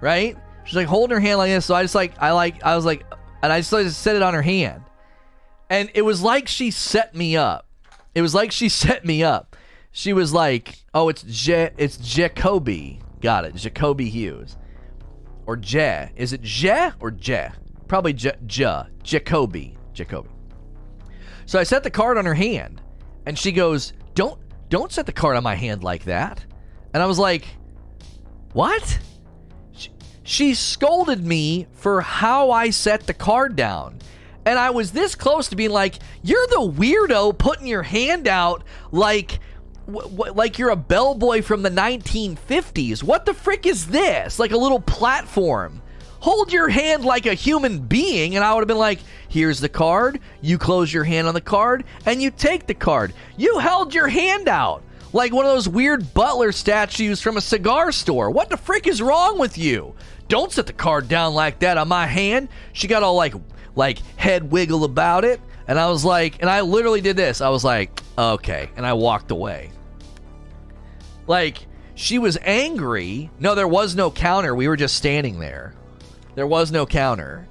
S1: right? She's like holding her hand like this. So I just like I like I was like, and I just like set it on her hand, and it was like she set me up. It was like she [laughs] set me up. She was like, "Oh, it's Je, it's Jacoby." Got it, Jacoby Hughes, or Je. Is it Je or Je? Probably Je, Jacoby, Jacoby. So I set the card on her hand, and she goes, "Don't, don't set the card on my hand like that." And I was like, "What?" She, she scolded me for how I set the card down. And I was this close to being like, "You're the weirdo putting your hand out like like you're a bellboy from the 1950s. What the frick is this? Like a little platform. Hold your hand like a human being, and I would have been like, here's the card. You close your hand on the card, and you take the card. You held your hand out like one of those weird butler statues from a cigar store. What the frick is wrong with you? Don't set the card down like that on my hand. She got all like like head wiggle about it. And I was like, and I literally did this. I was like, okay. And I walked away. Like, she was angry. No, there was no counter. We were just standing there. There was no counter.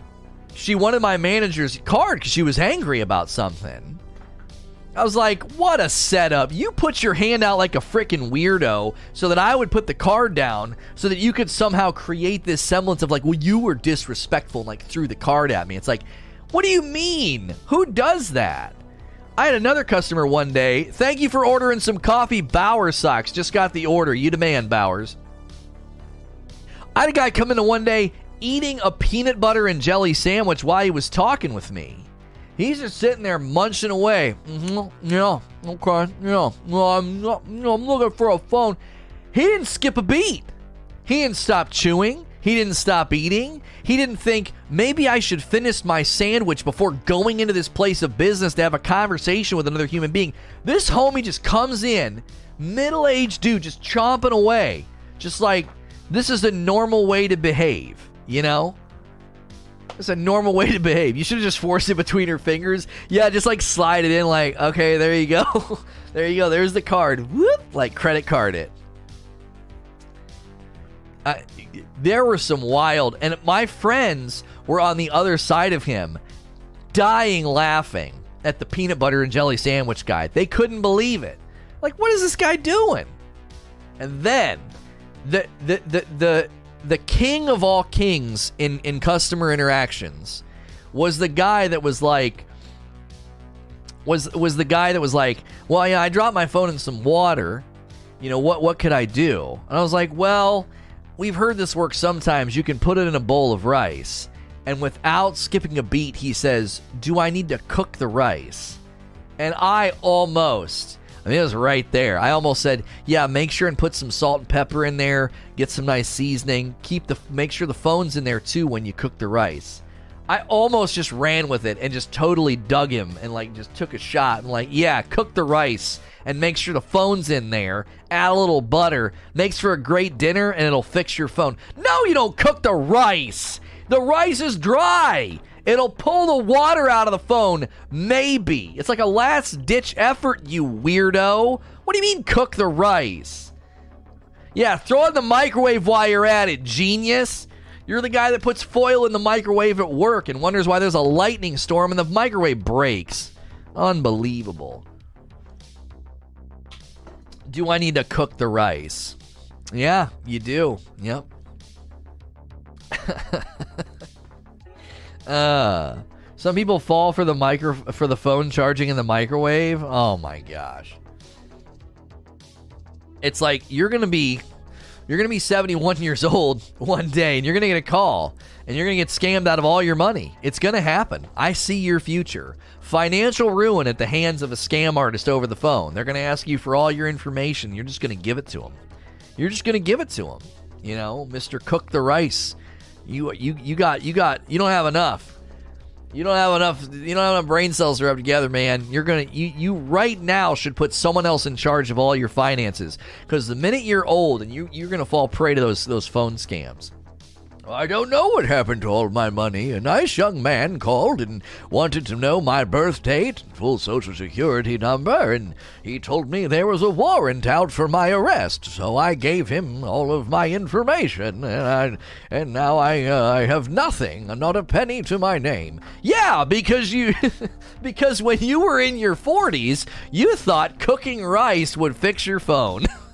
S1: She wanted my manager's card because she was angry about something. I was like, what a setup. You put your hand out like a freaking weirdo so that I would put the card down so that you could somehow create this semblance of like, well, you were disrespectful and like threw the card at me. It's like, what do you mean? Who does that? I had another customer one day. Thank you for ordering some coffee Bowers socks. Just got the order. You demand, Bowers. I had a guy come in one day eating a peanut butter and jelly sandwich while he was talking with me. He's just sitting there munching away. Mm-hmm, yeah, okay, yeah. Well, I'm, not, I'm looking for a phone. He didn't skip a beat. He didn't stop chewing. He didn't stop eating. He didn't think maybe I should finish my sandwich before going into this place of business to have a conversation with another human being. This homie just comes in, middle aged dude, just chomping away. Just like, this is a normal way to behave, you know? It's a normal way to behave. You should have just forced it between her fingers. Yeah, just like slide it in, like, okay, there you go. [laughs] there you go. There's the card. Whoop, like credit card it. Uh, there were some wild, and my friends were on the other side of him, dying laughing at the peanut butter and jelly sandwich guy. They couldn't believe it. Like, what is this guy doing? And then the the the the the king of all kings in in customer interactions was the guy that was like was was the guy that was like, "Well, yeah, I dropped my phone in some water. You know, what what could I do?" And I was like, "Well, we've heard this work sometimes. You can put it in a bowl of rice." And without skipping a beat, he says, "Do I need to cook the rice?" And I almost I mean, it was right there. I almost said, "Yeah, make sure and put some salt and pepper in there. Get some nice seasoning. Keep the make sure the phone's in there too when you cook the rice." I almost just ran with it and just totally dug him and like just took a shot and like, "Yeah, cook the rice and make sure the phone's in there. Add a little butter. Makes for a great dinner and it'll fix your phone." No, you don't cook the rice. The rice is dry. It'll pull the water out of the phone. Maybe. It's like a last ditch effort, you weirdo. What do you mean, cook the rice? Yeah, throw in the microwave while you're at it, genius. You're the guy that puts foil in the microwave at work and wonders why there's a lightning storm and the microwave breaks. Unbelievable. Do I need to cook the rice? Yeah, you do. Yep. [laughs] Uh, some people fall for the micro for the phone charging in the microwave. Oh my gosh. It's like you're going to be you're going to be 71 [laughs] years old one day and you're going to get a call and you're going to get scammed out of all your money. It's going to happen. I see your future. Financial ruin at the hands of a scam artist over the phone. They're going to ask you for all your information. You're just going to give it to them. You're just going to give it to them. You know, Mr. Cook the rice. You you you got you got you don't have enough. You don't have enough. You don't have enough brain cells to rub together, man. You're gonna you you right now should put someone else in charge of all your finances because the minute you're old and you you're gonna fall prey to those those phone scams. I don't know what happened to all my money. A nice young man called and wanted to know my birth date, and full social security number, and he told me there was a warrant out for my arrest. So I gave him all of my information, and I, and now I uh, I have nothing, not a penny to my name. Yeah, because you [laughs] because when you were in your 40s, you thought cooking rice would fix your phone. [laughs]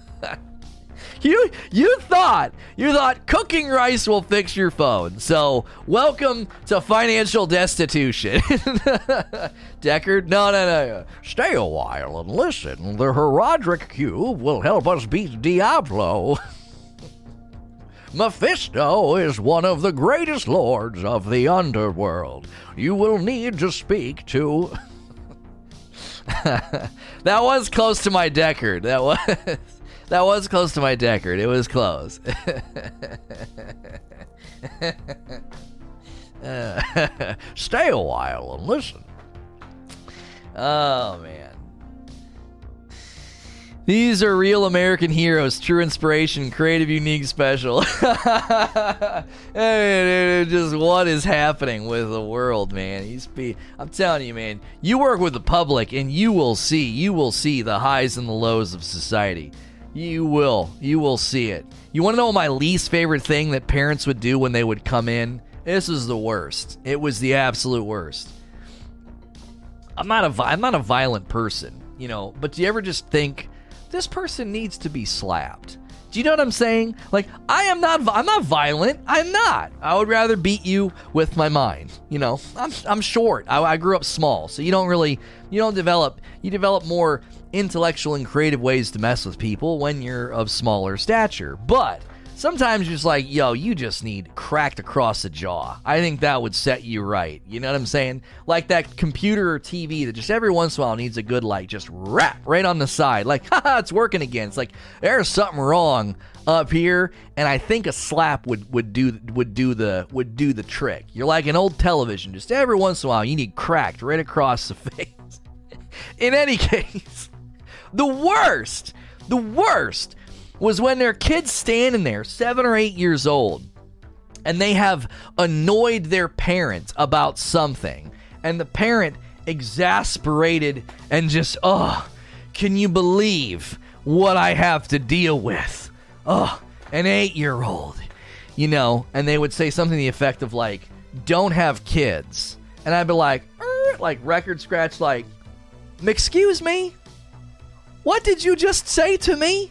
S1: You you thought you thought cooking rice will fix your phone. So welcome to financial destitution. [laughs] Deckard, no, no, no. Stay a while and listen. The Horadric Cube will help us beat Diablo. [laughs] Mephisto is one of the greatest lords of the underworld. You will need to speak to. [laughs] that was close to my Deckard. That was. That was close to my Deckard. It was close. [laughs] uh, [laughs] stay a while and listen. Oh, man. These are real American heroes, true inspiration, creative, unique, special. [laughs] just what is happening with the world, man. He's be, I'm telling you, man. You work with the public, and you will see, you will see the highs and the lows of society. You will. You will see it. You want to know my least favorite thing that parents would do when they would come in? This is the worst. It was the absolute worst. I'm not a I'm not a violent person, you know, but do you ever just think this person needs to be slapped? Do you know what I'm saying? Like I am not I'm not violent. I'm not. I would rather beat you with my mind. You know, I'm I'm short. I, I grew up small, so you don't really you don't develop you develop more intellectual and creative ways to mess with people when you're of smaller stature. But sometimes you're just like, yo, you just need cracked across the jaw. I think that would set you right. You know what I'm saying? Like that computer or TV that just every once in a while needs a good like just rap right on the side. Like, [laughs] haha, it's working again. It's like there's something wrong up here, and I think a slap would, would do would do the would do the trick. You're like an old television. Just every once in a while you need cracked right across the [laughs] face. In any [laughs] case, the worst, the worst was when their kid's standing there, seven or eight years old, and they have annoyed their parents about something, and the parent exasperated and just, oh, can you believe what I have to deal with? Oh, an eight year old, you know, and they would say something to the effect of, like, don't have kids. And I'd be like, er, like, record scratch, like, excuse me? What did you just say to me?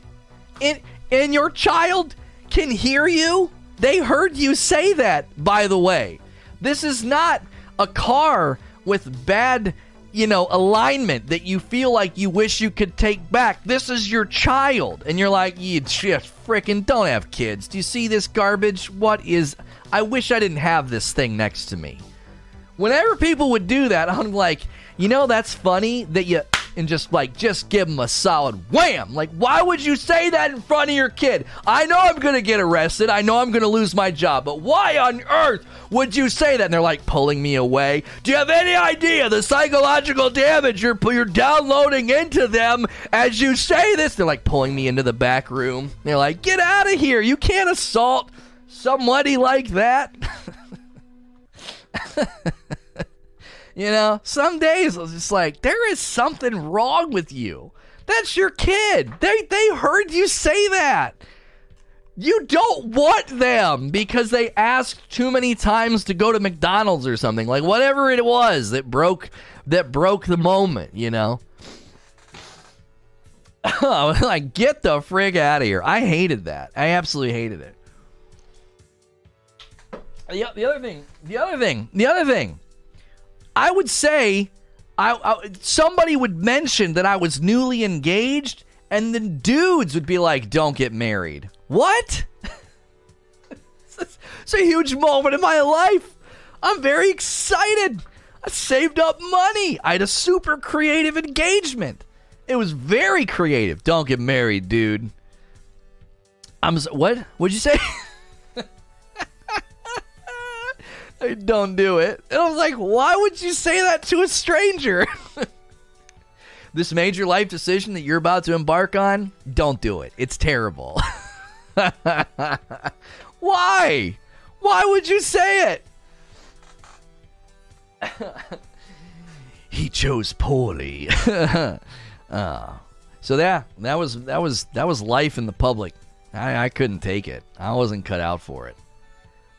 S1: And and your child can hear you? They heard you say that, by the way. This is not a car with bad, you know, alignment that you feel like you wish you could take back. This is your child. And you're like, you just freaking don't have kids. Do you see this garbage? What is. I wish I didn't have this thing next to me. Whenever people would do that, I'm like, you know, that's funny that you and just like just give them a solid wham. Like, why would you say that in front of your kid? I know I'm gonna get arrested. I know I'm gonna lose my job, but why on earth would you say that? And they're like pulling me away. Do you have any idea the psychological damage you're you're downloading into them as you say this? They're like pulling me into the back room. They're like, get out of here. You can't assault somebody like that. [laughs] You know, some days it's just like there is something wrong with you. That's your kid. They they heard you say that. You don't want them because they asked too many times to go to McDonald's or something. Like whatever it was that broke that broke the moment, you know. [laughs] like get the frig out of here. I hated that. I absolutely hated it. The, the other thing, the other thing, the other thing I would say I, I, somebody would mention that I was newly engaged, and then dudes would be like, "Don't get married." What? [laughs] it's a huge moment in my life. I'm very excited. I saved up money. I had a super creative engagement. It was very creative. Don't get married, dude. I'm what? What'd you say? [laughs] don't do it. And I was like, why would you say that to a stranger? [laughs] this major life decision that you're about to embark on, don't do it. It's terrible. [laughs] why? Why would you say it? [laughs] he chose poorly. uh, so yeah, that was that was that was life in the public. I, I couldn't take it. I wasn't cut out for it.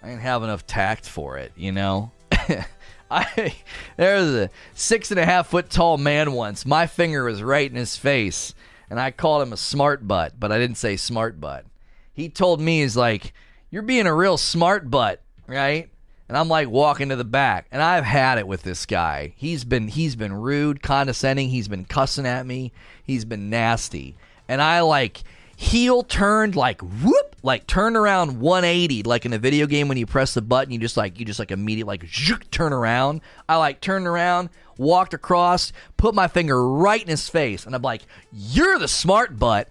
S1: I didn't have enough tact for it, you know. [laughs] I there was a six and a half foot tall man once. My finger was right in his face, and I called him a smart butt, but I didn't say smart butt. He told me he's like, "You're being a real smart butt, right?" And I'm like walking to the back, and I've had it with this guy. He's been he's been rude, condescending. He's been cussing at me. He's been nasty, and I like heel turned like whoop like turned around 180 like in a video game when you press the button you just like you just like immediately like turn around. I like turned around walked across put my finger right in his face and i'm like you're the smart butt.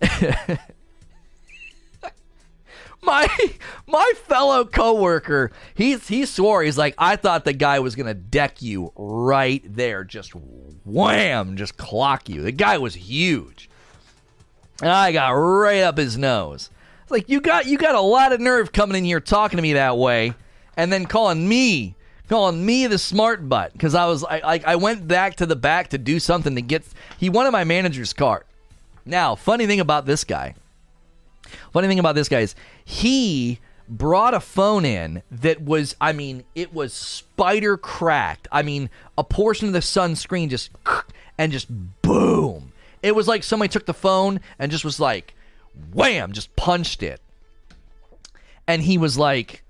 S1: [laughs] My my fellow coworker he he swore he's like i thought the guy was gonna deck you right there just wham just clock you. The guy was huge. And I got right up his nose. It's like you got you got a lot of nerve coming in here talking to me that way, and then calling me calling me the smart butt because I was I, I I went back to the back to do something to get he wanted my manager's card. Now, funny thing about this guy. Funny thing about this guy is he brought a phone in that was I mean, it was spider cracked. I mean, a portion of the sun screen just and just boom it was like somebody took the phone and just was like, wham, just punched it. And he was like,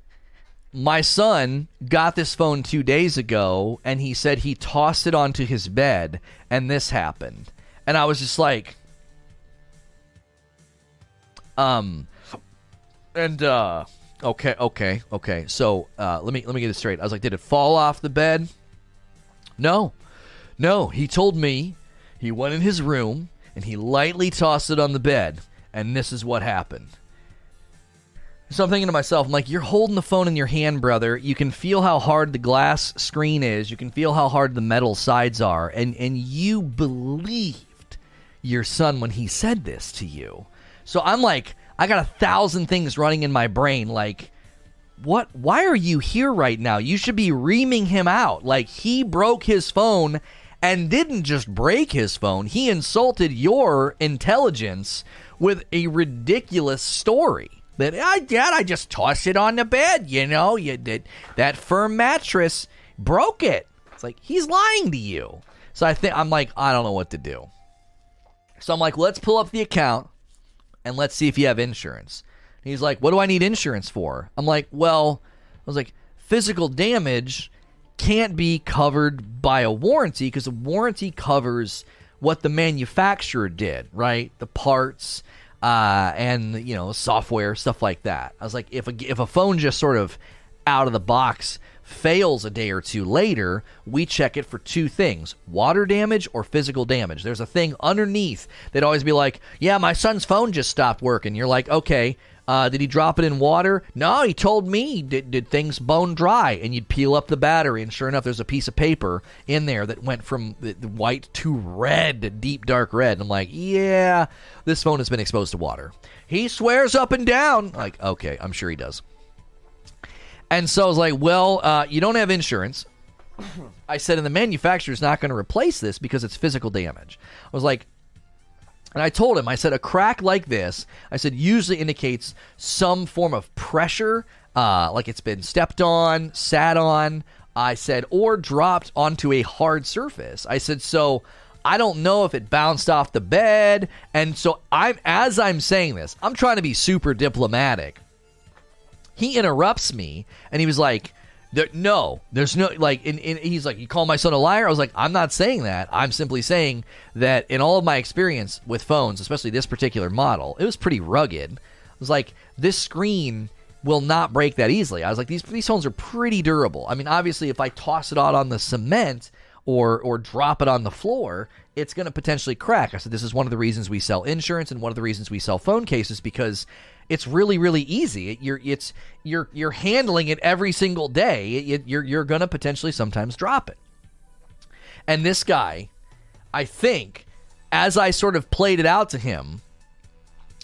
S1: my son got this phone two days ago and he said he tossed it onto his bed and this happened. And I was just like, um, and, uh, okay, okay, okay. So, uh, let me, let me get it straight. I was like, did it fall off the bed? No, no. He told me he went in his room and he lightly tossed it on the bed, and this is what happened. So I'm thinking to myself, I'm like, you're holding the phone in your hand, brother. You can feel how hard the glass screen is. You can feel how hard the metal sides are, and and you believed your son when he said this to you. So I'm like, I got a thousand things running in my brain, like. What? Why are you here right now? You should be reaming him out. Like he broke his phone and didn't just break his phone, he insulted your intelligence with a ridiculous story. That I dad, I just tossed it on the bed, you know, you did that firm mattress broke it. It's like he's lying to you. So I think I'm like, I don't know what to do. So I'm like, let's pull up the account and let's see if you have insurance. And he's like, what do I need insurance for? I'm like, well, I was like, physical damage can't be covered by a warranty because a warranty covers what the manufacturer did, right? The parts uh, and you know software stuff like that. I was like, if a if a phone just sort of out of the box fails a day or two later, we check it for two things water damage or physical damage. There's a thing underneath that always be like, yeah, my son's phone just stopped working. You're like, okay, uh, did he drop it in water? No, he told me. Did, did things bone dry? And you'd peel up the battery, and sure enough, there's a piece of paper in there that went from the, the white to red, deep dark red. And I'm like, yeah, this phone has been exposed to water. He swears up and down. Like, okay, I'm sure he does. And so I was like, well, uh, you don't have insurance. [coughs] I said, and the manufacturer's not going to replace this because it's physical damage. I was like, and I told him, I said, a crack like this, I said, usually indicates some form of pressure, uh, like it's been stepped on, sat on, I said, or dropped onto a hard surface. I said, so I don't know if it bounced off the bed. And so I'm, as I'm saying this, I'm trying to be super diplomatic. He interrupts me and he was like, there, no, there's no like. He's like, you call my son a liar. I was like, I'm not saying that. I'm simply saying that in all of my experience with phones, especially this particular model, it was pretty rugged. It was like this screen will not break that easily. I was like, these these phones are pretty durable. I mean, obviously, if I toss it out on the cement or or drop it on the floor, it's going to potentially crack. I said this is one of the reasons we sell insurance and one of the reasons we sell phone cases because it's really really easy. It, you're it's you're you're handling it every single day. It, you're you're to potentially sometimes drop it. And this guy, I think, as I sort of played it out to him,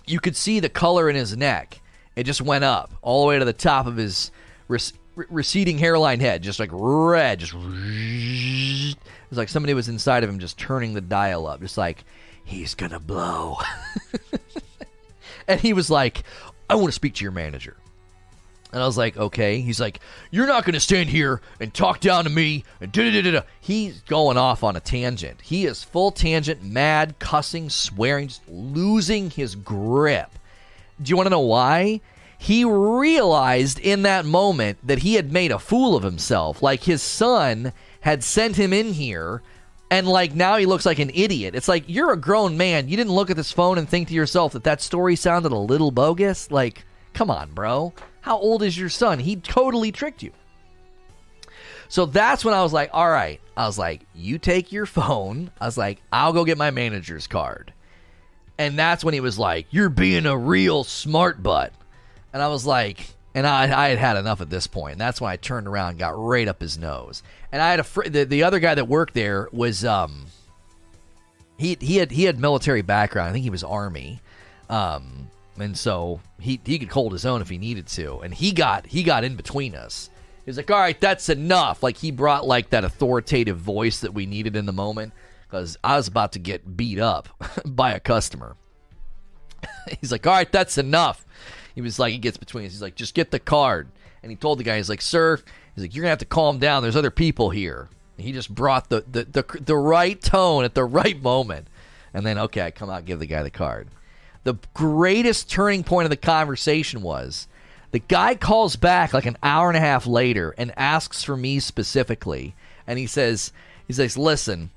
S1: you could see the color in his neck. It just went up all the way to the top of his rec- receding hairline head, just like red, just. [laughs] It's like somebody was inside of him, just turning the dial up, just like he's gonna blow. [laughs] and he was like, "I want to speak to your manager." And I was like, okay. He's like, you're not going to stand here and talk down to me. And da da da da. He's going off on a tangent. He is full tangent, mad, cussing, swearing, just losing his grip. Do you want to know why? He realized in that moment that he had made a fool of himself. Like his son had sent him in here. And like now he looks like an idiot. It's like you're a grown man. You didn't look at this phone and think to yourself that that story sounded a little bogus. Like, come on, bro. How old is your son? He totally tricked you. So that's when I was like, all right. I was like, you take your phone. I was like, I'll go get my manager's card. And that's when he was like, you're being a real smart butt. And I was like, and I, I had had enough at this point. And that's when I turned around and got right up his nose. And I had a fr- the, the other guy that worked there was um he he had he had military background. I think he was army. Um and so he he could hold his own if he needed to. And he got he got in between us. He was like, "All right, that's enough." Like he brought like that authoritative voice that we needed in the moment because I was about to get beat up [laughs] by a customer. [laughs] he's like, "All right, that's enough." He was like, he gets between us. He's like, "Just get the card." And he told the guy, he's like, "Sir," he's like, "You're gonna have to calm down. There's other people here." And he just brought the the the, the right tone at the right moment. And then, okay, I come out, give the guy the card. The greatest turning point of the conversation was the guy calls back like an hour and a half later and asks for me specifically. And he says, he says, listen,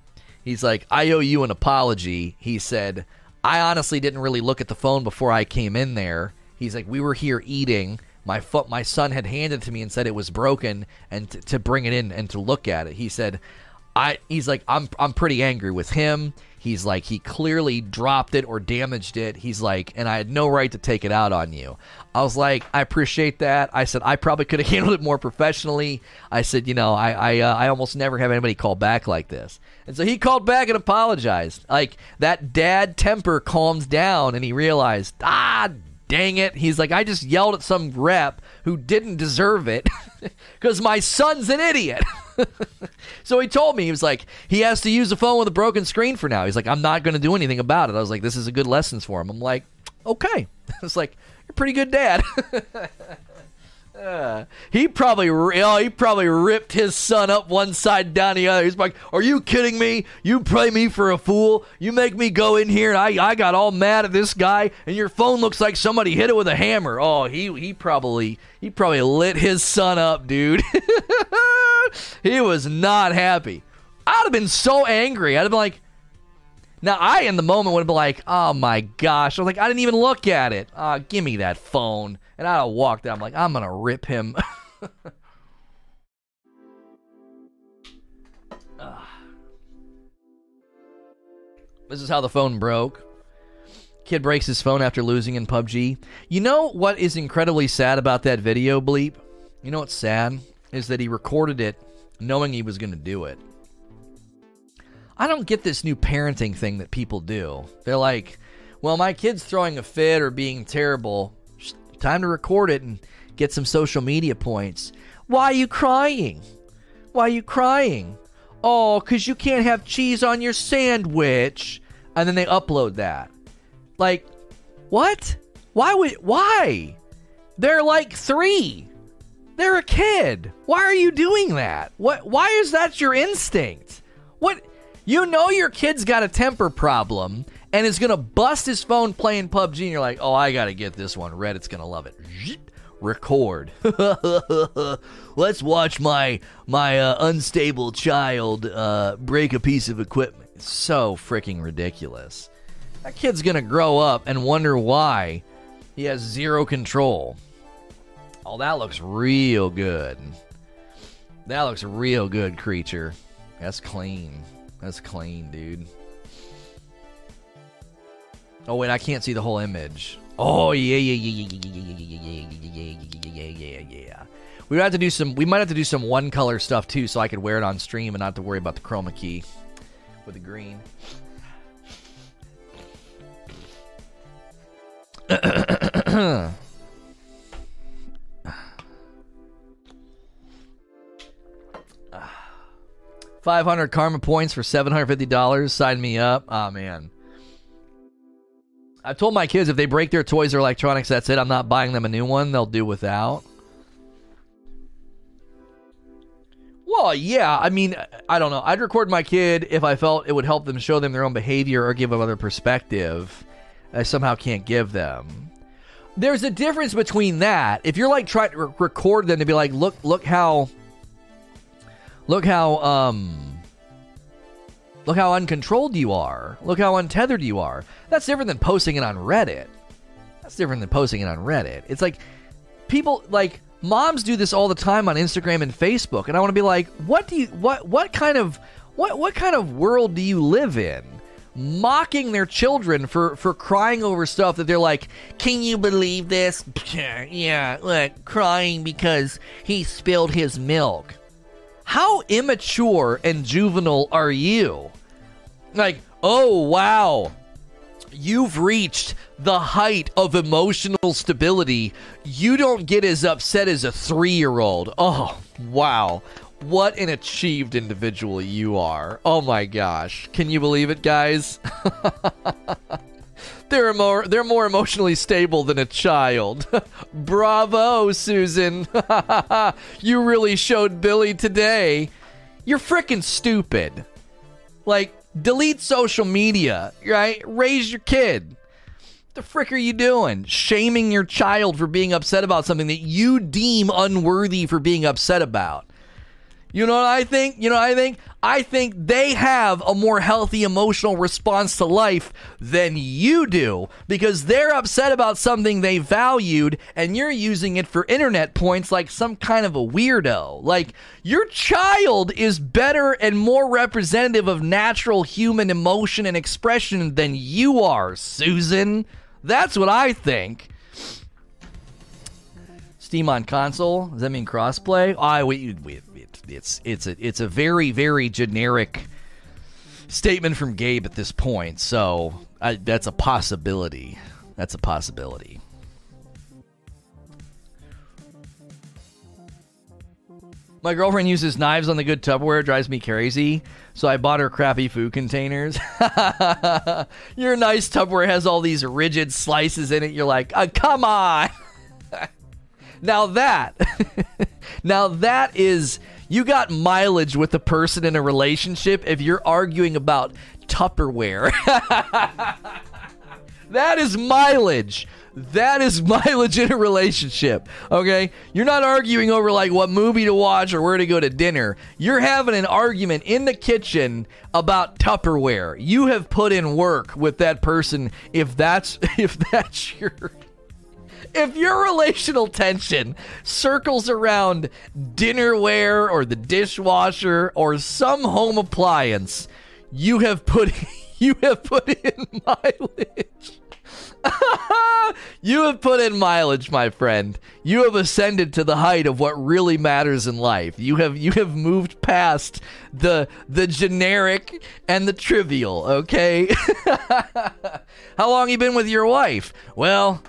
S1: he's like, I owe you an apology. He said, I honestly didn't really look at the phone before I came in there. He's like, we were here eating. My foot, my son had handed it to me and said it was broken, and t- to bring it in and to look at it. He said, I. He's like, I'm, I'm pretty angry with him. He's like, he clearly dropped it or damaged it. He's like, and I had no right to take it out on you. I was like, I appreciate that. I said, I probably could have [laughs] handled it more professionally. I said, you know, I I, uh, I almost never have anybody call back like this. And so he called back and apologized. Like that dad temper calmed down and he realized, ah, dang it. He's like, I just yelled at some rep who didn't deserve it [laughs] because my son's an idiot. [laughs] so he told me he was like he has to use a phone with a broken screen for now. He's like I'm not going to do anything about it. I was like this is a good lessons for him. I'm like okay. [laughs] It's like you're pretty good dad. Uh, he probably, oh, he probably ripped his son up one side down the other. He's like, "Are you kidding me? You play me for a fool? You make me go in here and I, I got all mad at this guy, and your phone looks like somebody hit it with a hammer." Oh, he, he probably, he probably lit his son up, dude. [laughs] he was not happy. I'd have been so angry. I'd have been like, now I in the moment would been like, "Oh my gosh!" I was like, "I didn't even look at it. Uh, give me that phone." And I'd have walked out. I'm like, "I'm gonna rip him." [laughs] this is how the phone broke. Kid breaks his phone after losing in PUBG. You know what is incredibly sad about that video, Bleep? You know what's sad? Is that he recorded it knowing he was going to do it. I don't get this new parenting thing that people do. They're like, well, my kid's throwing a fit or being terrible. Time to record it and get some social media points. Why are you crying? Why are you crying? Oh, because you can't have cheese on your sandwich. And then they upload that. Like, what? Why would. Why? They're like three. They're a kid. Why are you doing that? What? Why is that your instinct? What? You know your kid's got a temper problem and is gonna bust his phone playing PUBG, and you're like, oh, I gotta get this one. Reddit's gonna love it. Record. [laughs] Let's watch my my uh, unstable child uh, break a piece of equipment. It's so freaking ridiculous. That kid's gonna grow up and wonder why he has zero control. Oh, that looks real good. That looks real good, creature. That's clean. That's clean, dude. Oh wait, I can't see the whole image. Oh yeah, yeah, yeah, yeah, yeah, yeah, yeah, yeah, yeah, yeah, yeah. We have to do some. We might have to do some one color stuff too, so I could wear it on stream and not have to worry about the chroma key with the green. Five hundred karma points for seven hundred fifty dollars. Sign me up. Oh man. I've told my kids if they break their toys or electronics, that's it. I'm not buying them a new one. They'll do without. Well, yeah. I mean, I don't know. I'd record my kid if I felt it would help them show them their own behavior or give them other perspective. I somehow can't give them. There's a difference between that. If you're like trying to re- record them to be like, look, look how, look how, um, Look how uncontrolled you are. Look how untethered you are. That's different than posting it on Reddit. That's different than posting it on Reddit. It's like people like moms do this all the time on Instagram and Facebook, and I want to be like, what do you what what kind of what what kind of world do you live in? Mocking their children for for crying over stuff that they're like, can you believe this? [laughs] Yeah, like crying because he spilled his milk. How immature and juvenile are you? Like, oh, wow. You've reached the height of emotional stability. You don't get as upset as a three year old. Oh, wow. What an achieved individual you are. Oh my gosh. Can you believe it, guys? [laughs] they're more they're more emotionally stable than a child. [laughs] Bravo, Susan. [laughs] you really showed Billy today. You're freaking stupid. Like delete social media, right? Raise your kid. The frick are you doing? Shaming your child for being upset about something that you deem unworthy for being upset about. You know what I think? You know what I think? I think they have a more healthy emotional response to life than you do because they're upset about something they valued and you're using it for internet points like some kind of a weirdo. Like, your child is better and more representative of natural human emotion and expression than you are, Susan. That's what I think. Steam on console? Does that mean crossplay? Oh, I oh, wait, wait, it's it's a it's a very very generic statement from Gabe at this point. So I, that's a possibility. That's a possibility. My girlfriend uses knives on the good Tupperware. Drives me crazy. So I bought her crappy food containers. [laughs] Your nice Tupperware has all these rigid slices in it. You're like, oh, come on. [laughs] now that, [laughs] now that is you got mileage with a person in a relationship if you're arguing about Tupperware. [laughs] that is mileage. That is [laughs] mileage in a relationship. Okay? You're not arguing over like what movie to watch or where to go to dinner. You're having an argument in the kitchen about Tupperware. You have put in work with that person if that's [laughs] if that's your if your relational tension circles around dinnerware or the dishwasher or some home appliance, you have put [laughs] you have put in mileage. [laughs] you have put in mileage, my friend. You have ascended to the height of what really matters in life. You have you have moved past the the generic and the trivial, okay? [laughs] How long you been with your wife? Well,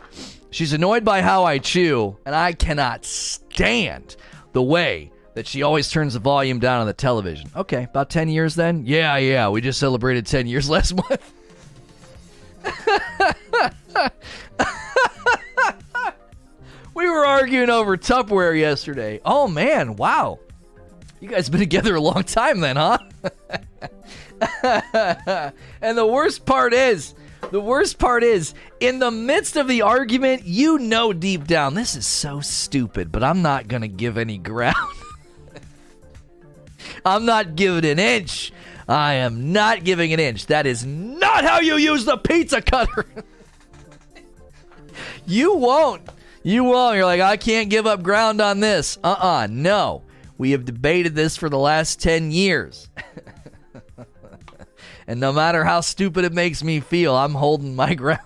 S1: She's annoyed by how I chew, and I cannot stand the way that she always turns the volume down on the television. Okay, about 10 years then? Yeah, yeah, we just celebrated 10 years [laughs] last month. we were arguing over Tupperware yesterday. Oh man, wow. You guys been together a long time then, huh? [laughs] and the worst part is, the worst part is, in the midst of the argument, you know deep down, this is so stupid, but I'm not going to give any ground. [laughs] I'm not giving an inch. I am not giving an inch. That is not how you use the pizza cutter. [laughs] you won't. You won't. You're like, I can't give up ground on this. Uh uh uh No. We have debated this for the last 10 years. [laughs] and no matter how stupid it makes me feel, I'm holding my [laughs] ground.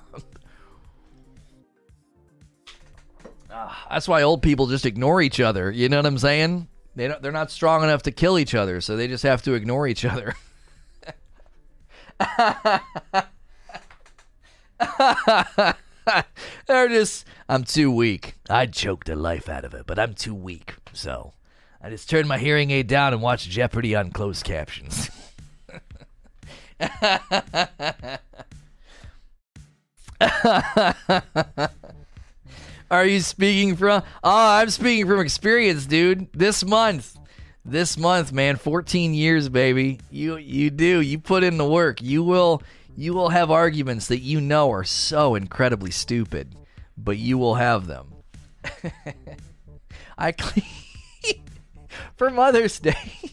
S1: Ah, that's why old people just ignore each other. You know what I'm saying? They don't, they're not strong enough to kill each other, so they just have to ignore each other. [laughs] they're just, I'm too weak. I'd choke the life out of it, but I'm too weak. So I just turned my hearing aid down and watched Jeopardy on closed captions. [laughs] [laughs] Are you speaking from? Oh, I'm speaking from experience, dude. This month, this month, man, 14 years, baby. You you do. You put in the work. You will you will have arguments that you know are so incredibly stupid, but you will have them. [laughs] I clean [laughs] for Mother's Day.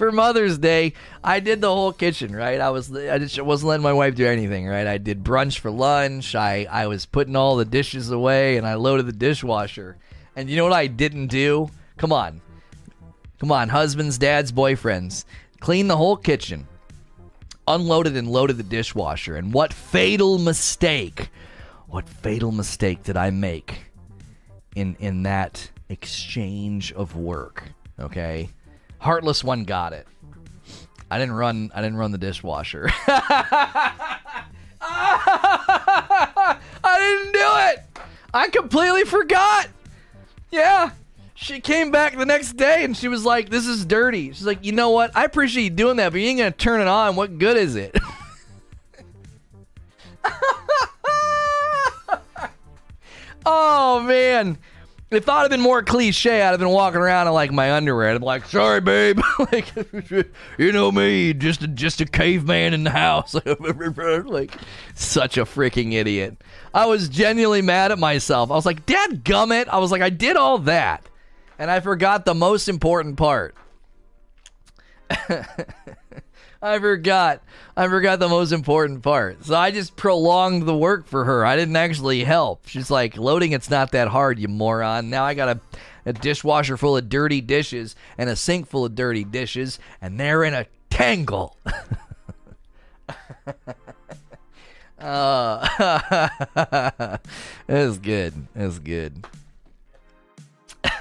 S1: For Mother's Day, I did the whole kitchen, right? I was I just wasn't letting my wife do anything, right? I did brunch for lunch. I I was putting all the dishes away and I loaded the dishwasher. And you know what I didn't do? Come on. Come on, husbands, dads, boyfriends. Clean the whole kitchen. Unloaded and loaded the dishwasher. And what fatal mistake? What fatal mistake did I make in in that exchange of work? Okay? Heartless one got it. I didn't run. I didn't run the dishwasher. [laughs] I didn't do it. I completely forgot. Yeah. She came back the next day and she was like, "This is dirty." She's like, "You know what? I appreciate you doing that, but you ain't gonna turn it on. What good is it?" [laughs] oh man if I'd have been more cliche, I'd have been walking around in like my underwear. Be like, "Sorry, babe, [laughs] like [laughs] you know me, just a, just a caveman in the house." [laughs] like such a freaking idiot. I was genuinely mad at myself. I was like, "Dad, gummit!" I was like, "I did all that, and I forgot the most important part." I forgot. I forgot the most important part. So I just prolonged the work for her. I didn't actually help. She's like, loading it's not that hard, you moron. Now I got a, a dishwasher full of dirty dishes and a sink full of dirty dishes, and they're in a tangle. [laughs] uh, [laughs] it's good. It's good. [laughs]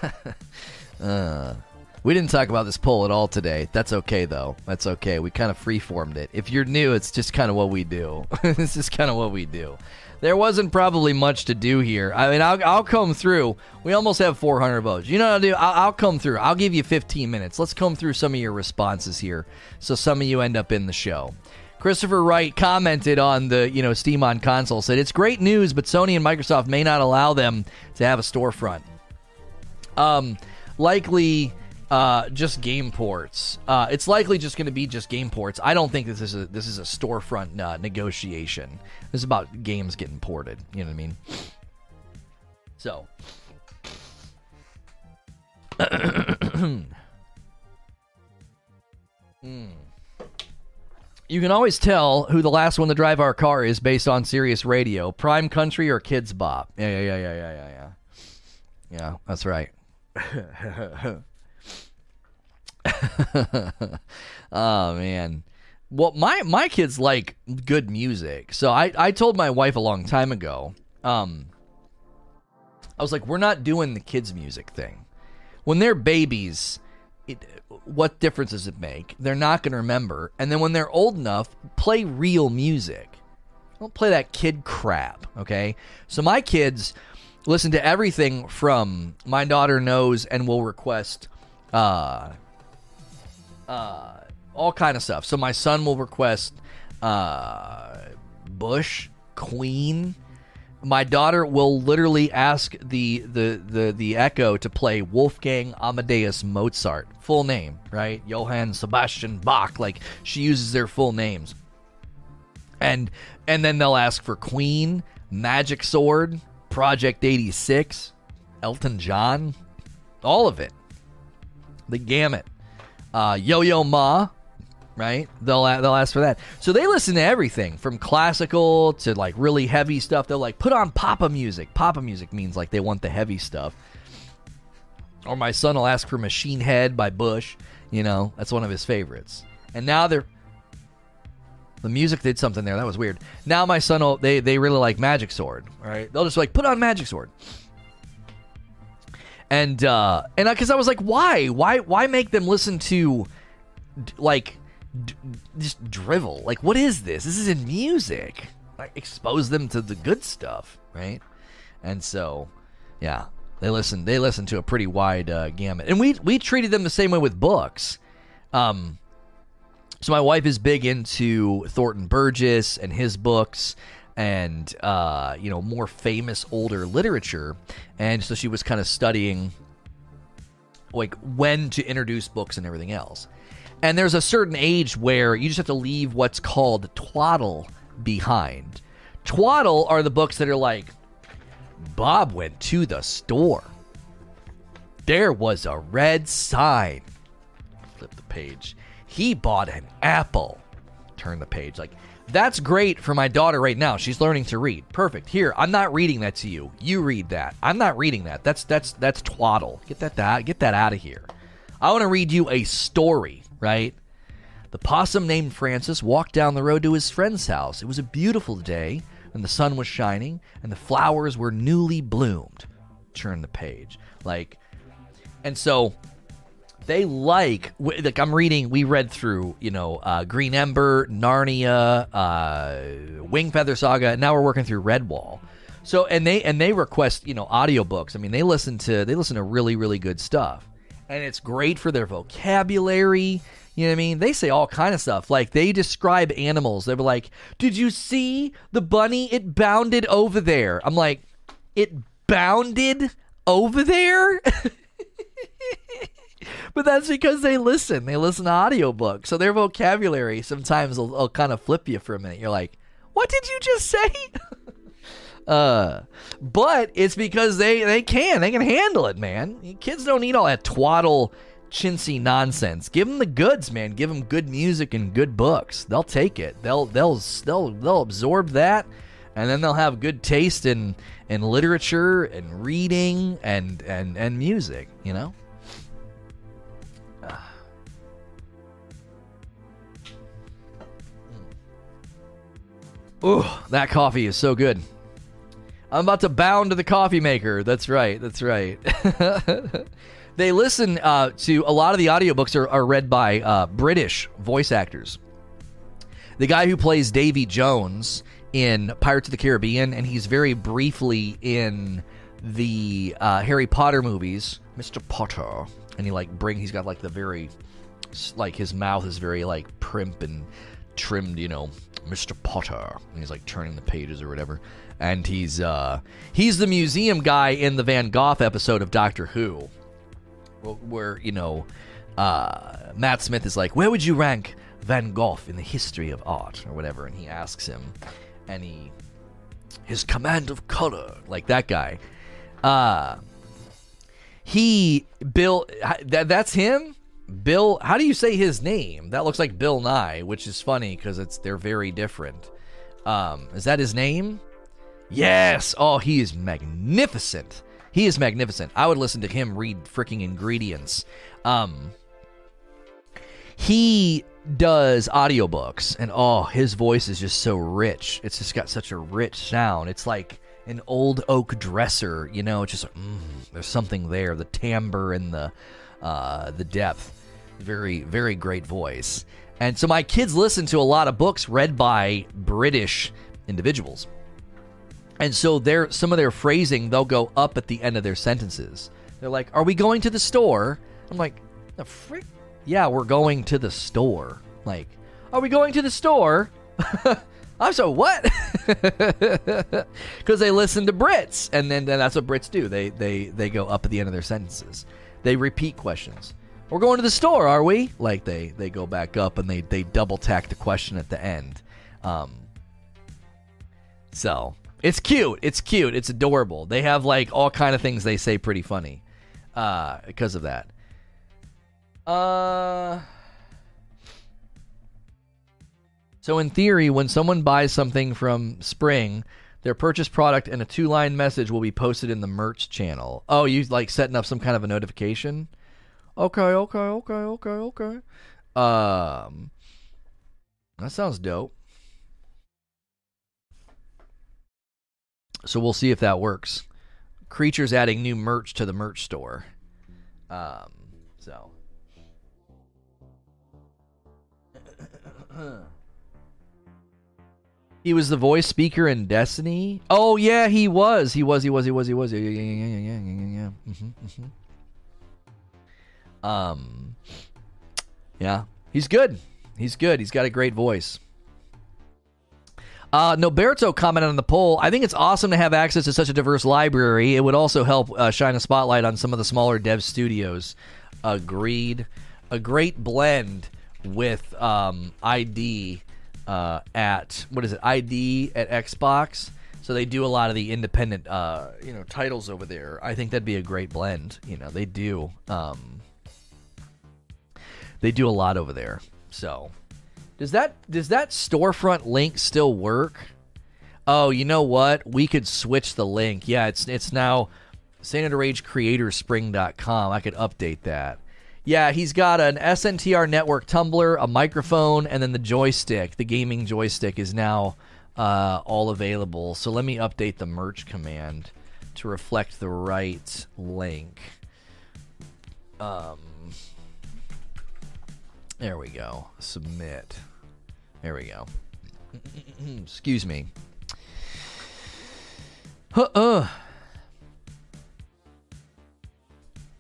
S1: uh. We didn't talk about this poll at all today. That's okay, though. That's okay. We kind of freeformed it. If you're new, it's just kind of what we do. [laughs] this is kind of what we do. There wasn't probably much to do here. I mean, I'll, I'll come through. We almost have 400 votes. You know what I'll do? I'll, I'll come through. I'll give you 15 minutes. Let's come through some of your responses here so some of you end up in the show. Christopher Wright commented on the, you know, Steam on console, said, It's great news, but Sony and Microsoft may not allow them to have a storefront. Um, likely uh, just game ports. Uh, it's likely just going to be just game ports. I don't think this is a this is a storefront uh, negotiation. This is about games getting ported. You know what I mean? So. [coughs] mm. You can always tell who the last one to drive our car is based on Sirius Radio, Prime Country or Kidz Bop. Yeah, yeah, yeah, yeah, yeah, yeah, yeah. Yeah, that's right. [laughs] [laughs] oh man. Well, my my kids like good music. So I I told my wife a long time ago. Um I was like, we're not doing the kids music thing. When they're babies, it, what difference does it make? They're not going to remember. And then when they're old enough, play real music. Don't play that kid crap, okay? So my kids listen to everything from my daughter knows and will request uh uh, all kind of stuff. So my son will request uh, Bush, Queen. My daughter will literally ask the, the the the Echo to play Wolfgang Amadeus Mozart, full name, right? Johann Sebastian Bach. Like she uses their full names, and and then they'll ask for Queen, Magic Sword, Project eighty six, Elton John, all of it, the gamut uh, Yo Yo Ma, right? They'll they'll ask for that. So they listen to everything from classical to like really heavy stuff. They'll like put on papa music. Papa music means like they want the heavy stuff. Or my son will ask for Machine Head by Bush. You know, that's one of his favorites. And now they're the music did something there. That was weird. Now my son will they they really like Magic Sword. All right, they'll just like put on Magic Sword. And uh and because I, I was like, why, why, why make them listen to like d- just drivel? Like, what is this? This isn't music. Like, expose them to the good stuff, right? And so, yeah, they listen. They listen to a pretty wide uh, gamut, and we we treated them the same way with books. Um, so my wife is big into Thornton Burgess and his books and uh, you know more famous older literature. And so she was kind of studying like when to introduce books and everything else. And there's a certain age where you just have to leave what's called twaddle behind. Twaddle are the books that are like bob went to the store. There was a red sign. Flip the page. He bought an apple. Turn the page. Like, that's great for my daughter right now. She's learning to read. Perfect. Here, I'm not reading that to you. You read that. I'm not reading that. That's that's that's twaddle. Get that that get that out of here. I want to read you a story, right? The possum named Francis walked down the road to his friend's house. It was a beautiful day, and the sun was shining, and the flowers were newly bloomed. Turn the page. Like, and so they like like I'm reading. We read through you know uh, Green Ember, Narnia, uh, Wing Feather Saga. And Now we're working through Redwall. So and they and they request you know audiobooks. I mean they listen to they listen to really really good stuff, and it's great for their vocabulary. You know what I mean? They say all kind of stuff. Like they describe animals. They were like, "Did you see the bunny? It bounded over there." I'm like, "It bounded over there?" [laughs] but that's because they listen. They listen to audiobooks. So their vocabulary sometimes will, will kind of flip you for a minute. You're like, what did you just say? [laughs] uh, but it's because they, they can. They can handle it, man. Kids don't need all that twaddle, chintzy nonsense. Give them the goods, man. Give them good music and good books. They'll take it. They'll they'll they'll they'll absorb that, and then they'll have good taste in in literature and reading and and and music. You know. Ooh, that coffee is so good. I'm about to bound to the coffee maker. That's right. That's right. [laughs] they listen uh, to a lot of the audiobooks are, are read by uh, British voice actors. The guy who plays Davy Jones in Pirates of the Caribbean, and he's very briefly in the uh, Harry Potter movies, Mr. Potter, and he like bring he's got like the very like his mouth is very like primp and trimmed, you know, Mr. Potter. And he's like turning the pages or whatever. And he's uh he's the museum guy in the Van Gogh episode of Doctor Who. Where, you know, uh Matt Smith is like, Where would you rank Van Gogh in the history of art? Or whatever, and he asks him and he his command of color, like that guy. Uh he built that, that's him Bill, how do you say his name? That looks like Bill Nye, which is funny because it's they're very different. Um, is that his name? Yes. Oh, he is magnificent. He is magnificent. I would listen to him read freaking ingredients. Um, he does audiobooks and oh, his voice is just so rich. It's just got such a rich sound. It's like an old oak dresser, you know, It's just mm, there's something there, the timbre and the uh, the depth. Very, very great voice. And so my kids listen to a lot of books read by British individuals. And so their some of their phrasing they'll go up at the end of their sentences. They're like, "Are we going to the store?" I'm like, "The frick? Yeah, we're going to the store." Like, "Are we going to the store?" [laughs] I'm so what? [laughs] Because they listen to Brits, and then, then that's what Brits do. They they they go up at the end of their sentences. They repeat questions. We're going to the store, are we? Like they they go back up and they they double tack the question at the end. Um, so it's cute. It's cute. It's adorable. They have like all kind of things they say pretty funny uh, because of that. Uh, So in theory, when someone buys something from Spring, their purchase product and a two-line message will be posted in the merch channel. Oh, you like setting up some kind of a notification? Okay, okay, okay, okay, okay. Um, that sounds dope. So we'll see if that works. Creatures adding new merch to the merch store. Um, so. [coughs] he was the voice speaker in Destiny. Oh yeah, he was. He was. He was. He was. He was. Yeah, yeah, yeah, yeah, yeah, yeah, yeah. Mm-hmm, mm-hmm. Um, yeah, he's good. He's good. He's got a great voice. Uh, Noberto commented on the poll. I think it's awesome to have access to such a diverse library. It would also help uh, shine a spotlight on some of the smaller dev studios. Agreed. A great blend with um, ID uh, at what is it? ID at Xbox. So they do a lot of the independent, uh, you know, titles over there. I think that'd be a great blend. You know, they do. Um, they do a lot over there. So does that does that storefront link still work? Oh, you know what? We could switch the link. Yeah, it's it's now SanitaRageCreatorSpring.com. I could update that. Yeah, he's got an SNTR network tumbler, a microphone, and then the joystick. The gaming joystick is now uh, all available. So let me update the merch command to reflect the right link. Um, there we go. Submit. There we go. [clears throat] Excuse me. Uh-uh.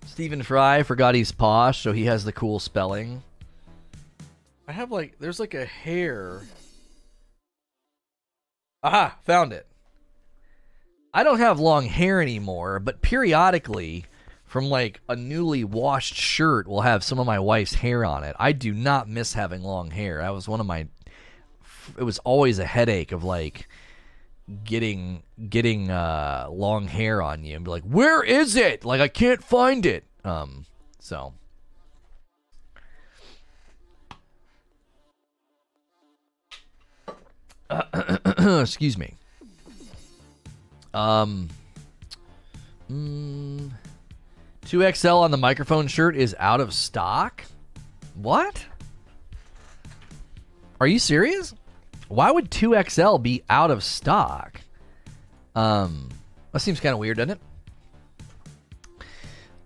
S1: Stephen Fry forgot he's posh, so he has the cool spelling. I have like, there's like a hair. Aha, found it. I don't have long hair anymore, but periodically, from like a newly washed shirt, will have some of my wife's hair on it. I do not miss having long hair. That was one of my it was always a headache of like getting getting uh, long hair on you and be like, where is it? Like I can't find it. Um, so. [clears throat] excuse me. Um, mm, 2XL on the microphone shirt is out of stock. What? Are you serious? Why would 2XL be out of stock? Um, that seems kind of weird, doesn't it?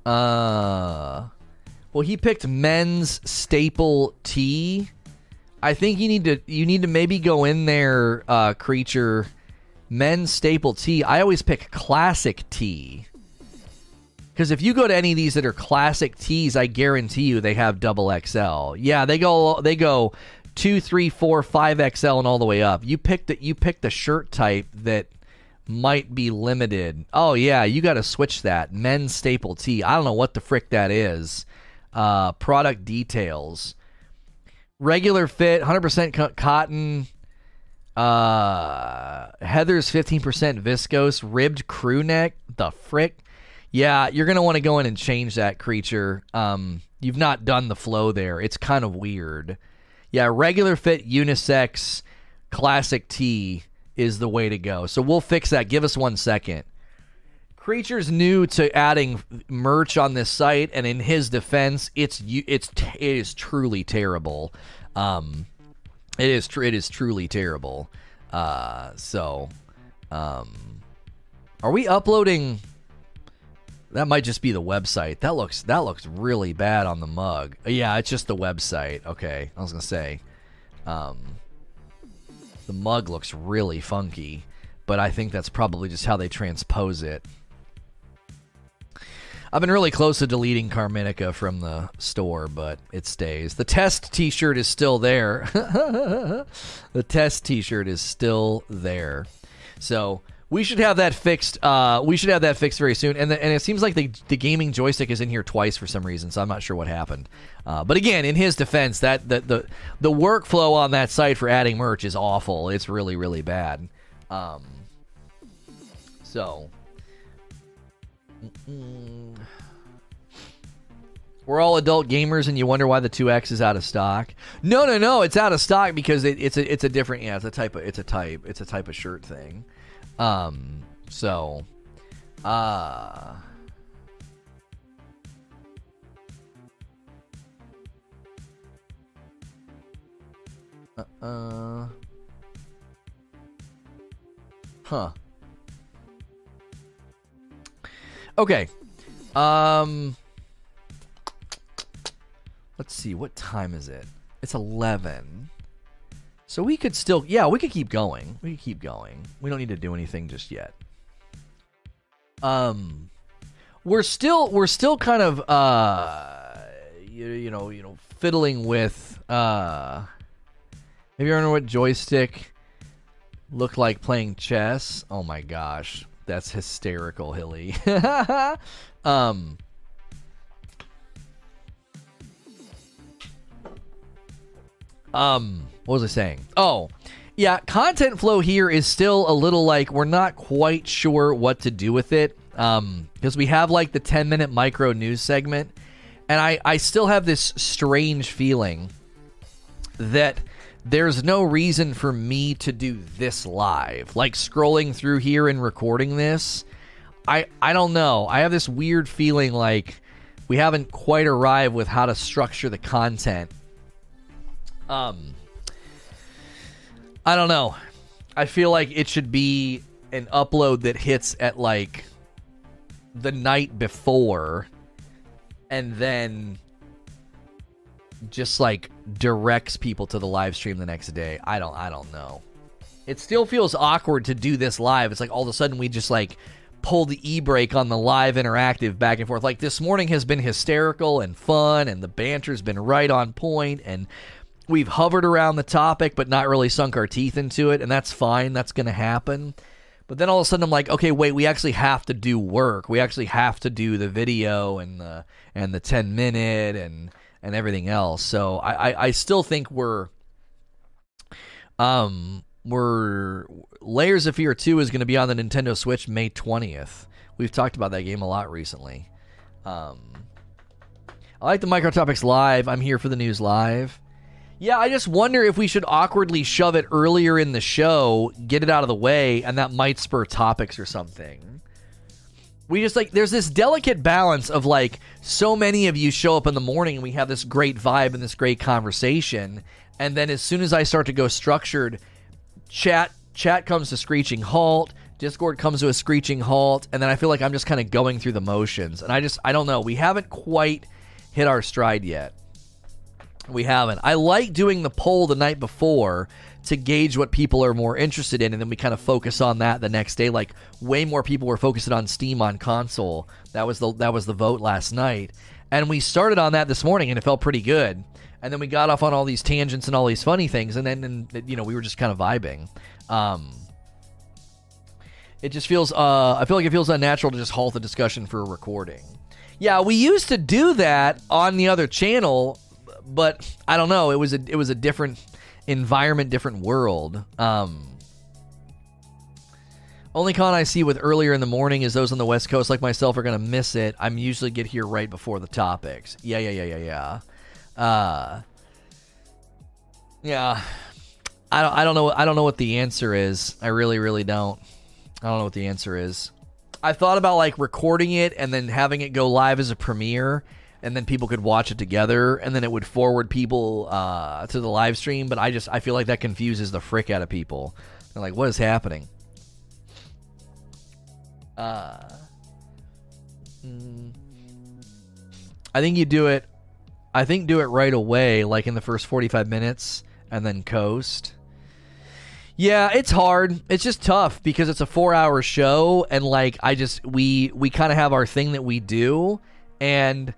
S1: Uh, well, he picked men's staple tee. I think you need to you need to maybe go in there, uh, creature. Men's staple tee. I always pick classic tee. Because if you go to any of these that are classic tees, I guarantee you they have double XL. Yeah, they go they go two, three, four, five XL and all the way up. You picked the you picked the shirt type that might be limited. Oh yeah, you got to switch that men's staple tee. I don't know what the frick that is. Uh, product details: regular fit, hundred percent cotton. Uh, Heather's fifteen percent viscose, ribbed crew neck. The frick. Yeah, you're gonna want to go in and change that creature. Um, you've not done the flow there. It's kind of weird. Yeah, regular fit unisex classic tee is the way to go. So we'll fix that. Give us one second. Creature's new to adding merch on this site, and in his defense, it's it's it is truly terrible. Um, it is tr- it is truly terrible. Uh, so, um, are we uploading? That might just be the website. That looks that looks really bad on the mug. Yeah, it's just the website. Okay, I was gonna say, um, the mug looks really funky, but I think that's probably just how they transpose it. I've been really close to deleting Carminica from the store, but it stays. The test T-shirt is still there. [laughs] the test T-shirt is still there. So we should have that fixed. Uh, we should have that fixed very soon. And the, and it seems like the the gaming joystick is in here twice for some reason. So I'm not sure what happened. Uh, but again, in his defense, that the, the the workflow on that site for adding merch is awful. It's really really bad. Um, so. We're all adult gamers, and you wonder why the 2X is out of stock. No, no, no, it's out of stock because it, it's a it's a different yeah, it's a type of it's a type it's a type of shirt thing. Um, so, uh Uh, huh. Okay. Um Let's see what time is it? It's 11. So we could still yeah, we could keep going. We could keep going. We don't need to do anything just yet. Um we're still we're still kind of uh you, you know, you know, fiddling with uh have you know what joystick looked like playing chess? Oh my gosh, that's hysterical, Hilly. [laughs] um, um, what was I saying? Oh, yeah, content flow here is still a little like we're not quite sure what to do with it. Um, because we have like the 10 minute micro news segment, and I I still have this strange feeling that there's no reason for me to do this live. Like scrolling through here and recording this, I I don't know. I have this weird feeling like we haven't quite arrived with how to structure the content. Um I don't know. I feel like it should be an upload that hits at like the night before and then just like directs people to the live stream the next day. I don't I don't know. It still feels awkward to do this live. It's like all of a sudden we just like pull the e-brake on the live interactive back and forth. Like this morning has been hysterical and fun and the banter's been right on point and we've hovered around the topic but not really sunk our teeth into it and that's fine. That's going to happen. But then all of a sudden I'm like, okay, wait, we actually have to do work. We actually have to do the video and the and the 10 minute and and everything else. So I, I, I still think we're um we're Layers of Fear 2 is going to be on the Nintendo Switch May 20th. We've talked about that game a lot recently. Um I like the Micro Topics live. I'm here for the news live. Yeah, I just wonder if we should awkwardly shove it earlier in the show, get it out of the way, and that might spur topics or something. We just like there's this delicate balance of like so many of you show up in the morning and we have this great vibe and this great conversation and then as soon as i start to go structured chat chat comes to screeching halt discord comes to a screeching halt and then i feel like i'm just kind of going through the motions and i just i don't know we haven't quite hit our stride yet we haven't i like doing the poll the night before to gauge what people are more interested in, and then we kind of focus on that the next day. Like way more people were focusing on Steam on console. That was the that was the vote last night, and we started on that this morning, and it felt pretty good. And then we got off on all these tangents and all these funny things, and then and, you know we were just kind of vibing. Um, it just feels uh, I feel like it feels unnatural to just halt the discussion for a recording. Yeah, we used to do that on the other channel, but I don't know. It was a it was a different environment, different world. Um, only con I see with earlier in the morning is those on the West Coast, like myself, are gonna miss it. I'm usually get here right before the topics. Yeah, yeah, yeah, yeah, yeah. Uh, yeah. I don't. I don't know. I don't know what the answer is. I really, really don't. I don't know what the answer is. I thought about like recording it and then having it go live as a premiere and then people could watch it together, and then it would forward people uh, to the live stream. But I just I feel like that confuses the frick out of people. They're like, what is happening? Uh, mm, I think you do it. I think do it right away, like in the first forty-five minutes, and then coast. Yeah, it's hard. It's just tough because it's a four-hour show, and like I just we we kind of have our thing that we do, and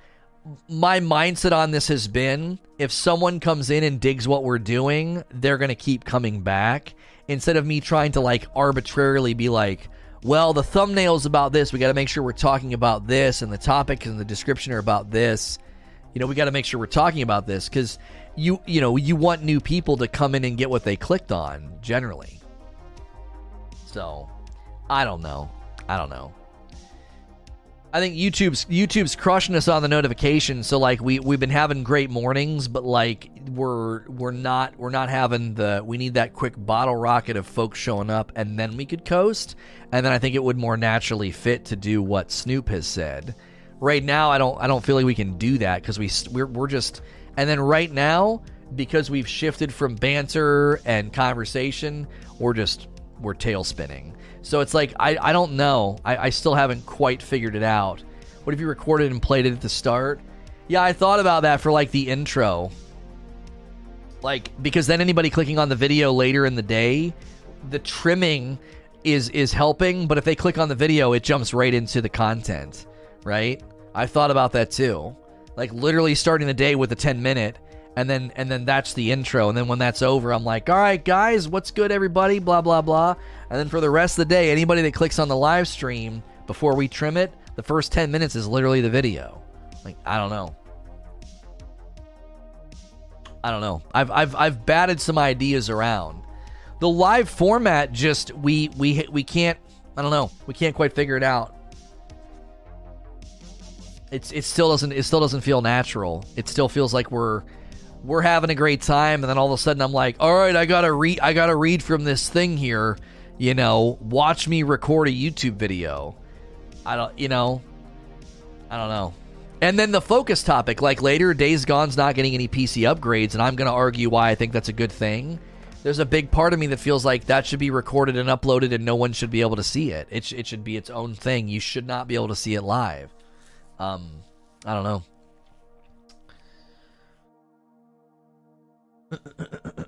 S1: my mindset on this has been if someone comes in and digs what we're doing, they're going to keep coming back instead of me trying to like arbitrarily be like, well, the thumbnail's about this. We got to make sure we're talking about this, and the topic and the description are about this. You know, we got to make sure we're talking about this because you, you know, you want new people to come in and get what they clicked on generally. So, I don't know. I don't know. I think YouTube's YouTube's crushing us on the notifications. So like we we've been having great mornings, but like we're we're not we're not having the we need that quick bottle rocket of folks showing up, and then we could coast. And then I think it would more naturally fit to do what Snoop has said. Right now, I don't I don't feel like we can do that because we we're, we're just and then right now because we've shifted from banter and conversation, we're just we're tail spinning. So it's like I, I don't know. I, I still haven't quite figured it out. What if you recorded and played it at the start? Yeah, I thought about that for like the intro. Like because then anybody clicking on the video later in the day, the trimming is is helping, but if they click on the video, it jumps right into the content, right? I thought about that too. Like literally starting the day with a 10 minute and then and then that's the intro and then when that's over i'm like all right guys what's good everybody blah blah blah and then for the rest of the day anybody that clicks on the live stream before we trim it the first 10 minutes is literally the video. Like i don't know. I don't know. I've i've, I've batted some ideas around. The live format just we we we can't i don't know. We can't quite figure it out. It's it still doesn't it still doesn't feel natural. It still feels like we're we're having a great time. And then all of a sudden I'm like, "All right, I got to read I got to read from this thing here, you know, watch me record a YouTube video." I don't, you know, I don't know. And then the focus topic, like later, Days Gone's not getting any PC upgrades, and I'm going to argue why I think that's a good thing. There's a big part of me that feels like that should be recorded and uploaded, and no one should be able to see it. It, sh- it should be its own thing. You should not be able to see it live. Um, I don't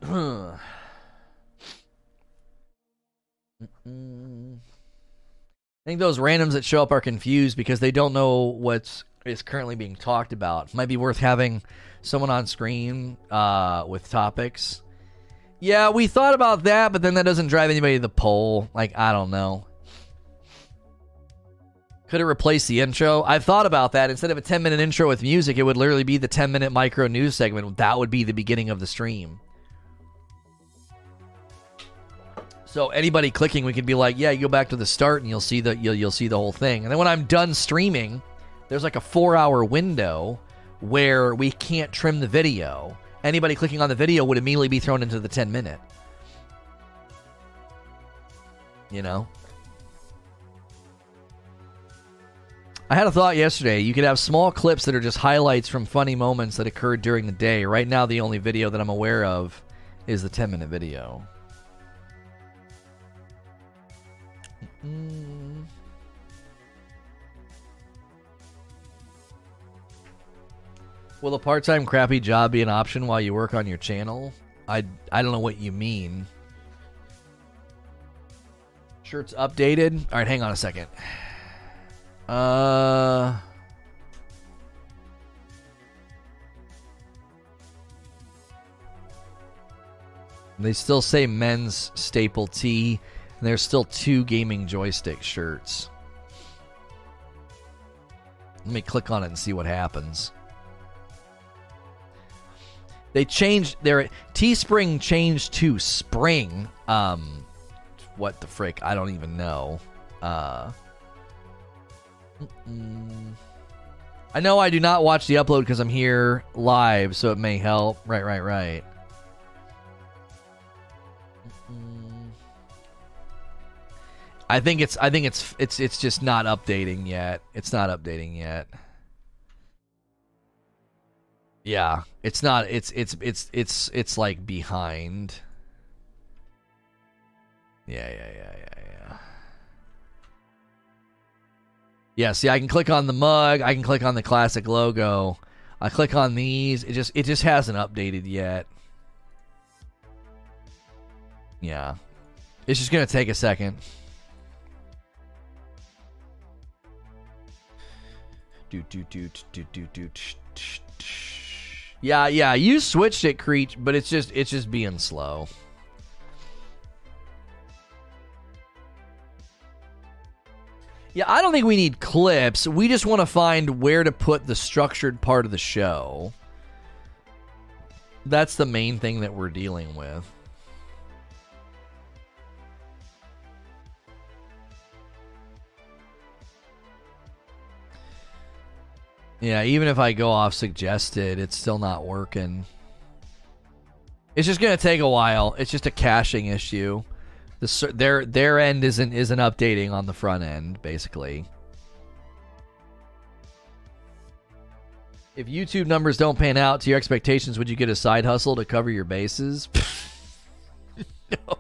S1: know. [clears throat] I think those randoms that show up are confused because they don't know what's is currently being talked about. Might be worth having someone on screen uh, with topics. Yeah, we thought about that, but then that doesn't drive anybody to the poll. Like, I don't know. Could it replace the intro? I've thought about that. Instead of a 10 minute intro with music, it would literally be the 10 minute micro news segment. That would be the beginning of the stream. So anybody clicking, we could be like, yeah, you go back to the start and you'll see the you'll, you'll see the whole thing. And then when I'm done streaming, there's like a four hour window where we can't trim the video. Anybody clicking on the video would immediately be thrown into the 10 minute. You know? I had a thought yesterday. You could have small clips that are just highlights from funny moments that occurred during the day. Right now, the only video that I'm aware of is the 10 minute video. Mm. Will a part time crappy job be an option while you work on your channel? I, I don't know what you mean. Shirts updated. All right, hang on a second. [sighs] Uh. They still say men's staple tee, and there's still two gaming joystick shirts. Let me click on it and see what happens. They changed their Teespring changed to Spring. Um, what the frick? I don't even know. Uh. I know I do not watch the upload because I'm here live, so it may help. Right, right, right. I think it's I think it's it's it's just not updating yet. It's not updating yet. Yeah, it's not it's it's it's it's it's like behind. Yeah, yeah, yeah, yeah, yeah. Yeah, see, I can click on the mug. I can click on the classic logo. I click on these. It just it just hasn't updated yet. Yeah, it's just gonna take a second. Do do do do do do. Yeah, yeah. You switched it, Creech, but it's just it's just being slow. Yeah, I don't think we need clips. We just want to find where to put the structured part of the show. That's the main thing that we're dealing with. Yeah, even if I go off suggested, it's still not working. It's just gonna take a while. It's just a caching issue. The their their end isn't isn't updating on the front end, basically. If YouTube numbers don't pan out to your expectations, would you get a side hustle to cover your bases? [laughs] no.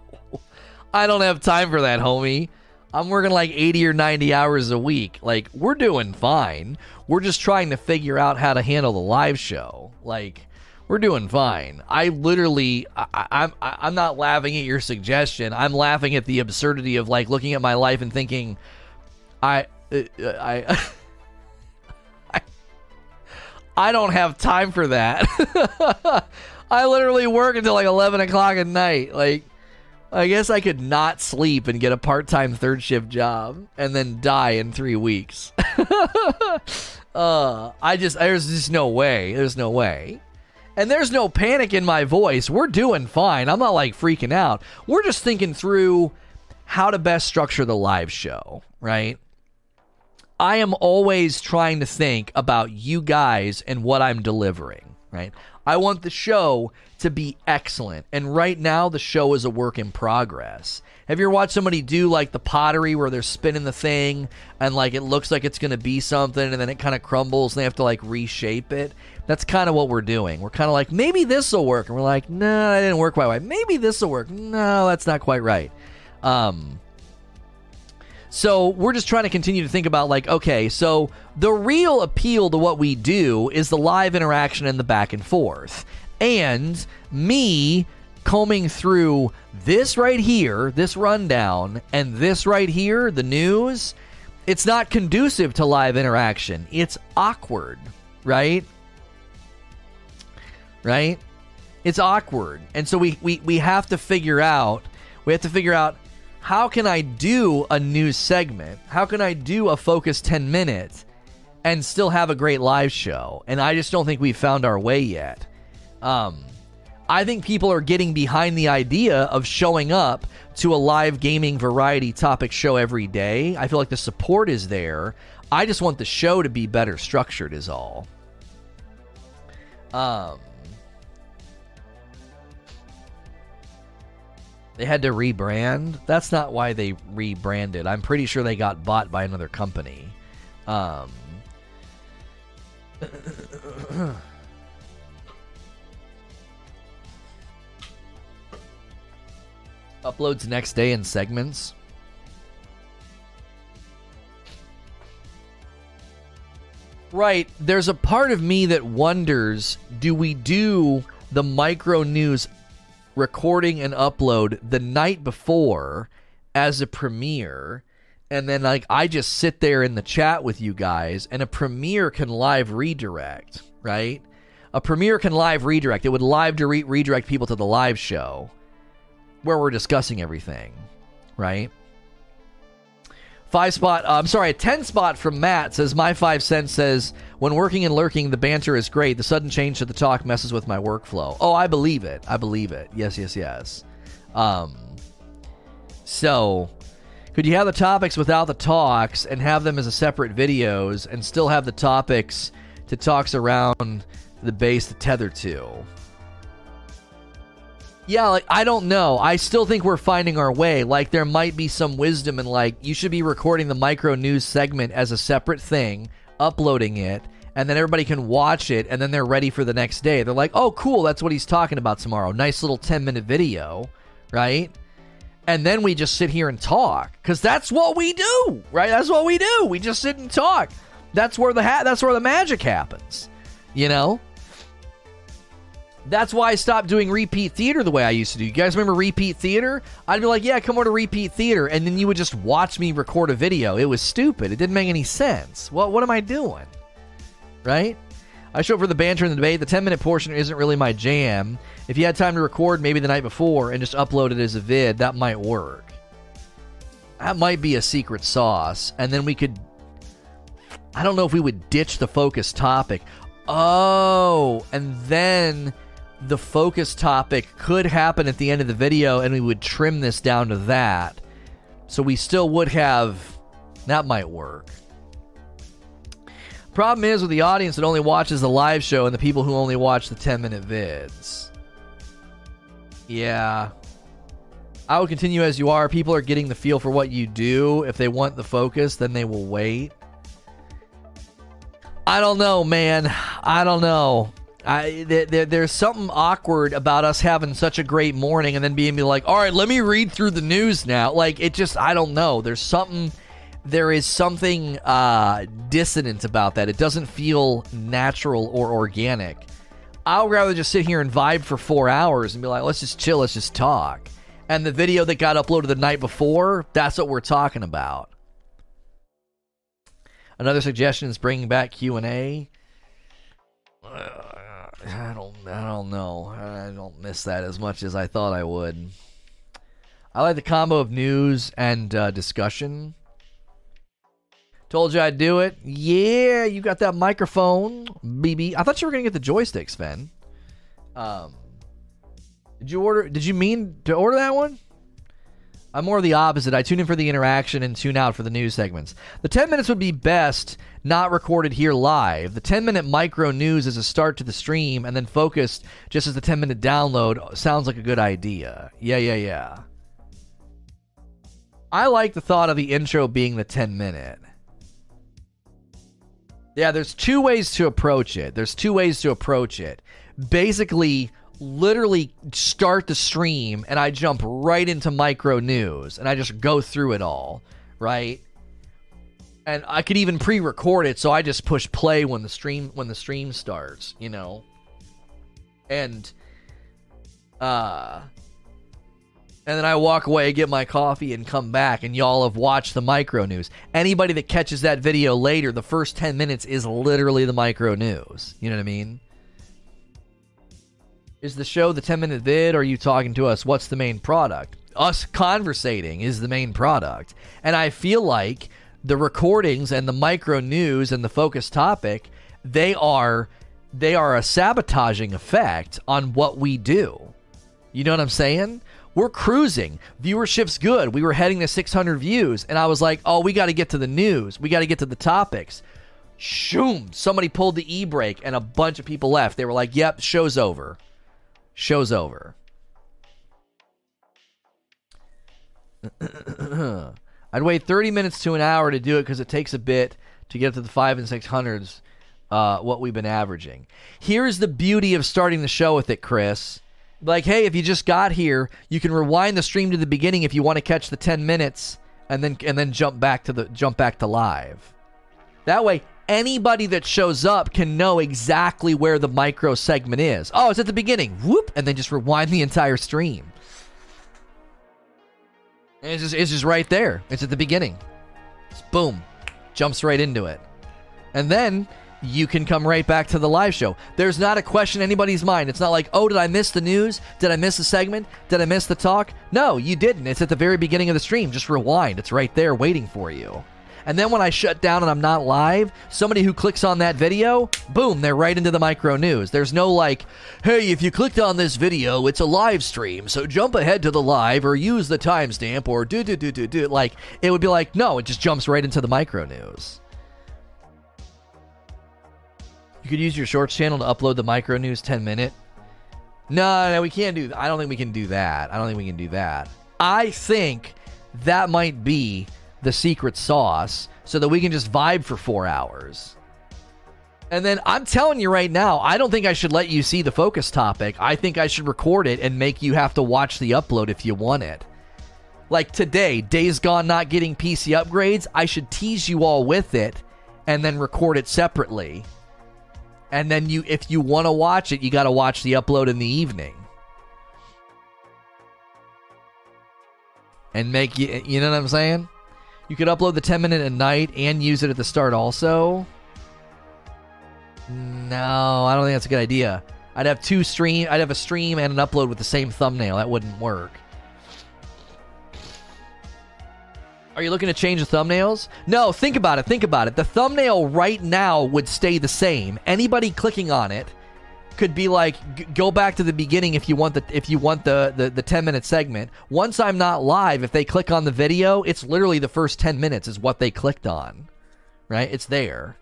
S1: I don't have time for that, homie. I'm working like 80 or 90 hours a week. Like, we're doing fine. We're just trying to figure out how to handle the live show. Like, we're doing fine. I literally, I, I'm, I'm not laughing at your suggestion. I'm laughing at the absurdity of like looking at my life and thinking, I, uh, I, [laughs] I, I don't have time for that. [laughs] I literally work until like 11 o'clock at night. Like, I guess I could not sleep and get a part time third shift job and then die in three weeks. [laughs] uh, I just, there's just no way. There's no way. And there's no panic in my voice. We're doing fine. I'm not like freaking out. We're just thinking through how to best structure the live show, right? I am always trying to think about you guys and what I'm delivering, right? I want the show to be excellent. And right now, the show is a work in progress. Have you ever watched somebody do like the pottery where they're spinning the thing and like it looks like it's going to be something and then it kind of crumbles and they have to like reshape it? That's kind of what we're doing. We're kind of like, maybe this will work. And we're like, no, that didn't work quite right. Maybe this will work. No, that's not quite right. Um, so we're just trying to continue to think about like, okay, so the real appeal to what we do is the live interaction and the back and forth and me combing through this right here, this rundown, and this right here, the news, it's not conducive to live interaction. It's awkward, right? Right? It's awkward. And so we, we, we have to figure out, we have to figure out how can I do a news segment? How can I do a focus 10 minutes and still have a great live show? And I just don't think we've found our way yet. Um, I think people are getting behind the idea of showing up to a live gaming variety topic show every day. I feel like the support is there. I just want the show to be better structured, is all. Um, they had to rebrand. That's not why they rebranded. I'm pretty sure they got bought by another company. Um, [clears throat] uploads next day in segments. Right. There's a part of me that wonders do we do the micro news recording and upload the night before as a premiere? And then, like, I just sit there in the chat with you guys, and a premiere can live redirect, right? A premiere can live redirect. It would live re- redirect people to the live show where we're discussing everything, right? Five spot, uh, I'm sorry, a 10 spot from Matt says, My five cents says, when working and lurking, the banter is great. The sudden change to the talk messes with my workflow. Oh, I believe it. I believe it. Yes, yes, yes. Um, so, could you have the topics without the talks and have them as a separate videos and still have the topics to talks around the base to tether to? Yeah, like I don't know. I still think we're finding our way. Like there might be some wisdom in like you should be recording the micro news segment as a separate thing, uploading it, and then everybody can watch it and then they're ready for the next day. They're like, "Oh, cool, that's what he's talking about tomorrow." Nice little 10-minute video, right? And then we just sit here and talk cuz that's what we do, right? That's what we do. We just sit and talk. That's where the ha- that's where the magic happens. You know? That's why I stopped doing repeat theater the way I used to do. You guys remember repeat theater? I'd be like, yeah, come over to repeat theater. And then you would just watch me record a video. It was stupid. It didn't make any sense. What, what am I doing? Right? I show up for the banter and the debate. The 10 minute portion isn't really my jam. If you had time to record maybe the night before and just upload it as a vid, that might work. That might be a secret sauce. And then we could. I don't know if we would ditch the focus topic. Oh, and then the focus topic could happen at the end of the video and we would trim this down to that. So we still would have that might work. Problem is with the audience that only watches the live show and the people who only watch the 10 minute vids. Yeah. I would continue as you are. People are getting the feel for what you do. If they want the focus, then they will wait. I don't know, man. I don't know. I there, there's something awkward about us having such a great morning and then being like, all right, let me read through the news now. Like it just, I don't know. There's something, there is something uh, dissonant about that. It doesn't feel natural or organic. I'll rather just sit here and vibe for four hours and be like, let's just chill, let's just talk. And the video that got uploaded the night before, that's what we're talking about. Another suggestion is bringing back Q and A. I don't, I don't know. I don't miss that as much as I thought I would. I like the combo of news and uh, discussion. Told you I'd do it. Yeah, you got that microphone, BB. I thought you were gonna get the joysticks, Sven. Um, did you order? Did you mean to order that one? I'm more the opposite. I tune in for the interaction and tune out for the news segments. The 10 minutes would be best not recorded here live. The 10 minute micro news is a start to the stream and then focused just as the 10 minute download sounds like a good idea. Yeah, yeah, yeah. I like the thought of the intro being the 10 minute. Yeah, there's two ways to approach it. There's two ways to approach it. Basically, literally start the stream and I jump right into micro news and I just go through it all, right? And I could even pre-record it so I just push play when the stream when the stream starts, you know. And uh and then I walk away, get my coffee, and come back, and y'all have watched the micro news. Anybody that catches that video later, the first 10 minutes is literally the micro news. You know what I mean? Is the show the 10 minute vid, or are you talking to us? What's the main product? Us conversating is the main product. And I feel like the recordings and the micro news and the focus topic, they are they are a sabotaging effect on what we do. You know what I'm saying? We're cruising. Viewership's good. We were heading to 600 views, and I was like, oh, we got to get to the news. We got to get to the topics. Shoom! Somebody pulled the e brake, and a bunch of people left. They were like, yep, show's over. Show's over. [clears throat] I'd wait 30 minutes to an hour to do it because it takes a bit to get to the five and six hundreds, uh, what we've been averaging. Here's the beauty of starting the show with it, Chris. Like, hey, if you just got here, you can rewind the stream to the beginning if you want to catch the 10 minutes, and then and then jump back to the jump back to live. That way, anybody that shows up can know exactly where the micro segment is. Oh, it's at the beginning. Whoop, and then just rewind the entire stream. And it's just it's just right there. It's at the beginning. Just boom, jumps right into it, and then you can come right back to the live show. There's not a question in anybody's mind. It's not like, oh, did I miss the news? Did I miss the segment? Did I miss the talk? No, you didn't. It's at the very beginning of the stream. Just rewind. It's right there waiting for you. And then when I shut down and I'm not live, somebody who clicks on that video, boom, they're right into the micro news. There's no like, hey, if you clicked on this video, it's a live stream, so jump ahead to the live or use the timestamp or do do do do do. Like it would be like, no, it just jumps right into the micro news. You could use your shorts channel to upload the micro news 10 minute. No, no, we can't do. I don't think we can do that. I don't think we can do that. I think that might be the secret sauce so that we can just vibe for four hours. And then I'm telling you right now, I don't think I should let you see the focus topic. I think I should record it and make you have to watch the upload if you want it. Like today, Days Gone not getting PC upgrades, I should tease you all with it and then record it separately. And then you if you want to watch it, you got to watch the upload in the evening. And make you you know what I'm saying? You could upload the 10 minute at night and use it at the start also. No, I don't think that's a good idea. I'd have two stream I'd have a stream and an upload with the same thumbnail. That wouldn't work. Are you looking to change the thumbnails? No, think about it. Think about it. The thumbnail right now would stay the same. Anybody clicking on it could be like g- go back to the beginning if you want the if you want the, the the 10 minute segment once i'm not live if they click on the video it's literally the first 10 minutes is what they clicked on right it's there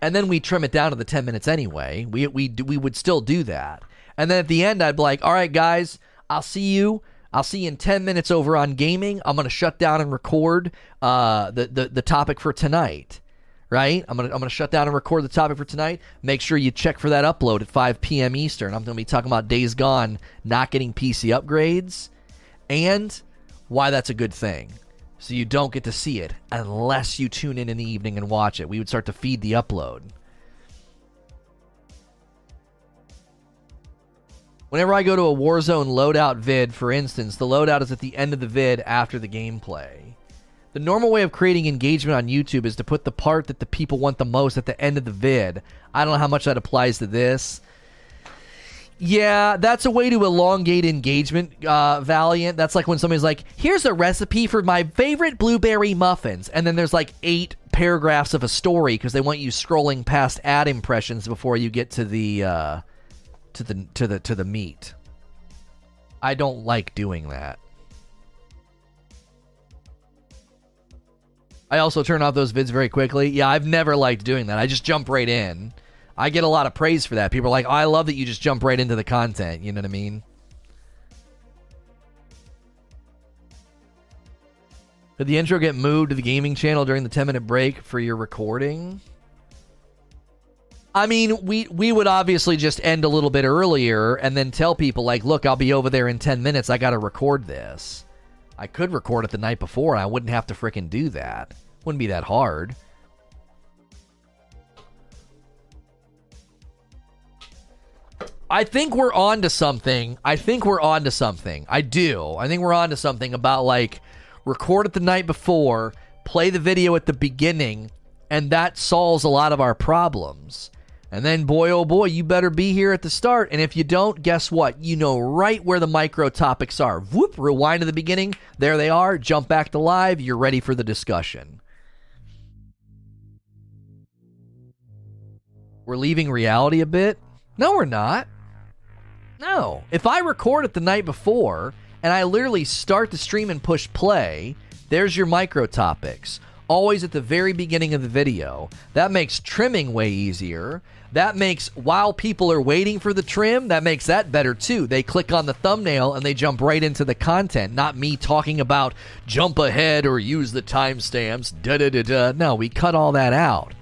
S1: and then we trim it down to the 10 minutes anyway. We we we would still do that. And then at the end I'd be like, "All right, guys, I'll see you I'll see you in 10 minutes over on gaming. I'm going to shut down and record uh, the, the, the topic for tonight, right? I'm to I'm gonna shut down and record the topic for tonight. Make sure you check for that upload at 5 p.m. Eastern. I'm to be talking about Days Gone not getting PC upgrades and why that's a good thing. So you don't get to see it unless you tune in in the evening and watch it. We would start to feed the upload. Whenever I go to a Warzone loadout vid, for instance, the loadout is at the end of the vid after the gameplay. The normal way of creating engagement on YouTube is to put the part that the people want the most at the end of the vid. I don't know how much that applies to this. Yeah, that's a way to elongate engagement, uh, Valiant. That's like when somebody's like, here's a recipe for my favorite blueberry muffins. And then there's like eight paragraphs of a story because they want you scrolling past ad impressions before you get to the. Uh, to the to the to the meat. I don't like doing that. I also turn off those vids very quickly. Yeah, I've never liked doing that. I just jump right in. I get a lot of praise for that. People are like, oh, "I love that you just jump right into the content." You know what I mean? Did the intro get moved to the gaming channel during the 10 minute break for your recording? I mean, we we would obviously just end a little bit earlier and then tell people like, "Look, I'll be over there in 10 minutes. I got to record this." I could record it the night before and I wouldn't have to freaking do that. Wouldn't be that hard. I think we're on to something. I think we're on to something. I do. I think we're on to something about like record it the night before, play the video at the beginning, and that solves a lot of our problems. And then, boy, oh boy, you better be here at the start. And if you don't, guess what? You know right where the micro topics are. Whoop, rewind to the beginning. There they are. Jump back to live. You're ready for the discussion. We're leaving reality a bit? No, we're not. No. If I record it the night before and I literally start the stream and push play, there's your micro topics always at the very beginning of the video. That makes trimming way easier. That makes, while people are waiting for the trim, that makes that better too. They click on the thumbnail and they jump right into the content, not me talking about jump ahead or use the timestamps, da da da da. No, we cut all that out.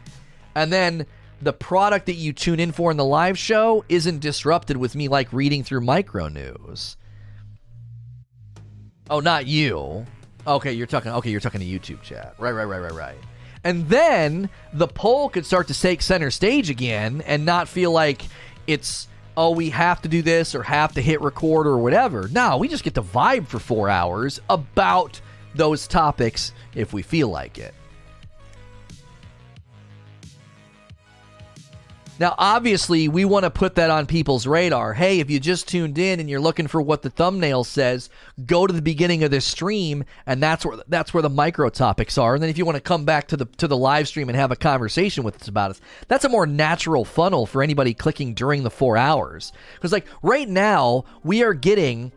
S1: And then the product that you tune in for in the live show isn't disrupted with me like reading through micro news. Oh, not you. Okay, you're talking. Okay, you're talking to YouTube chat. Right, right, right, right, right. And then the poll could start to take center stage again, and not feel like it's oh we have to do this or have to hit record or whatever. No, we just get to vibe for four hours about those topics if we feel like it. Now, obviously, we want to put that on people's radar. Hey, if you just tuned in and you're looking for what the thumbnail says, go to the beginning of this stream, and that's where that's where the micro topics are. And then if you want to come back to the to the live stream and have a conversation with us about it, that's a more natural funnel for anybody clicking during the four hours. Because like right now, we are getting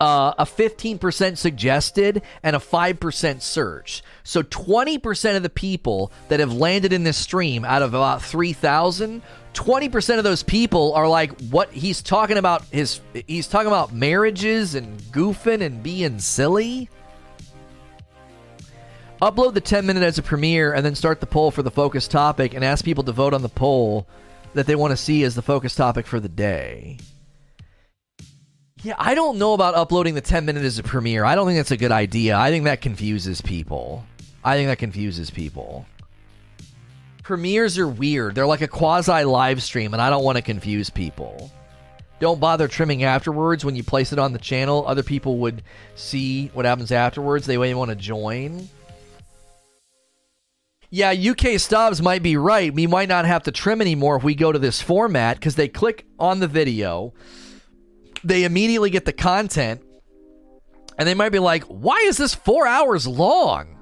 S1: uh, a 15% suggested and a 5% search. So 20% of the people that have landed in this stream out of about 3,000, 20% of those people are like what he's talking about his he's talking about marriages and goofing and being silly. Upload the 10 minute as a premiere and then start the poll for the focus topic and ask people to vote on the poll that they want to see as the focus topic for the day. Yeah, I don't know about uploading the 10 minute as a premiere. I don't think that's a good idea. I think that confuses people. I think that confuses people. Premieres are weird. They're like a quasi live stream, and I don't want to confuse people. Don't bother trimming afterwards when you place it on the channel. Other people would see what happens afterwards. They may want to join. Yeah, UK Stubbs might be right. We might not have to trim anymore if we go to this format because they click on the video they immediately get the content and they might be like, why is this four hours long?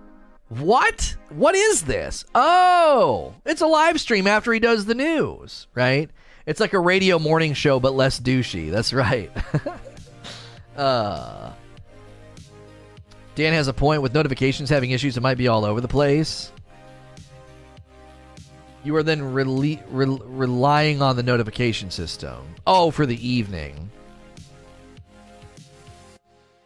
S1: What? What is this? Oh, it's a live stream after he does the news, right? It's like a radio morning show, but less douchey. That's right. [laughs] uh, Dan has a point with notifications having issues. It might be all over the place.
S2: You are then rele- re- relying on the notification system. Oh, for the evening.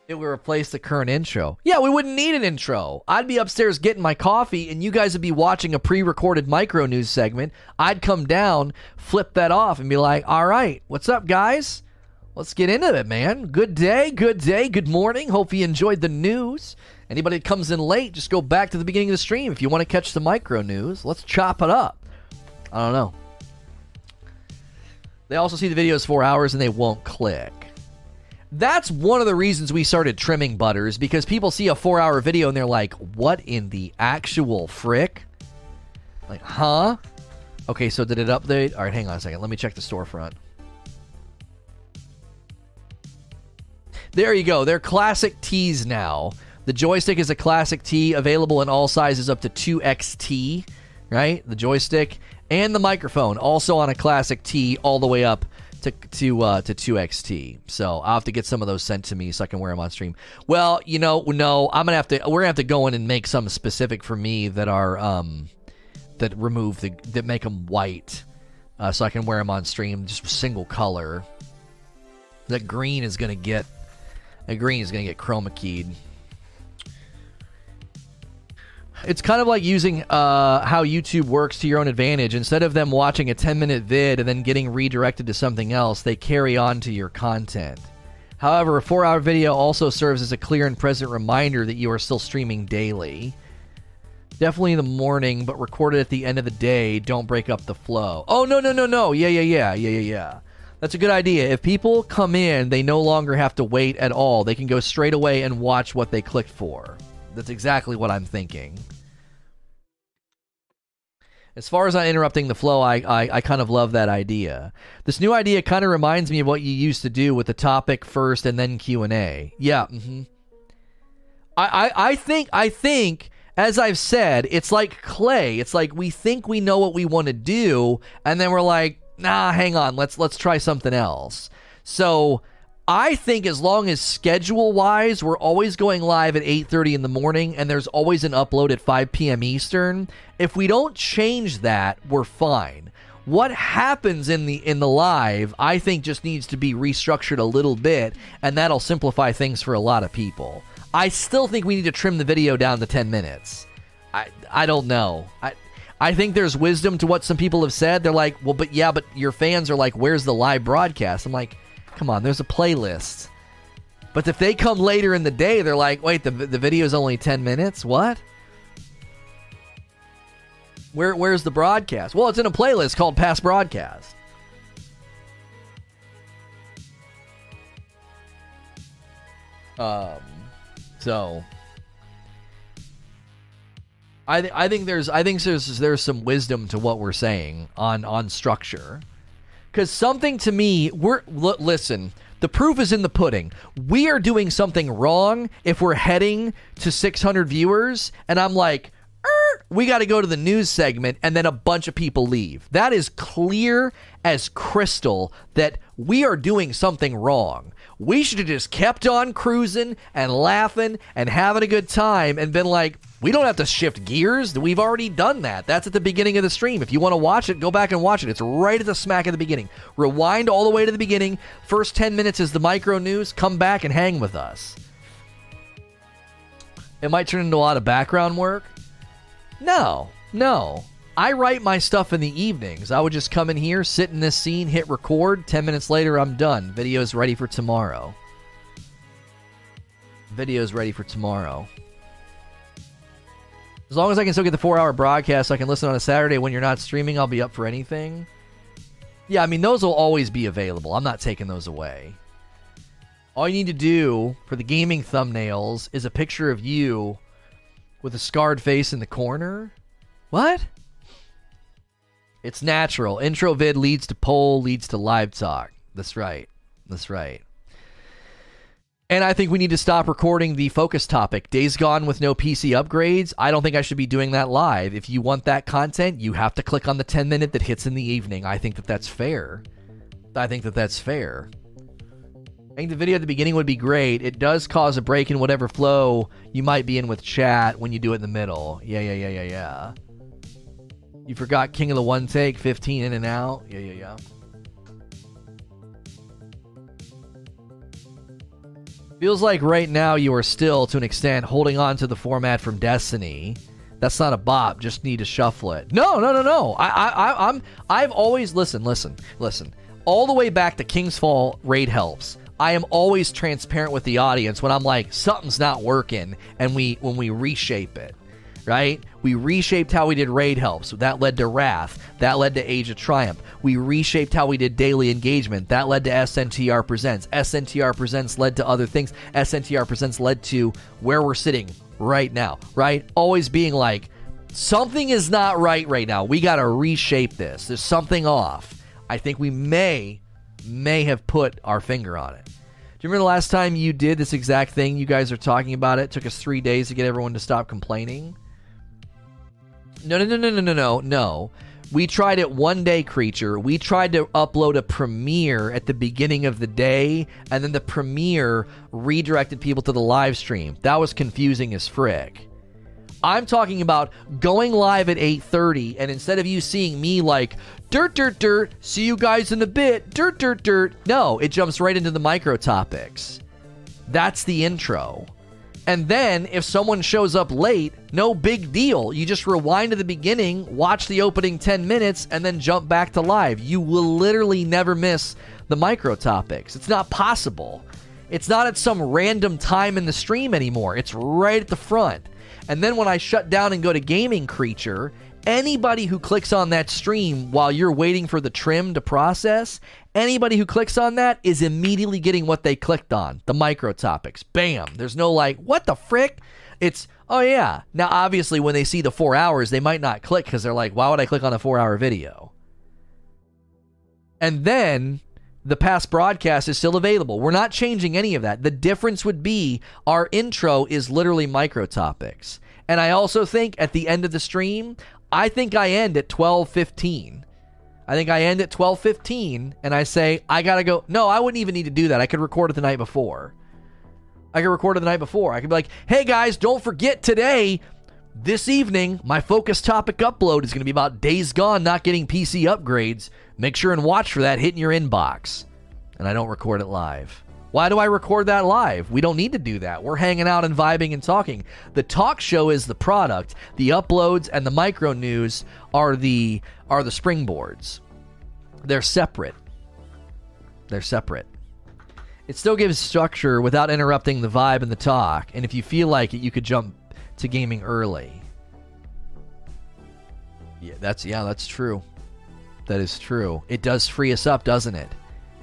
S2: It would replace the current intro. Yeah, we wouldn't need an intro. I'd be upstairs getting my coffee, and you guys would be watching a pre recorded micro news segment. I'd come down, flip that off, and be like, all right, what's up, guys? Let's get into it, man. Good day, good day, good morning. Hope you enjoyed the news. Anybody that comes in late, just go back to the beginning of the stream. If you want to catch the micro news, let's chop it up. I don't know. They also see the videos four hours and they won't click. That's one of the reasons we started trimming butters because people see a four hour video and they're like, what in the actual frick? Like, huh? Okay, so did it update? All right, hang on a second. Let me check the storefront. There you go. They're classic T's now. The joystick is a classic T, available in all sizes up to 2XT, right? The joystick and the microphone also on a classic T all the way up to to uh, to 2xt. So I'll have to get some of those sent to me so I can wear them on stream. Well, you know, no, I'm gonna have to. We're gonna have to go in and make some specific for me that are um that remove the that make them white, uh, so I can wear them on stream just single color. That green is gonna get. That green is gonna get chroma keyed. It's kind of like using uh, how YouTube works to your own advantage. Instead of them watching a 10 minute vid and then getting redirected to something else, they carry on to your content. However, a four hour video also serves as a clear and present reminder that you are still streaming daily. Definitely in the morning, but recorded at the end of the day. Don't break up the flow. Oh, no, no, no, no. Yeah, yeah, yeah, yeah, yeah, yeah. That's a good idea. If people come in, they no longer have to wait at all. They can go straight away and watch what they clicked for. That's exactly what I'm thinking. As far as not interrupting the flow, I, I, I kind of love that idea. This new idea kind of reminds me of what you used to do with the topic first and then Q and A. Yeah. Mm-hmm. I, I I think I think as I've said, it's like clay. It's like we think we know what we want to do, and then we're like, nah, hang on, let's let's try something else. So I think as long as schedule wise, we're always going live at 8:30 in the morning and there's always an upload at 5 p.m. Eastern. If we don't change that, we're fine. What happens in the in the live, I think just needs to be restructured a little bit and that'll simplify things for a lot of people. I still think we need to trim the video down to 10 minutes. I I don't know. I I think there's wisdom to what some people have said. They're like, "Well, but yeah, but your fans are like, where's the live broadcast?" I'm like, Come on, there's a playlist. But if they come later in the day, they're like, wait, the, the video's only 10 minutes? What? Where, where's the broadcast? Well, it's in a playlist called Past Broadcast. Um, so I th- I think there's I think there's there's some wisdom to what we're saying on on structure. Because something to me, we're l- listen. The proof is in the pudding. We are doing something wrong if we're heading to 600 viewers, and I'm like, er, we got to go to the news segment, and then a bunch of people leave. That is clear as crystal that we are doing something wrong. We should have just kept on cruising and laughing and having a good time and been like, we don't have to shift gears. We've already done that. That's at the beginning of the stream. If you want to watch it, go back and watch it. It's right at the smack of the beginning. Rewind all the way to the beginning. First 10 minutes is the micro news. Come back and hang with us. It might turn into a lot of background work. No, no. I write my stuff in the evenings. I would just come in here, sit in this scene, hit record. 10 minutes later, I'm done. Video's ready for tomorrow. Video's ready for tomorrow. As long as I can still get the four hour broadcast, so I can listen on a Saturday when you're not streaming, I'll be up for anything. Yeah, I mean, those will always be available. I'm not taking those away. All you need to do for the gaming thumbnails is a picture of you with a scarred face in the corner. What? It's natural. Intro vid leads to poll, leads to live talk. That's right. That's right. And I think we need to stop recording the focus topic. Days Gone with no PC upgrades. I don't think I should be doing that live. If you want that content, you have to click on the 10 minute that hits in the evening. I think that that's fair. I think that that's fair. I think the video at the beginning would be great. It does cause a break in whatever flow you might be in with chat when you do it in the middle. Yeah, yeah, yeah, yeah, yeah. You forgot King of the One Take, 15 in and out. Yeah, yeah, yeah. Feels like right now you are still, to an extent, holding on to the format from Destiny. That's not a bop. Just need to shuffle it. No, no, no, no. I, I, I'm, I've always listen, listen, listen. All the way back to King's Fall raid helps. I am always transparent with the audience when I'm like something's not working, and we when we reshape it right? We reshaped how we did raid helps. That led to Wrath. That led to Age of Triumph. We reshaped how we did daily engagement. That led to SNTR Presents. SNTR Presents led to other things. SNTR Presents led to where we're sitting right now, right? Always being like, something is not right right now. We got to reshape this. There's something off. I think we may, may have put our finger on it. Do you remember the last time you did this exact thing? You guys are talking about it. it took us three days to get everyone to stop complaining. No, no, no, no, no, no, no, no. We tried it one day, creature. We tried to upload a premiere at the beginning of the day, and then the premiere redirected people to the live stream. That was confusing as frick. I'm talking about going live at 8:30 and instead of you seeing me like dirt dirt dirt, see you guys in a bit, dirt dirt dirt. No, it jumps right into the micro topics. That's the intro. And then if someone shows up late, no big deal. You just rewind to the beginning, watch the opening 10 minutes, and then jump back to live. You will literally never miss the micro topics. It's not possible. It's not at some random time in the stream anymore. It's right at the front. And then when I shut down and go to Gaming Creature, anybody who clicks on that stream while you're waiting for the trim to process, anybody who clicks on that is immediately getting what they clicked on the micro topics. Bam. There's no like, what the frick? It's, oh yeah. Now, obviously, when they see the four hours, they might not click because they're like, why would I click on a four hour video? And then the past broadcast is still available. We're not changing any of that. The difference would be our intro is literally micro topics. And I also think at the end of the stream, I think I end at 12:15. I think I end at 12:15 and I say I got to go. No, I wouldn't even need to do that. I could record it the night before. I could record it the night before. I could be like, "Hey guys, don't forget today this evening, my focus topic upload is going to be about Days Gone not getting PC upgrades. Make sure and watch for that hitting your inbox." And I don't record it live. Why do I record that live? We don't need to do that. We're hanging out and vibing and talking. The talk show is the product. The uploads and the micro news are the are the springboards. They're separate. They're separate. It still gives structure without interrupting the vibe and the talk. And if you feel like it, you could jump to gaming early. Yeah, that's yeah, that's true. That is true. It does free us up, doesn't it?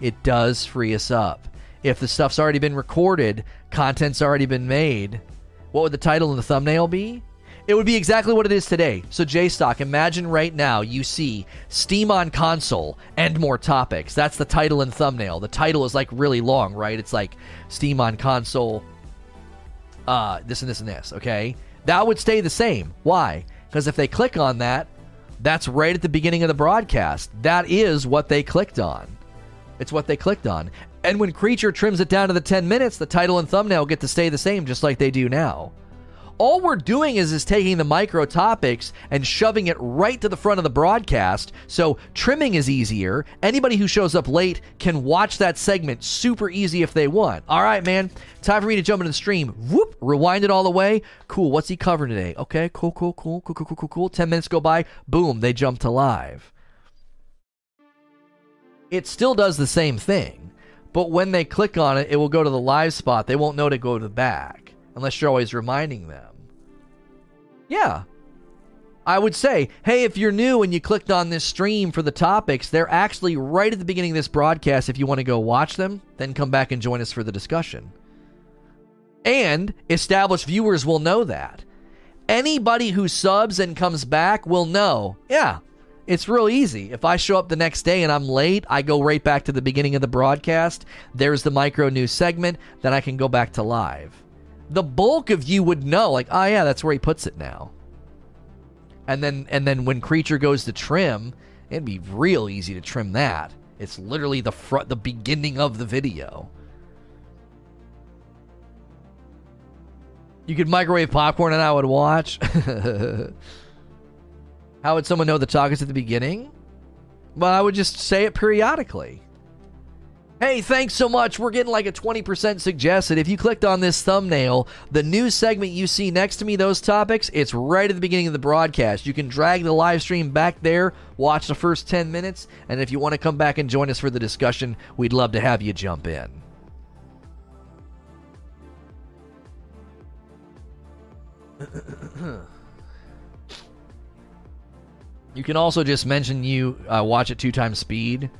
S2: It does free us up if the stuff's already been recorded, content's already been made, what would the title and the thumbnail be? It would be exactly what it is today. So, JStock, imagine right now you see Steam on console and more topics. That's the title and thumbnail. The title is like really long, right? It's like Steam on console, uh, this and this and this, okay? That would stay the same. Why? Because if they click on that, that's right at the beginning of the broadcast. That is what they clicked on. It's what they clicked on. And when Creature trims it down to the 10 minutes, the title and thumbnail get to stay the same just like they do now. All we're doing is is taking the micro topics and shoving it right to the front of the broadcast. So trimming is easier. Anybody who shows up late can watch that segment super easy if they want. All right, man. Time for me to jump into the stream. Whoop, rewind it all the way. Cool. What's he covering today? Okay, cool, cool, cool, cool, cool, cool, cool, cool. 10 minutes go by. Boom, they jump to live. It still does the same thing. But when they click on it, it will go to the live spot. They won't know to go to the back unless you're always reminding them. Yeah. I would say, hey, if you're new and you clicked on this stream for the topics, they're actually right at the beginning of this broadcast. If you want to go watch them, then come back and join us for the discussion. And established viewers will know that. Anybody who subs and comes back will know, yeah, it's real easy. If I show up the next day and I'm late, I go right back to the beginning of the broadcast. There's the micro news segment. Then I can go back to live. The bulk of you would know, like, oh yeah, that's where he puts it now. And then and then when creature goes to trim, it'd be real easy to trim that. It's literally the front, the beginning of the video. You could microwave popcorn and I would watch. [laughs] How would someone know the talk is at the beginning? Well, I would just say it periodically. Hey, thanks so much. We're getting like a 20% suggested. If you clicked on this thumbnail, the new segment you see next to me, those topics, it's right at the beginning of the broadcast. You can drag the live stream back there, watch the first 10 minutes, and if you want to come back and join us for the discussion, we'd love to have you jump in. [clears throat] you can also just mention you uh, watch at two times speed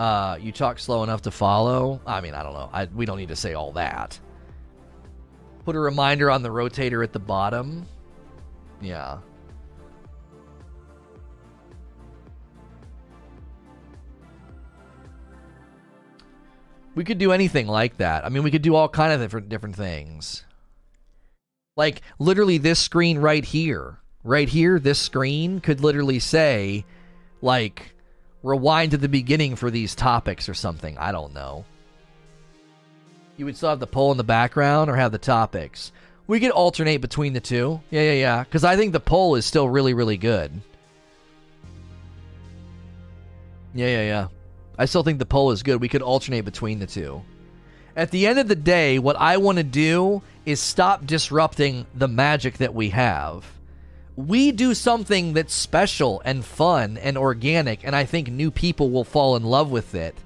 S2: uh, you talk slow enough to follow. I mean, I don't know. I, we don't need to say all that. Put a reminder on the rotator at the bottom. Yeah. We could do anything like that. I mean, we could do all kind of different different things. Like literally this screen right here. Right here, this screen could literally say like rewind to the beginning for these topics or something. I don't know. You would still have the poll in the background or have the topics. We could alternate between the two. Yeah, yeah, yeah. Because I think the poll is still really, really good. Yeah, yeah, yeah. I still think the poll is good. We could alternate between the two. At the end of the day, what I want to do is stop disrupting the magic that we have we do something that's special and fun and organic and I think new people will fall in love with it.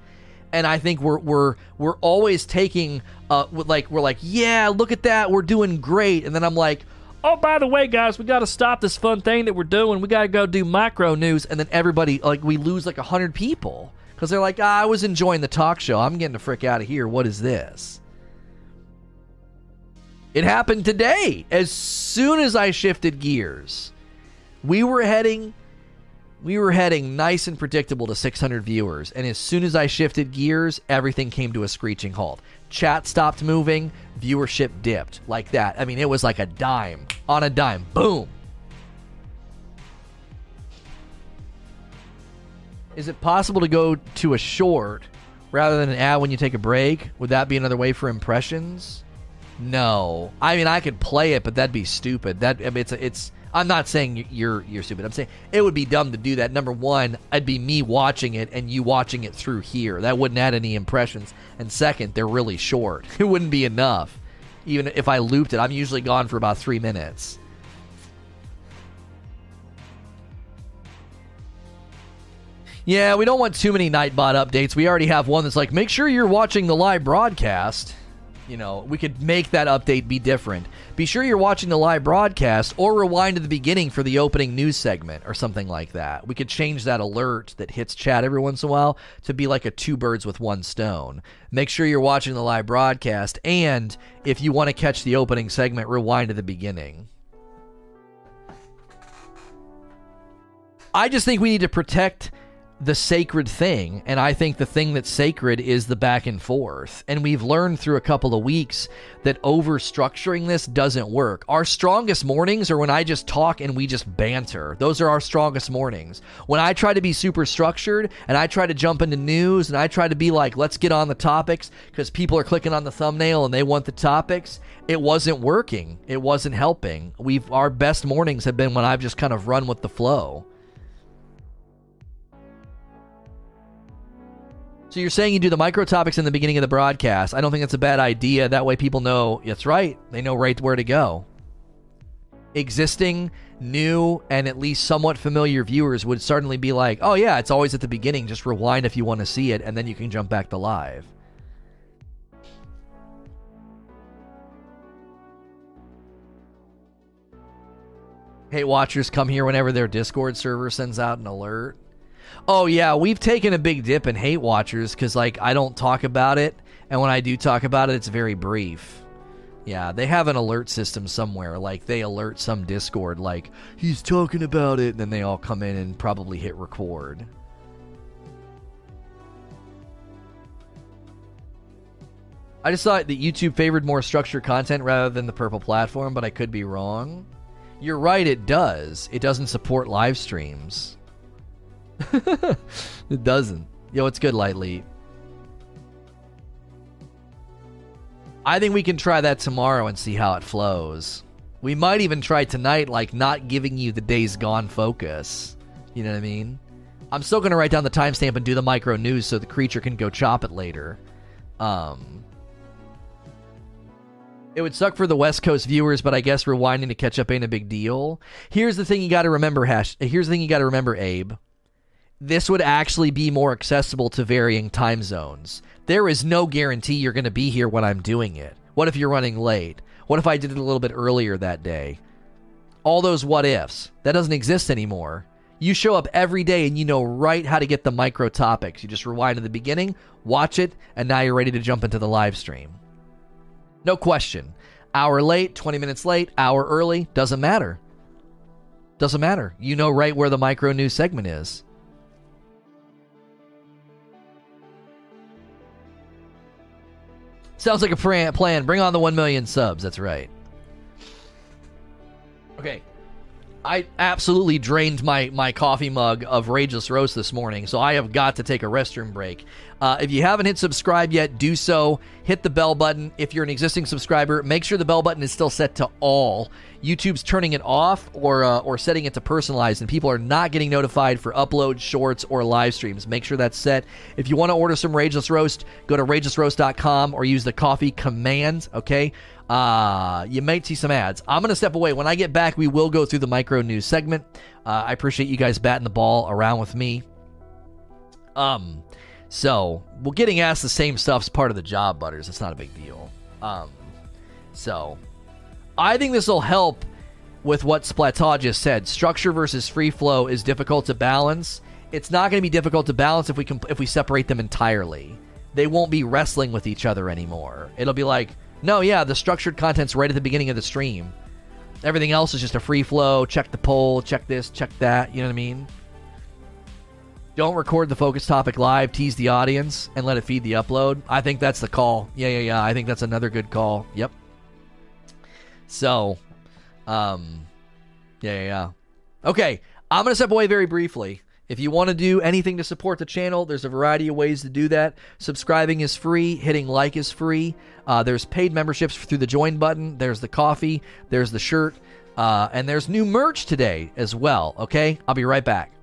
S2: And I think we're we're we're always taking uh like we're like, "Yeah, look at that. We're doing great." And then I'm like, "Oh, by the way, guys, we got to stop this fun thing that we're doing. We got to go do micro news." And then everybody like we lose like a 100 people cuz they're like, ah, "I was enjoying the talk show. I'm getting the frick out of here. What is this?" It happened today. As soon as I shifted gears, we were heading we were heading nice and predictable to 600 viewers, and as soon as I shifted gears, everything came to a screeching halt. Chat stopped moving, viewership dipped like that. I mean, it was like a dime on a dime. Boom. Is it possible to go to a short rather than an ad when you take a break? Would that be another way for impressions? No, I mean I could play it, but that'd be stupid. That I mean, it's it's. I'm not saying you're you're stupid. I'm saying it would be dumb to do that. Number one, I'd be me watching it and you watching it through here. That wouldn't add any impressions. And second, they're really short. [laughs] It wouldn't be enough. Even if I looped it, I'm usually gone for about three minutes. Yeah, we don't want too many Nightbot updates. We already have one that's like, make sure you're watching the live broadcast you know, we could make that update be different. Be sure you're watching the live broadcast or rewind to the beginning for the opening news segment or something like that. We could change that alert that hits chat every once in a while to be like a two birds with one stone. Make sure you're watching the live broadcast and if you want to catch the opening segment, rewind to the beginning. I just think we need to protect the sacred thing. And I think the thing that's sacred is the back and forth. And we've learned through a couple of weeks that over structuring this doesn't work. Our strongest mornings are when I just talk and we just banter. Those are our strongest mornings. When I try to be super structured and I try to jump into news and I try to be like, let's get on the topics because people are clicking on the thumbnail and they want the topics, it wasn't working. It wasn't helping. We've our best mornings have been when I've just kind of run with the flow. So you're saying you do the micro topics in the beginning of the broadcast. I don't think that's a bad idea. That way people know it's right. They know right where to go. Existing, new, and at least somewhat familiar viewers would certainly be like, oh, yeah, it's always at the beginning. Just rewind if you want to see it, and then you can jump back to live. Hey, watchers, come here whenever their Discord server sends out an alert. Oh yeah, we've taken a big dip in hate watchers because like I don't talk about it, and when I do talk about it, it's very brief. Yeah, they have an alert system somewhere. Like they alert some Discord, like he's talking about it, and then they all come in and probably hit record. I just thought that YouTube favored more structured content rather than the purple platform, but I could be wrong. You're right, it does. It doesn't support live streams. [laughs] it doesn't. Yo, it's good, Lightly. I think we can try that tomorrow and see how it flows. We might even try tonight, like not giving you the Days Gone focus. You know what I mean? I'm still to write down the timestamp and do the micro news so the creature can go chop it later. Um, it would suck for the West Coast viewers, but I guess rewinding to catch up ain't a big deal. Here's the thing you got to remember, Hash. Here's the thing you got to remember, Abe. This would actually be more accessible to varying time zones. There is no guarantee you're going to be here when I'm doing it. What if you're running late? What if I did it a little bit earlier that day? All those what ifs. That doesn't exist anymore. You show up every day and you know right how to get the micro topics. You just rewind to the beginning, watch it, and now you're ready to jump into the live stream. No question. Hour late, 20 minutes late, hour early, doesn't matter. Doesn't matter. You know right where the micro news segment is. Sounds like a plan. Bring on the 1 million subs. That's right. Okay. I absolutely drained my, my coffee mug of Rageless Roast this morning, so I have got to take a restroom break. Uh, if you haven't hit subscribe yet, do so. Hit the bell button. If you're an existing subscriber, make sure the bell button is still set to all. YouTube's turning it off or uh, or setting it to personalized, and people are not getting notified for uploads, shorts, or live streams. Make sure that's set. If you want to order some Rageless Roast, go to ragelessroast.com or use the coffee command. Okay. Uh, you might see some ads. I'm going to step away. When I get back, we will go through the micro news segment. Uh, I appreciate you guys batting the ball around with me. Um, so, well, getting asked the same stuff's part of the job, Butters. It's not a big deal. Um, so, I think this will help with what Splataw just said. Structure versus free flow is difficult to balance. It's not going to be difficult to balance if we can if we separate them entirely. They won't be wrestling with each other anymore. It'll be like no, yeah, the structured content's right at the beginning of the stream. Everything else is just a free flow. Check the poll, check this, check that. You know what I mean? Don't record the focus topic live, tease the audience, and let it feed the upload. I think that's the call. Yeah, yeah, yeah. I think that's another good call. Yep. So, um, yeah, yeah, yeah. Okay, I'm going to step away very briefly. If you want to do anything to support the channel, there's a variety of ways to do that. Subscribing is free, hitting like is free. Uh, there's paid memberships through the join button, there's the coffee, there's the shirt, uh, and there's new merch today as well. Okay, I'll be right back.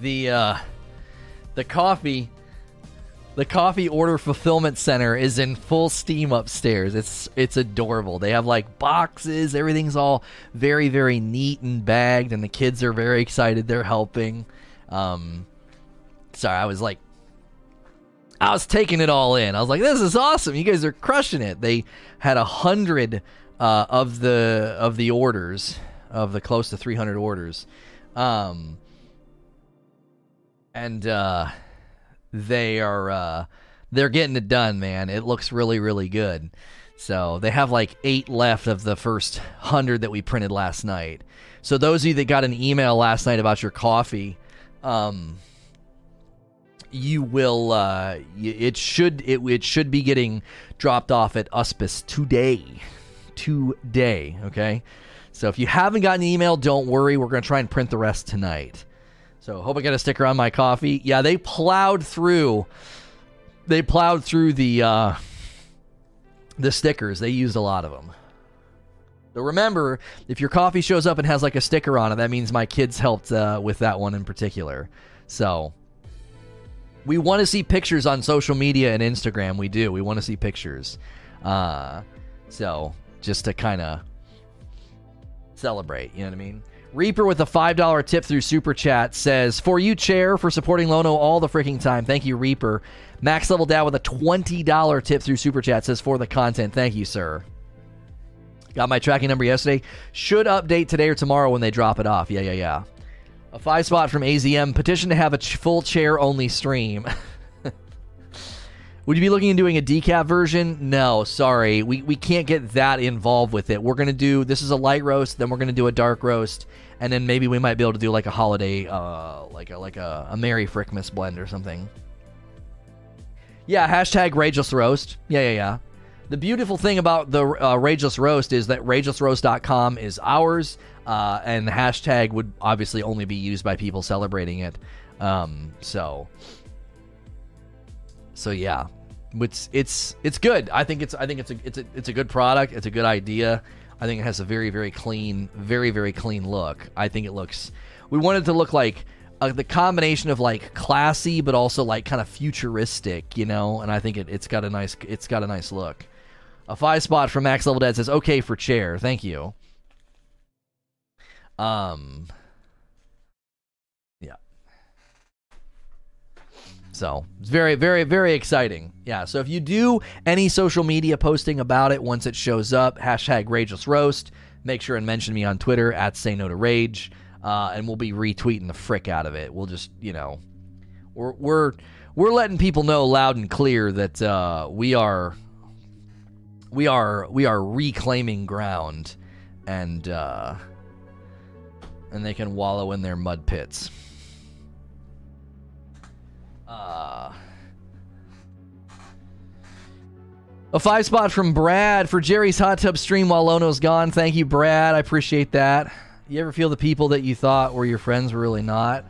S2: The uh, the coffee the coffee order fulfillment center is in full steam upstairs. It's it's adorable. They have like boxes, everything's all very very neat and bagged and the kids are very excited they're helping. Um sorry, I was like I was taking it all in. I was like, "This is awesome! You guys are crushing it." They had a hundred uh, of the of the orders of the close to 300 orders, um, and uh, they are uh, they're getting it done, man. It looks really really good. So they have like eight left of the first hundred that we printed last night. So those of you that got an email last night about your coffee, um, you will uh, it should it, it should be getting dropped off at Uspis today today okay so if you haven't gotten an email don't worry we're going to try and print the rest tonight so hope i got a sticker on my coffee yeah they plowed through they plowed through the uh the stickers they used a lot of them so remember if your coffee shows up and has like a sticker on it that means my kids helped uh, with that one in particular so we want to see pictures on social media and Instagram. We do. We want to see pictures. Uh, so just to kind of celebrate, you know what I mean? Reaper with a $5 tip through Super Chat says, For you, Chair, for supporting Lono all the freaking time. Thank you, Reaper. Max Level Dad with a $20 tip through Super Chat says, For the content. Thank you, sir. Got my tracking number yesterday. Should update today or tomorrow when they drop it off. Yeah, yeah, yeah. A five spot from AZM. Petition to have a ch- full chair only stream. [laughs] Would you be looking at doing a decaf version? No, sorry. We, we can't get that involved with it. We're going to do this is a light roast, then we're going to do a dark roast, and then maybe we might be able to do like a holiday, uh, like a, like a, a Merry Frickmas blend or something. Yeah, hashtag Rageless Roast. Yeah, yeah, yeah. The beautiful thing about the uh, Rageless Roast is that ragelessroast.com is ours, uh, and the hashtag would obviously only be used by people celebrating it. Um, so, so yeah, it's it's it's good. I think it's I think it's a it's a it's a good product. It's a good idea. I think it has a very very clean, very very clean look. I think it looks. We wanted to look like uh, the combination of like classy but also like kind of futuristic, you know. And I think it, it's got a nice it's got a nice look. A five spot from Max Level Dad says, "Okay for chair, thank you." Um, So it's very, very, very exciting. Yeah. So if you do any social media posting about it once it shows up, hashtag Rageless Roast. Make sure and mention me on Twitter at Say No to Rage, uh, and we'll be retweeting the frick out of it. We'll just, you know, we're we're we're letting people know loud and clear that uh, we are we are we are reclaiming ground and uh and they can wallow in their mud pits. Uh a five spot from Brad for Jerry's hot tub stream while Lono's gone. Thank you, Brad. I appreciate that. You ever feel the people that you thought were your friends were really not?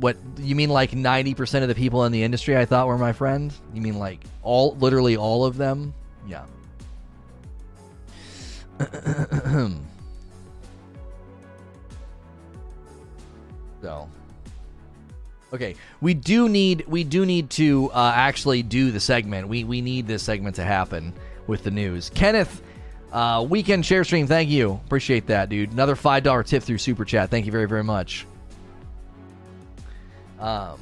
S2: What you mean like 90% of the people in the industry I thought were my friends? You mean like all literally all of them? Yeah. [clears throat] so okay we do need we do need to uh, actually do the segment. We we need this segment to happen with the news. Kenneth uh, weekend share stream thank you. Appreciate that dude. Another five dollar tip through super chat. Thank you very very much. Um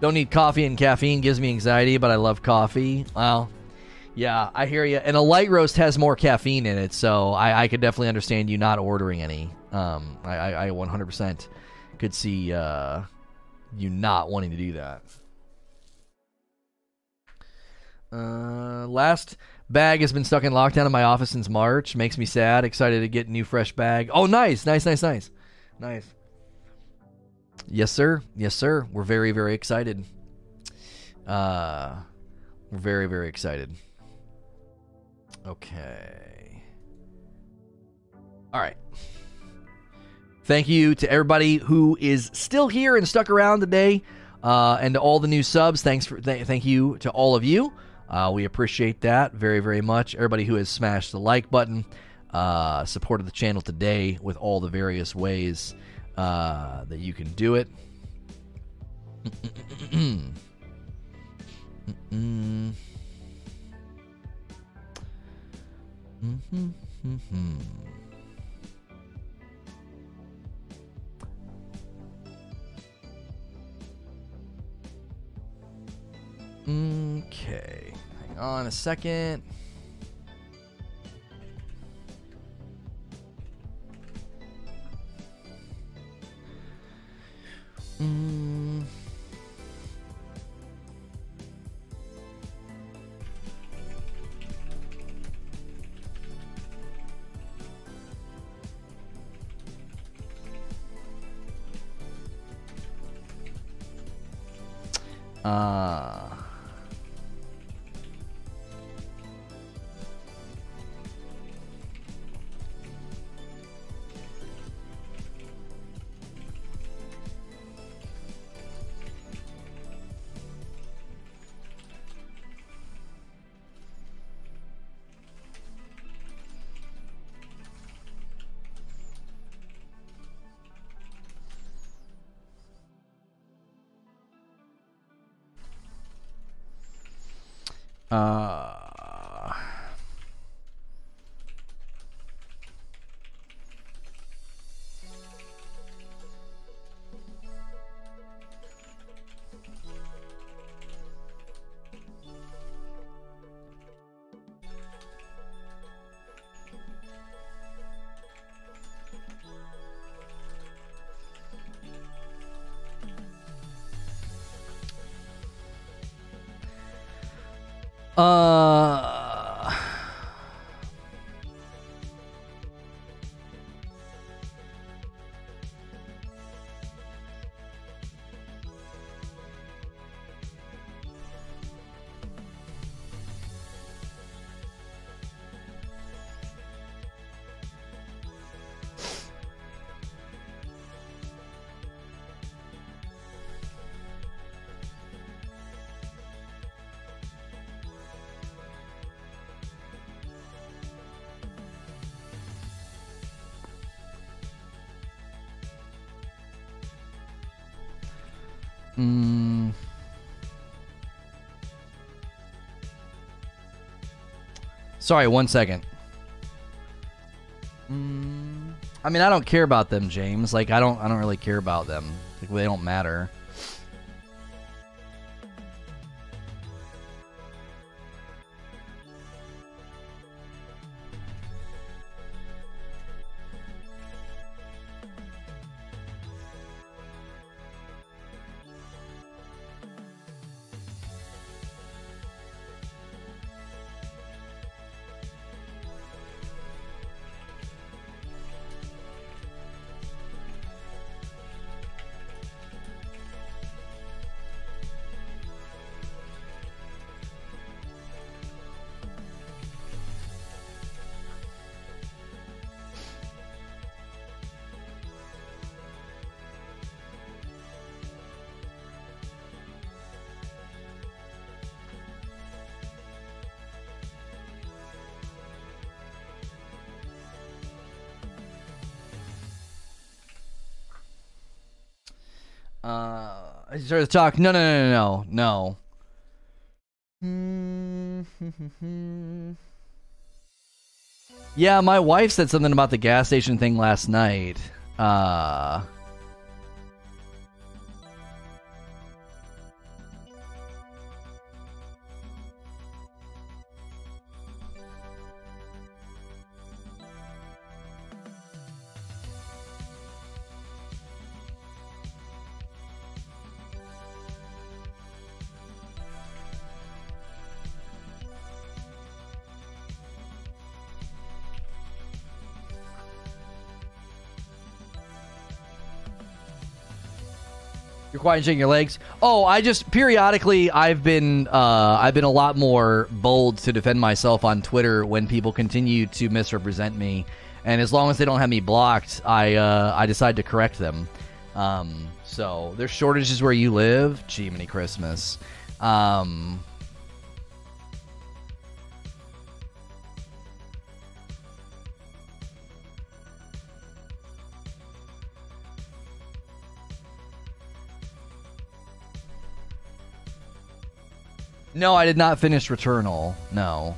S2: Don't need coffee and caffeine. Gives me anxiety, but I love coffee. Well, yeah, I hear you. And a light roast has more caffeine in it, so I, I could definitely understand you not ordering any. Um, I, I, I 100% could see uh, you not wanting to do that. Uh, last bag has been stuck in lockdown in my office since March. Makes me sad. Excited to get new fresh bag. Oh, nice, nice, nice, nice, nice. Yes, sir. Yes, sir. We're very, very excited. Uh, we're very, very excited. Okay. All right. Thank you to everybody who is still here and stuck around today, uh, and to all the new subs. Thanks for th- thank you to all of you. Uh, we appreciate that very, very much. Everybody who has smashed the like button, uh, supported the channel today with all the various ways uh, that you can do it. Okay. Hang on a second. Mm. Uh, uh, sorry, one second. Mm, I mean, I don't care about them, James. Like, I don't, I don't really care about them. Like, they don't matter. Uh, I started to talk. No, no, no, no, no, no. [laughs] yeah, my wife said something about the gas station thing last night. Uh, quiet and shaking your legs. Oh, I just periodically I've been uh, I've been a lot more bold to defend myself on Twitter when people continue to misrepresent me, and as long as they don't have me blocked, I uh, I decide to correct them. Um, so there's shortages where you live. Gee, many Christmas. Um,
S1: No, I did not finish Returnal. No.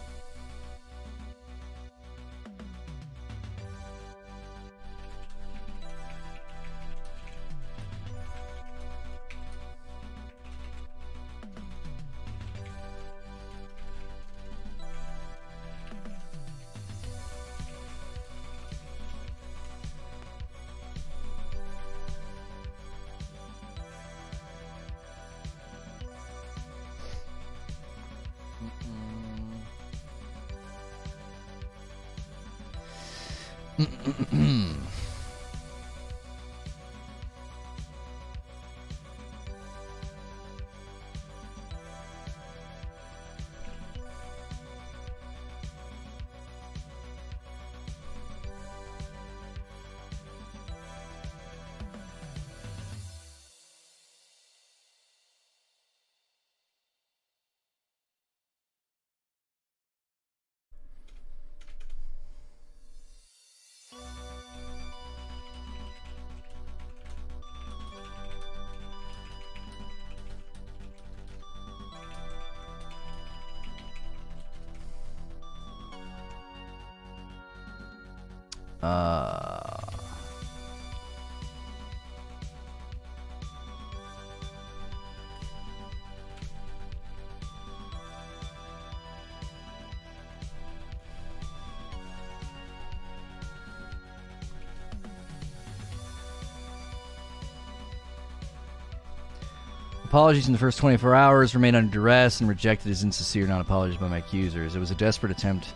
S1: Apologies in the first 24 hours, remained under duress, and rejected as insincere non apologies by my accusers. It was a desperate attempt.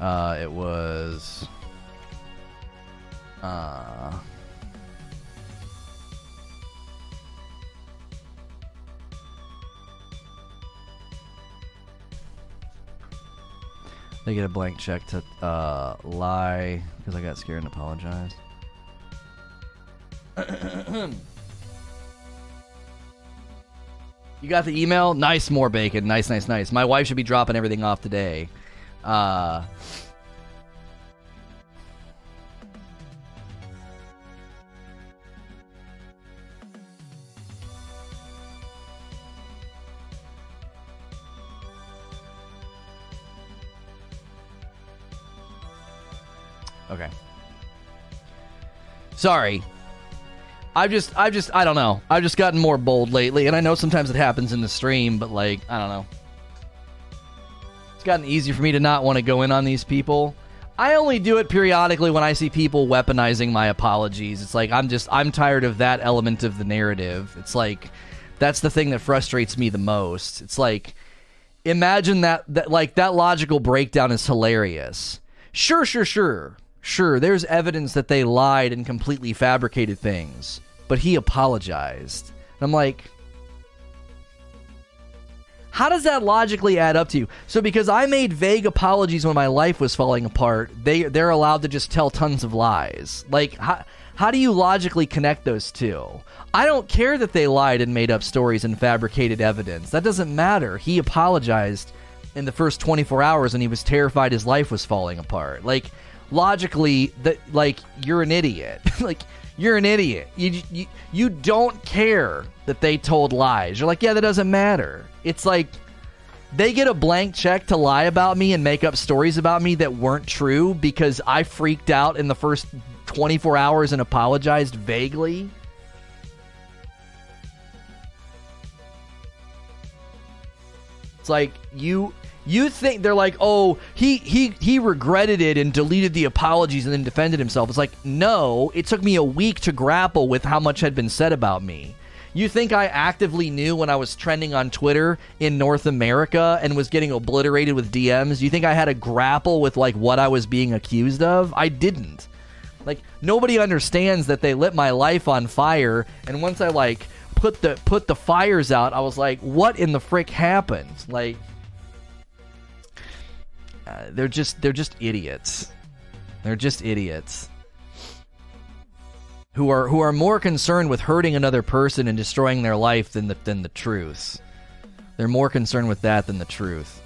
S1: Uh, it was. Uh, they get a blank check to uh, lie because I got scared and apologized. [clears throat] you got the email? Nice, more bacon. Nice, nice, nice. My wife should be dropping everything off today. Uh, Okay. Sorry. I've just I've just I don't know. I've just gotten more bold lately and I know sometimes it happens in the stream, but like, I don't know. It's gotten easier for me to not want to go in on these people. I only do it periodically when I see people weaponizing my apologies. It's like I'm just I'm tired of that element of the narrative. It's like that's the thing that frustrates me the most. It's like imagine that that like that logical breakdown is hilarious. Sure, sure, sure. Sure, there's evidence that they lied and completely fabricated things, but he apologized. And I'm like, how does that logically add up to you? So because I made vague apologies when my life was falling apart, they they're allowed to just tell tons of lies. Like how how do you logically connect those two? I don't care that they lied and made up stories and fabricated evidence. That doesn't matter. He apologized in the first 24 hours and he was terrified his life was falling apart. Like logically that like you're an idiot. [laughs] like you're an idiot. You, you you don't care that they told lies. You're like, yeah, that doesn't matter. It's like they get a blank check to lie about me and make up stories about me that weren't true because I freaked out in the first 24 hours and apologized vaguely. It's like you you think they're like, oh, he he he regretted it and deleted the apologies and then defended himself. It's like, no, it took me a week to grapple with how much had been said about me. You think I actively knew when I was trending on Twitter in North America and was getting obliterated with DMs? You think I had to grapple with like what I was being accused of? I didn't. Like nobody understands that they lit my life on fire and once I like put the put the fires out, I was like, what in the frick happened? Like uh, they're just they're just idiots. They're just idiots who are who are more concerned with hurting another person and destroying their life than the than the truth. They're more concerned with that than the truth.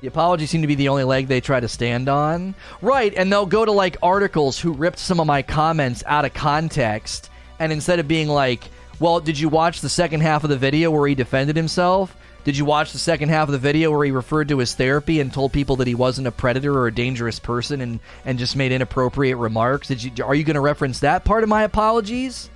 S1: The apologies seem to be the only leg they try to stand on. Right, and they'll go to like articles who ripped some of my comments out of context and instead of being like,
S2: Well, did you watch the second half of the video where he defended himself? Did you watch the second half of the video where he referred to his therapy and told people that he wasn't a predator or a dangerous person and, and just made inappropriate remarks? Did you are you going to reference that part of my apologies?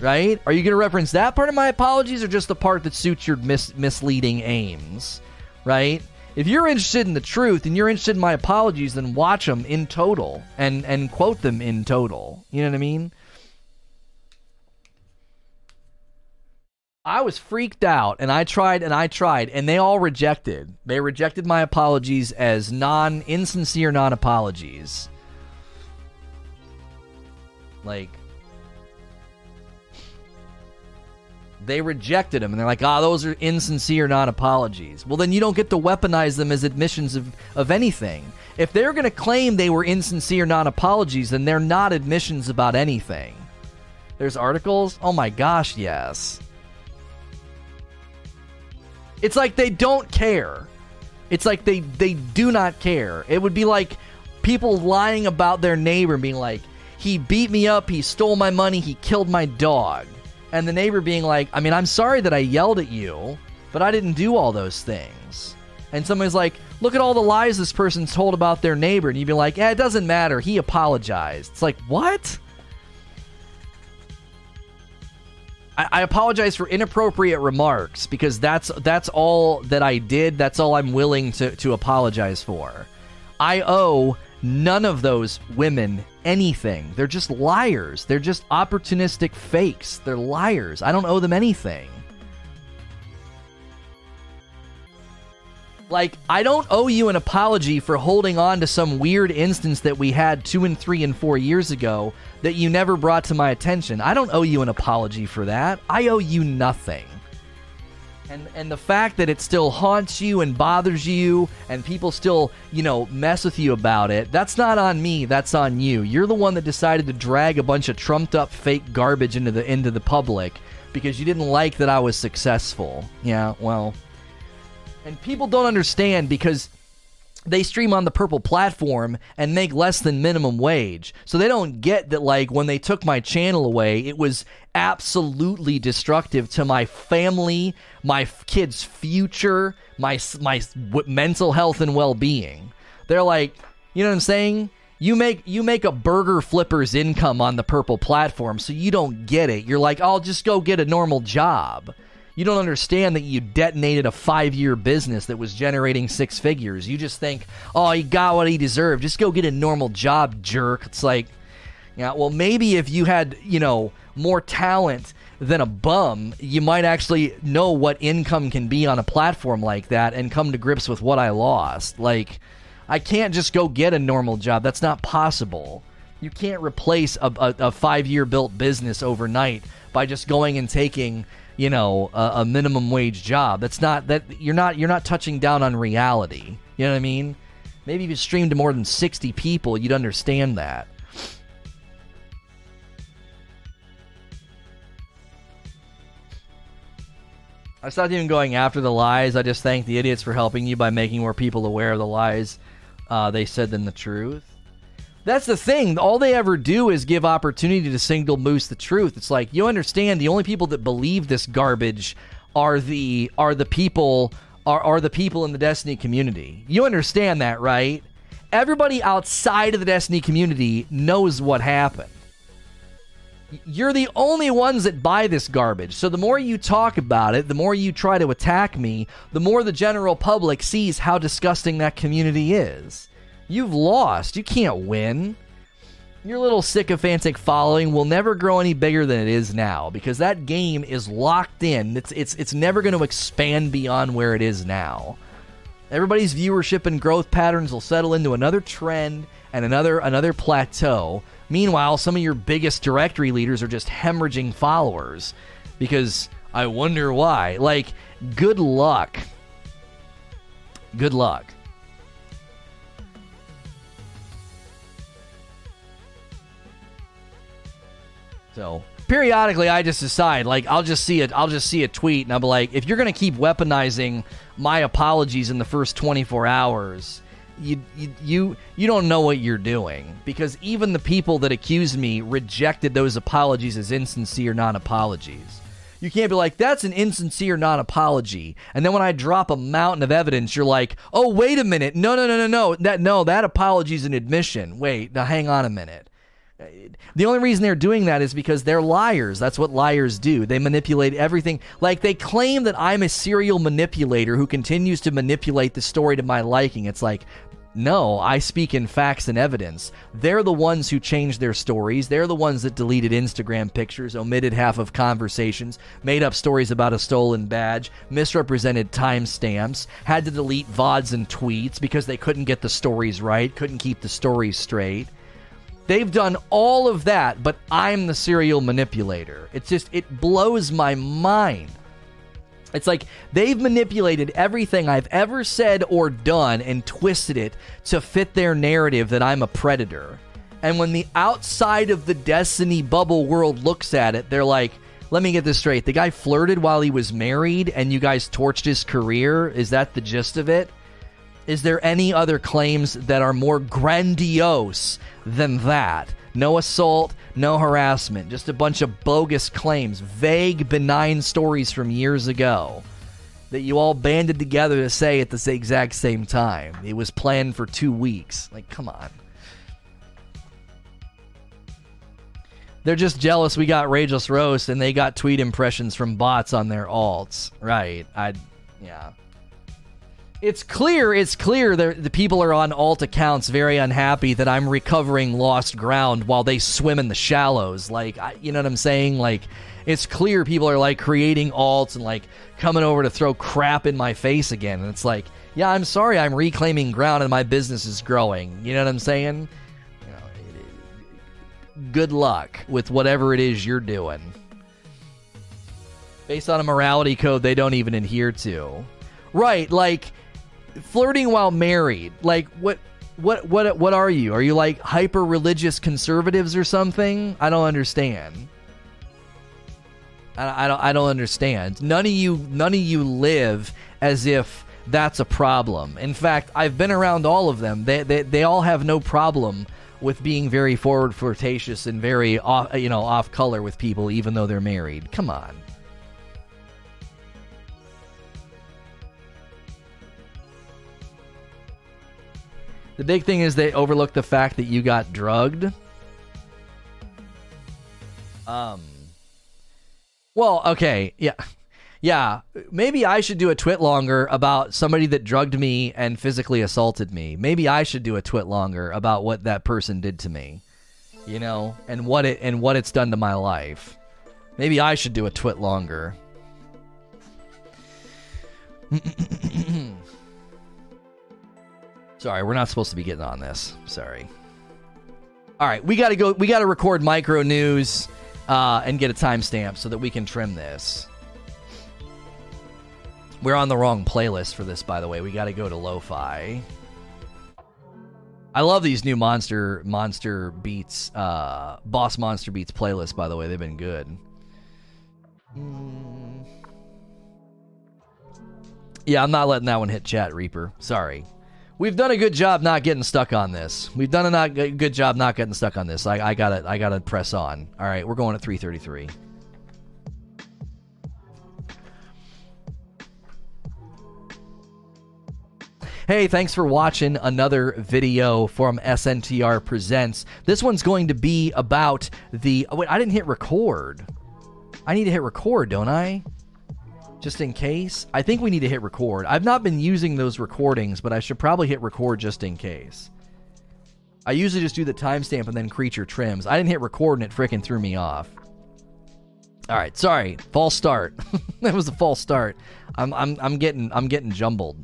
S2: Right? Are you going to reference that part of my apologies or just the part that suits your mis- misleading aims? Right? If you're interested in the truth and you're interested in my apologies, then watch them in total and and quote them in total. You know what I mean? I was freaked out and I tried and I tried and they all rejected. They rejected my apologies as non insincere non apologies. Like they rejected them and they're like, ah, those are insincere non apologies. Well, then you don't get to weaponize them as admissions of, of anything. If they're going to claim they were insincere non apologies, then they're not admissions about anything. There's articles? Oh my gosh, yes. It's like they don't care. It's like they they do not care. It would be like people lying about their neighbor being like, "He beat me up, he stole my money, he killed my dog." And the neighbor being like, "I mean, I'm sorry that I yelled at you, but I didn't do all those things." And somebody's like, "Look at all the lies this person's told about their neighbor." And you'd be like, "Yeah, it doesn't matter. He apologized." It's like, "What?" I, I apologize for inappropriate remarks because that's that's all that I did. That's all I'm willing to, to apologize for. I owe none of those women anything. They're just liars. They're just opportunistic fakes. They're liars. I don't owe them anything. Like, I don't owe you an apology for holding on to some weird instance that we had two and three and four years ago that you never brought to my attention. I don't owe you an apology for that. I owe you nothing. And, and the fact that it still haunts you and bothers you and people still, you know, mess with you about it, that's not on me, that's on you. You're the one that decided to drag a bunch of trumped up fake garbage into the into the public because you didn't like that I was successful. Yeah, well, and people don't understand because they stream on the purple platform and make less than minimum wage. So they don't get that like when they took my channel away, it was absolutely destructive to my family, my f- kids' future, my my w- mental health and well-being. They're like, you know what I'm saying? You make you make a burger flipper's income on the purple platform, so you don't get it. You're like, "I'll just go get a normal job." You don't understand that you detonated a five year business that was generating six figures. You just think, oh, he got what he deserved. Just go get a normal job, jerk. It's like, yeah, well, maybe if you had, you know, more talent than a bum, you might actually know what income can be on a platform like that and come to grips with what I lost. Like, I can't just go get a normal job. That's not possible. You can't replace a, a, a five year built business overnight by just going and taking you know a, a, minimum wage job. That's not that you're not you're not touching down on reality. You know what i mean? Maybe if you streamed to more than 60 people you'd understand that. I stopped even going after the lies. I just thank the idiots for helping you by making more people aware of the lies uh, they said than the truth that's the thing. All they ever do is give opportunity to single moose the truth. It's like you understand the only people that believe this garbage are the are the people are, are the people in the Destiny community. You understand that, right? Everybody outside of the Destiny community knows what happened. You're the only ones that buy this garbage. So the more you talk about it, the more you try to attack me, the more the general public sees how disgusting that community is. You've lost. You can't win. Your little sycophantic following will never grow any bigger than it is now because that game is locked in. It's it's it's never going to expand beyond where it is now. Everybody's viewership and growth patterns will settle into another trend and another another plateau. Meanwhile, some of your biggest directory leaders are just hemorrhaging followers because I wonder why. Like, good luck. Good luck. So periodically, I just decide like I'll just see it. I'll just see a tweet, and be like, if you're gonna keep weaponizing my apologies in the first 24 hours, you, you you you don't know what you're doing because even the people that accused me rejected those apologies as insincere non-apologies. You can't be like, that's an insincere non apology. And then when I drop a mountain of evidence, you're like, oh, wait a minute. No, no, no, no, no. That, no, that apology is an admission. Wait, now hang on a minute. The only reason they're doing that is because they're liars. That's what liars do. They manipulate everything. Like they claim that I'm a serial manipulator who continues to manipulate the story to my liking. It's like, no, I speak in facts and evidence. They're the ones who changed their stories. They're the ones that deleted Instagram pictures, omitted half of conversations, made up stories about a stolen badge, misrepresented timestamps, had to delete VODs and tweets because they couldn't get the stories right, couldn't keep the stories straight. They've done all of that, but I'm the serial manipulator. It's just, it blows my mind. It's like they've manipulated everything I've ever said or done and twisted it to fit their narrative that I'm a predator. And when the outside of the Destiny bubble world looks at it, they're like, let me get this straight. The guy flirted while he was married and you guys torched his career. Is that the gist of it? Is there any other claims that are more grandiose than that? No assault, no harassment, just a bunch of bogus claims, vague, benign stories from years ago that you all banded together to say at the exact same time. It was planned for two weeks. Like, come on. They're just jealous we got Rageless Roast and they got tweet impressions from bots on their alts. Right. I, yeah. It's clear, it's clear that the people are on alt accounts very unhappy that I'm recovering lost ground while they swim in the shallows. Like, I, you know what I'm saying? Like, it's clear people are like creating alts and like coming over to throw crap in my face again. And it's like, yeah, I'm sorry, I'm reclaiming ground and my business is growing. You know what I'm saying? Good luck with whatever it is you're doing. Based on a morality code they don't even adhere to. Right, like flirting while married. Like what what what what are you? Are you like hyper religious conservatives or something? I don't understand. I, I don't I don't understand. None of you none of you live as if that's a problem. In fact, I've been around all of them. They they they all have no problem with being very forward flirtatious and very off, you know off color with people even though they're married. Come on. The big thing is they overlook the fact that you got drugged. Um. Well, okay, yeah, yeah. Maybe I should do a TwitLonger about somebody that drugged me and physically assaulted me. Maybe I should do a TwitLonger about what that person did to me. You know, and what it and what it's done to my life. Maybe I should do a TwitLonger. [clears throat] Sorry, we're not supposed to be getting on this. Sorry. All right, we got to go. We got to record micro news uh, and get a timestamp so that we can trim this. We're on the wrong playlist for this, by the way. We got to go to lo-fi. I love these new monster monster beats, uh, boss monster beats playlist. By the way, they've been good. Mm. Yeah, I'm not letting that one hit chat, Reaper. Sorry. We've done a good job not getting stuck on this. We've done a not good job not getting stuck on this. I, I gotta I gotta press on. All right, we're going at 333. Hey, thanks for watching another video from SNTR Presents. This one's going to be about the. Oh, wait, I didn't hit record. I need to hit record, don't I? Just in case. I think we need to hit record. I've not been using those recordings, but I should probably hit record just in case. I usually just do the timestamp and then creature trims. I didn't hit record and it freaking threw me off. All right, sorry, false start. [laughs] that was a false start. I'm I'm I'm getting I'm getting jumbled.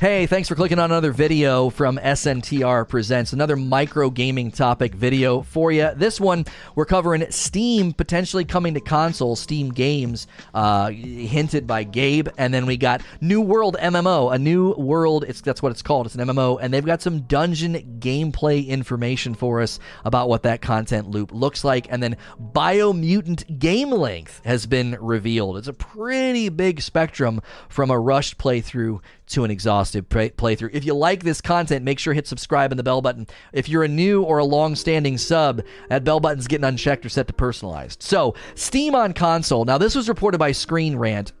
S2: Hey, thanks for clicking on another video from SNTR Presents. Another micro gaming topic video for you. This one, we're covering Steam potentially coming to console, Steam games, uh, hinted by Gabe. And then we got New World MMO, a new world. It's That's what it's called. It's an MMO. And they've got some dungeon gameplay information for us about what that content loop looks like. And then Biomutant game length has been revealed. It's a pretty big spectrum from a rushed playthrough to an exhaustive play- playthrough. If you like this content, make sure hit subscribe and the bell button. If you're a new or a long-standing sub, that bell button's getting unchecked or set to personalized. So, Steam on console. Now, this was reported by Screen Rant.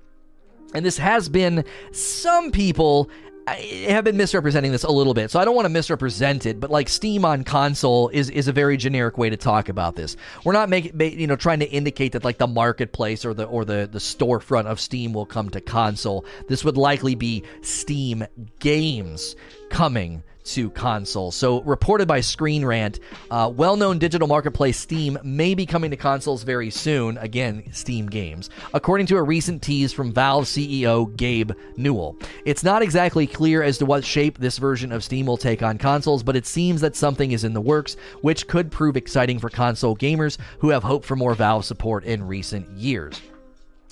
S2: And this has been some people have been misrepresenting this a little bit, so I don't want to misrepresent it. But like Steam on console is is a very generic way to talk about this. We're not making you know trying to indicate that like the marketplace or the or the the storefront of Steam will come to console. This would likely be Steam games coming to consoles. So, reported by Screen Rant, uh, well known digital marketplace Steam may be coming to consoles very soon. Again, Steam games, according to a recent tease from Valve CEO Gabe Newell. It's not exactly clear as to what shape this version of Steam will take on consoles, but it seems that something is in the works, which could prove exciting for console gamers who have hoped for more Valve support in recent years.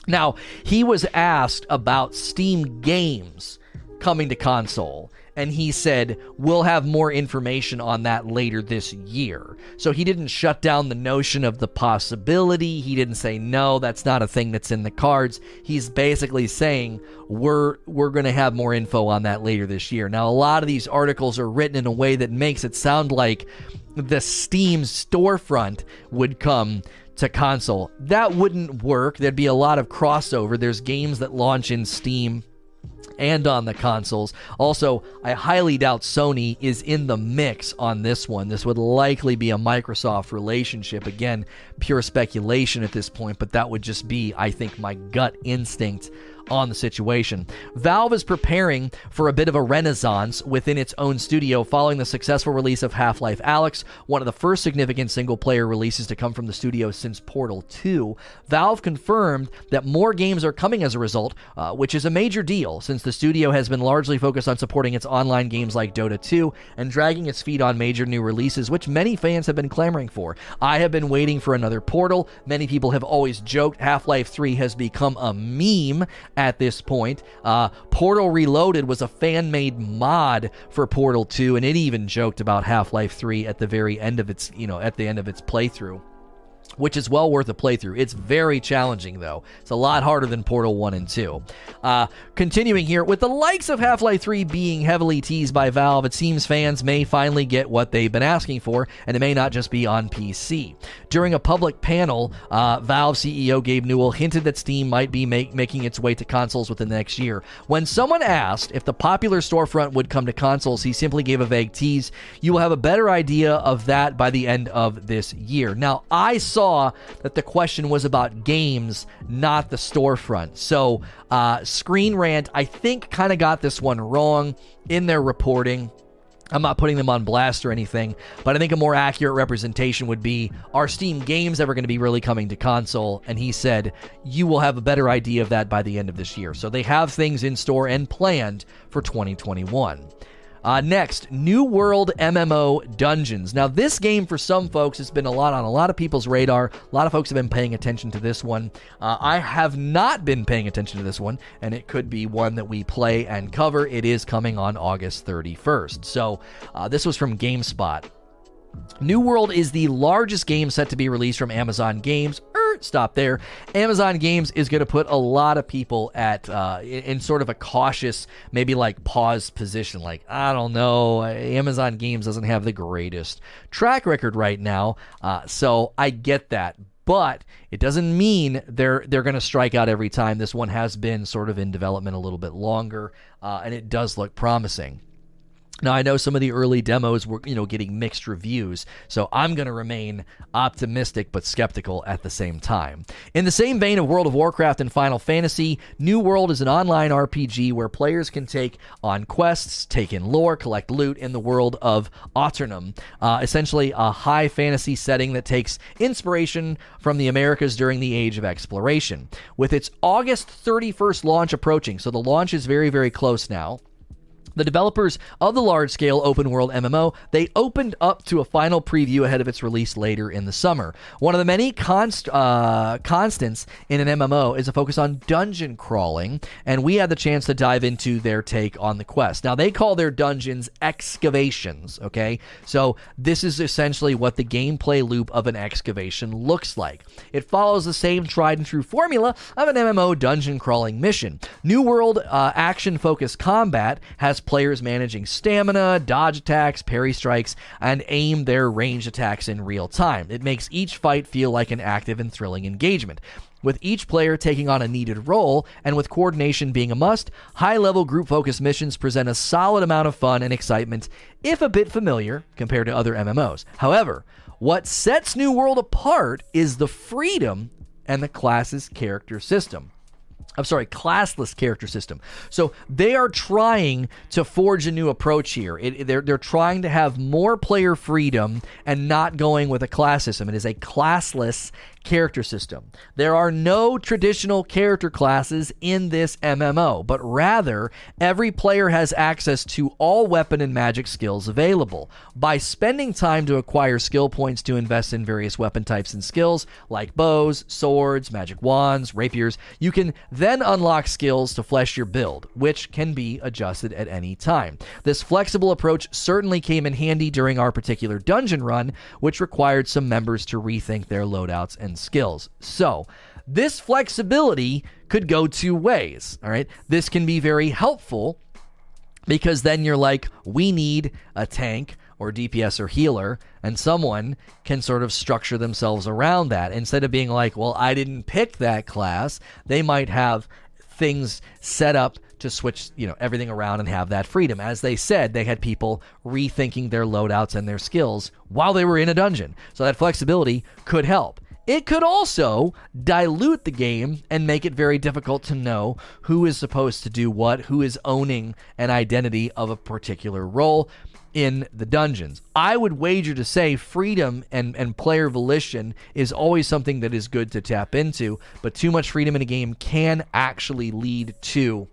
S2: Now, he was asked about Steam games coming to console and he said, We'll have more information on that later this year. So he didn't shut down the notion of the possibility. He didn't say, No, that's not a thing that's in the cards. He's basically saying, We're, we're going to have more info on that later this year. Now, a lot of these articles are written in a way that makes it sound like the Steam storefront would come to console. That wouldn't work. There'd be a lot of crossover. There's games that launch in Steam and on the consoles. Also, I highly doubt Sony is in the mix on this one. This would likely be a Microsoft relationship. Again, pure speculation at this point, but that would just be, I think, my gut instinct on the situation. Valve is preparing for a bit of a renaissance within its own studio following the successful release of Half Life Alyx, one of the first significant single player releases to come from the studio since Portal 2. Valve confirmed that more games are coming as a result, uh, which is a major deal since the studio has been largely focused on supporting its online games like Dota 2 and dragging its feet on major new releases, which many fans have been clamoring for. I have been waiting for another Portal. Many people have always joked Half Life 3 has become a meme at this point. Uh, Portal Reloaded was a fan made mod for Portal 2, and it even joked about Half Life 3 at the very end of its, you know, at the end of its playthrough which is well worth a playthrough. It's very challenging, though. It's a lot harder than Portal 1 and 2. Uh, continuing here, with the likes of Half Life 3 being heavily teased by Valve, it seems fans may finally get what they've been asking for, and it may not just be on PC. During a public panel, uh, Valve CEO Gabe Newell hinted that Steam might be make, making its way to consoles within the next year. When someone asked if the popular storefront would come to consoles, he simply gave a vague tease. You will have a better idea of that by the end of this year. Now, I saw that the question was about games, not the storefront. So, uh, Screen Rant, I think, kind of got this one wrong in their reporting. I'm not putting them on blast or anything, but I think a more accurate representation would be are Steam games ever going to be really coming to console? And he said, you will have a better idea of that by the end of this year. So they have things in store and planned for 2021. Uh, next, New World MMO Dungeons. Now, this game for some folks has been a lot on a lot of people's radar. A lot of folks have been paying attention to this one. Uh, I have not been paying attention to this one, and it could be one that we play and cover. It is coming on August 31st. So, uh, this was from GameSpot. New World is the largest game set to be released from Amazon Games. Er, stop there. Amazon Games is going to put a lot of people at uh, in, in, sort of a cautious, maybe like pause position. Like I don't know, Amazon Games doesn't have the greatest track record right now, uh, so I get that. But it doesn't mean they're they're going to strike out every time. This one has been sort of in development a little bit longer, uh, and it does look promising. Now I know some of the early demos were, you know, getting mixed reviews, so I'm going to remain optimistic but skeptical at the same time. In the same vein of World of Warcraft and Final Fantasy, New World is an online RPG where players can take on quests, take in lore, collect loot in the world of Aeternum, uh, essentially a high fantasy setting that takes inspiration from the Americas during the Age of Exploration. With its August 31st launch approaching, so the launch is very very close now. The developers of the large scale open world MMO, they opened up to a final preview ahead of its release later in the summer. One of the many const, uh, constants in an MMO is a focus on dungeon crawling, and we had the chance to dive into their take on the quest. Now, they call their dungeons excavations, okay? So, this is essentially what the gameplay loop of an excavation looks like. It follows the same tried and true formula of an MMO dungeon crawling mission. New World uh, action focused combat has players managing stamina, dodge attacks, parry strikes, and aim their ranged attacks in real time. It makes each fight feel like an active and thrilling engagement. With each player taking on a needed role, and with coordination being a must, high level group focused missions present a solid amount of fun and excitement, if a bit familiar compared to other MMOs. However, what sets New World apart is the freedom and the class's character system. I'm sorry, classless character system. So they are trying to forge a new approach here. It, they're, they're trying to have more player freedom and not going with a class system. It is a classless character system. There are no traditional character classes in this MMO, but rather every player has access to all weapon and magic skills available. By spending time to acquire skill points to invest in various weapon types and skills like bows, swords, magic wands, rapiers, you can then unlock skills to flesh your build, which can be adjusted at any time. This flexible approach certainly came in handy during our particular dungeon run, which required some members to rethink their loadouts and skills. So, this flexibility could go two ways. All right. This can be very helpful because then you're like, we need a tank or DPS or healer, and someone can sort of structure themselves around that. Instead of being like, well, I didn't pick that class, they might have things set up to switch, you know, everything around and have that freedom. As they said, they had people rethinking their loadouts and their skills while they were in a dungeon. So that flexibility could help. It could also dilute the game and make it very difficult to know who is supposed to do what, who is owning an identity of a particular role in the dungeons. I would wager to say freedom and, and player volition is always something that is good to tap into, but too much freedom in a game can actually lead to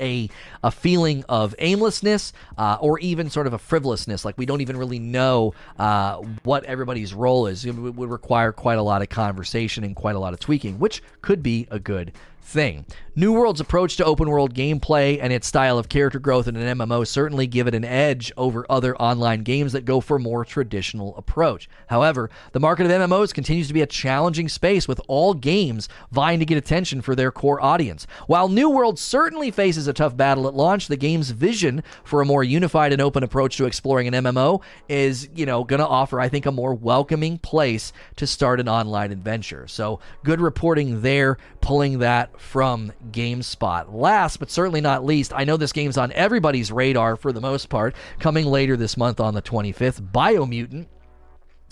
S2: a a feeling of aimlessness uh, or even sort of a frivolousness. Like we don't even really know uh, what everybody's role is. It would require quite a lot of conversation and quite a lot of tweaking which could be a good thing. New World's approach to open world gameplay and its style of character growth in an MMO certainly give it an edge over other online games that go for a more traditional approach. However, the market of MMOs continues to be a challenging space with all games vying to get attention for their core audience. While New World certainly faces a tough battle at launch, the game's vision for a more unified and open approach to exploring an MMO is, you know, going to offer I think a more welcoming place to start an online adventure. So, good reporting there pulling that from GameSpot. Last but certainly not least, I know this game's on everybody's radar for the most part, coming later this month on the 25th Biomutant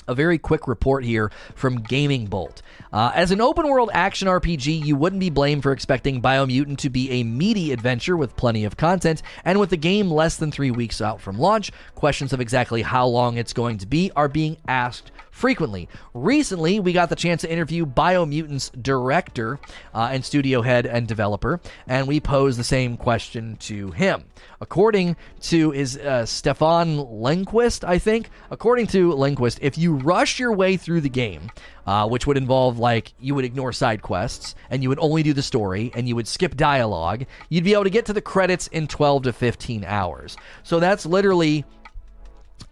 S2: a very quick report here from Gaming Bolt. Uh, as an open world action RPG, you wouldn't be blamed for expecting Biomutant to be a meaty adventure with plenty of content, and with the game less than three weeks out from launch, questions of exactly how long it's going to be are being asked frequently. Recently, we got the chance to interview Biomutant's director uh, and studio head and developer, and we posed the same question to him. According to is uh, Stefan Lenquist, I think. According to Lenquist, if you rush your way through the game, uh, which would involve like you would ignore side quests and you would only do the story and you would skip dialogue, you'd be able to get to the credits in 12 to 15 hours. So that's literally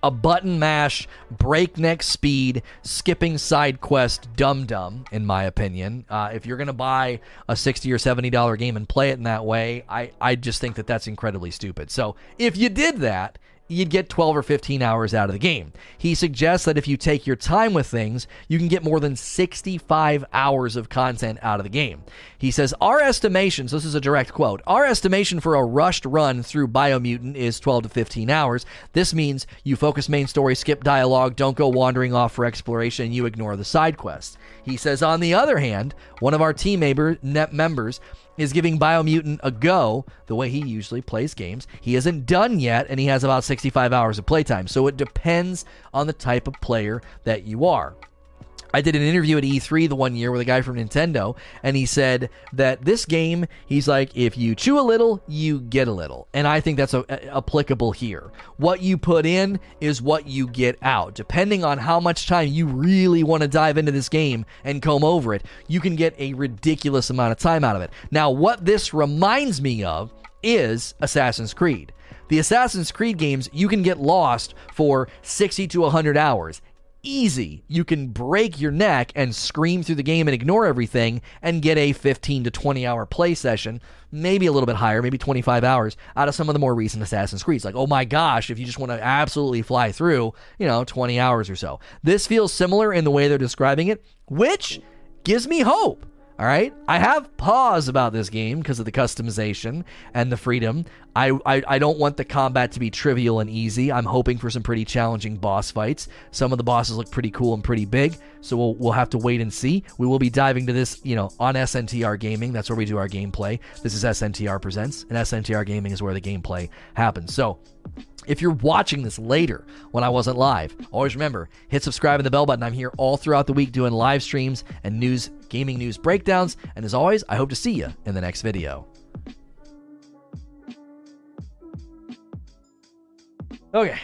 S2: a button mash, breakneck speed, skipping side quest dum dum, in my opinion. Uh, if you're going to buy a 60 or $70 game and play it in that way, I, I just think that that's incredibly stupid. So if you did that, you'd get 12 or 15 hours out of the game. He suggests that if you take your time with things, you can get more than 65 hours of content out of the game. He says, Our estimations, this is a direct quote, our estimation for a rushed run through Biomutant is 12 to 15 hours. This means you focus main story, skip dialogue, don't go wandering off for exploration, and you ignore the side quests. He says, on the other hand, one of our team members is giving Biomutant a go the way he usually plays games. He isn't done yet, and he has about 65 hours of playtime. So it depends on the type of player that you are. I did an interview at E3 the one year with a guy from Nintendo, and he said that this game, he's like, if you chew a little, you get a little. And I think that's a, a, applicable here. What you put in is what you get out. Depending on how much time you really want to dive into this game and comb over it, you can get a ridiculous amount of time out of it. Now, what this reminds me of is Assassin's Creed. The Assassin's Creed games, you can get lost for 60 to 100 hours easy. You can break your neck and scream through the game and ignore everything and get a 15 to 20 hour play session, maybe a little bit higher, maybe 25 hours out of some of the more recent Assassin's Creeds. Like, oh my gosh, if you just want to absolutely fly through, you know, 20 hours or so. This feels similar in the way they're describing it, which gives me hope. All right, I have pause about this game because of the customization and the freedom. I, I I don't want the combat to be trivial and easy. I'm hoping for some pretty challenging boss fights. Some of the bosses look pretty cool and pretty big, so we'll we'll have to wait and see. We will be diving to this, you know, on SNTR Gaming. That's where we do our gameplay. This is SNTR Presents, and SNTR Gaming is where the gameplay happens. So if you're watching this later when I wasn't live, always remember hit subscribe and the bell button. I'm here all throughout the week doing live streams and news, gaming news breakdowns. And as always, I hope to see you in the next video. Okay.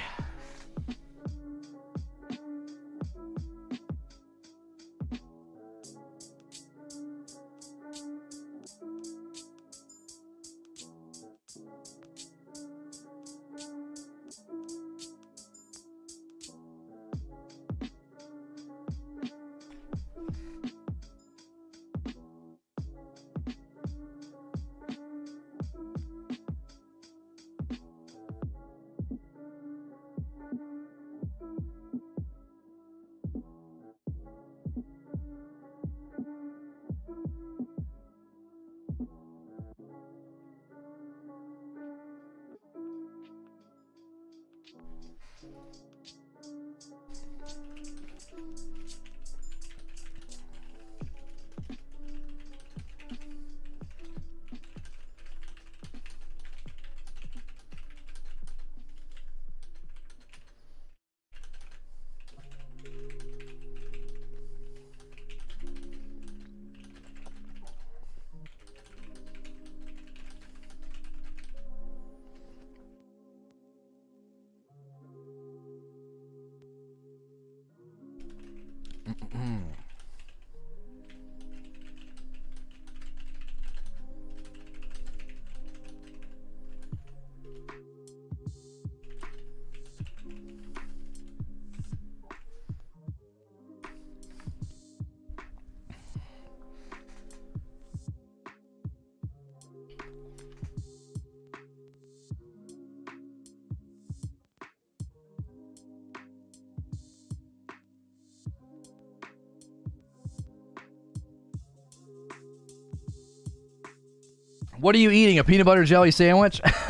S2: What are you eating? A peanut butter jelly sandwich? [laughs]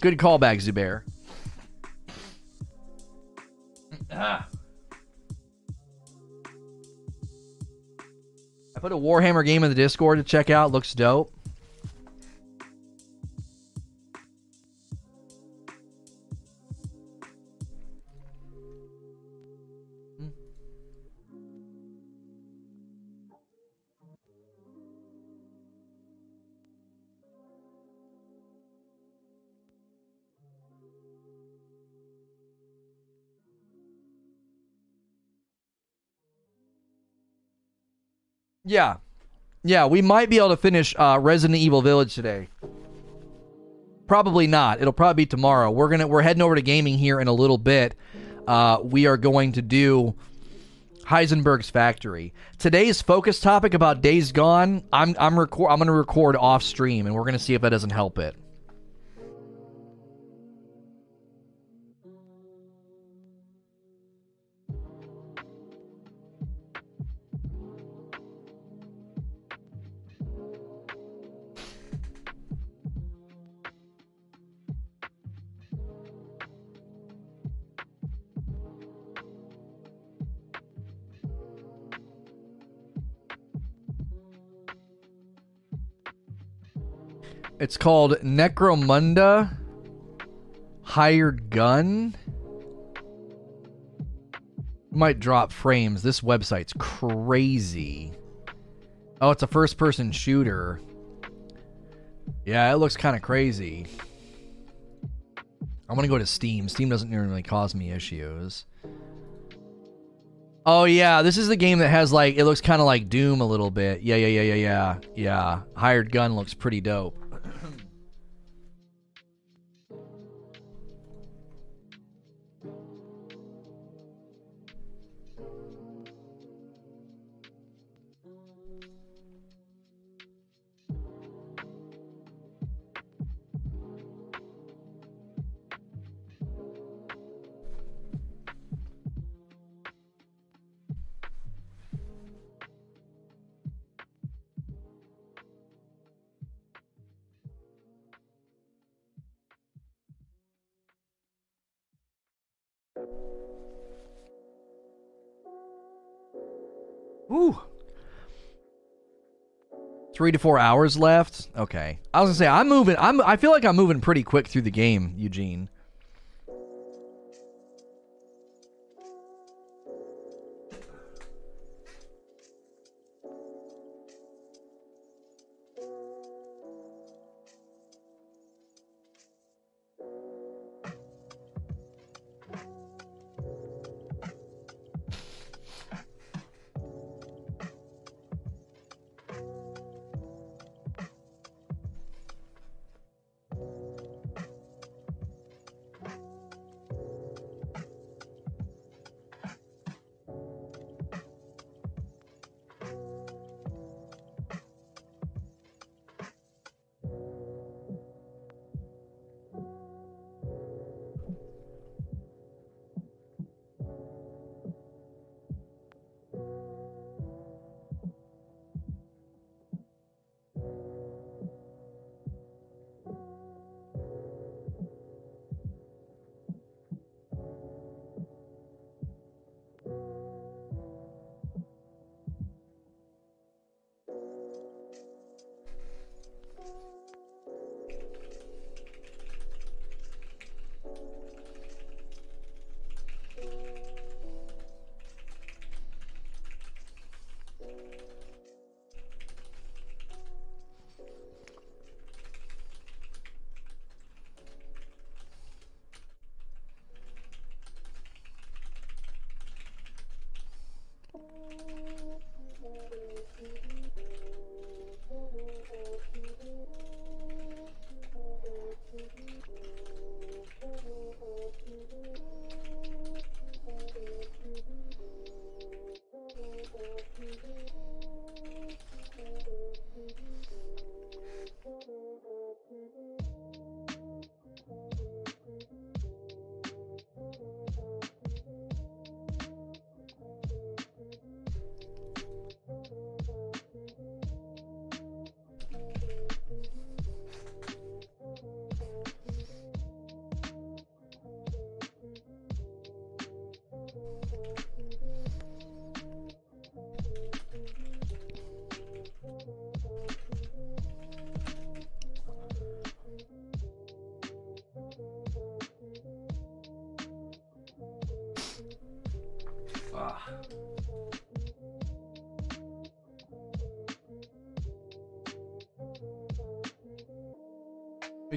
S2: Good callback, Zubair. I put a Warhammer game in the Discord to check out. Looks dope. Yeah. Yeah, we might be able to finish uh, Resident Evil Village today. Probably not. It'll probably be tomorrow. We're gonna we're heading over to gaming here in a little bit. Uh, we are going to do Heisenberg's Factory. Today's focus topic about Days Gone. I'm I'm record I'm gonna record off stream, and we're gonna see if that doesn't help it. It's called Necromunda Hired Gun. Might drop frames. This website's crazy. Oh, it's a first person shooter. Yeah, it looks kind of crazy. I'm going to go to Steam. Steam doesn't normally cause me issues. Oh yeah, this is the game that has like it looks kind of like Doom a little bit. Yeah, yeah, yeah, yeah, yeah. Yeah. Hired Gun looks pretty dope. Ooh. Three to four hours left. Okay. I was gonna say I'm moving. I'm. I feel like I'm moving pretty quick through the game, Eugene.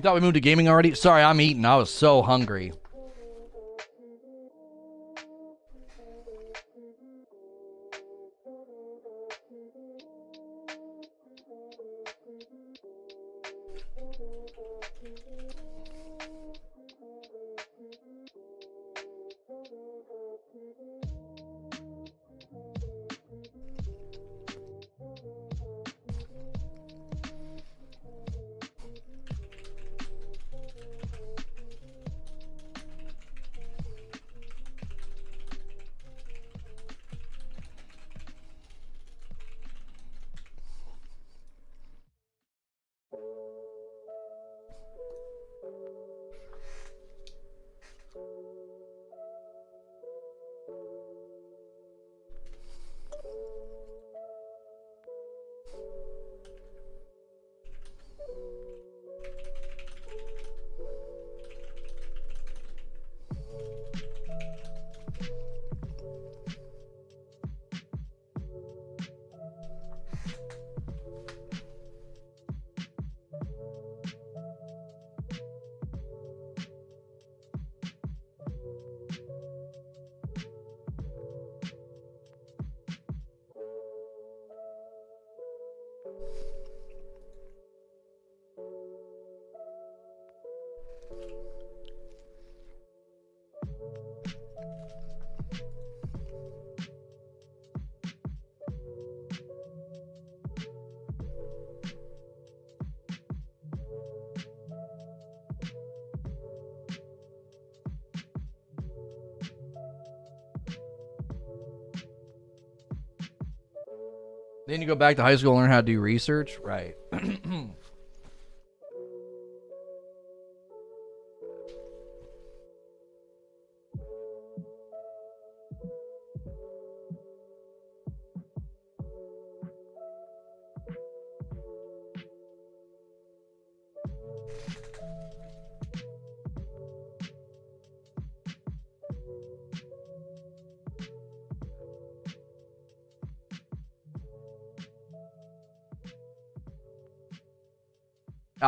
S2: Thought we moved to gaming already? Sorry, I'm eating. I was so hungry. Then you go back to high school and learn how to do research, right? [clears throat]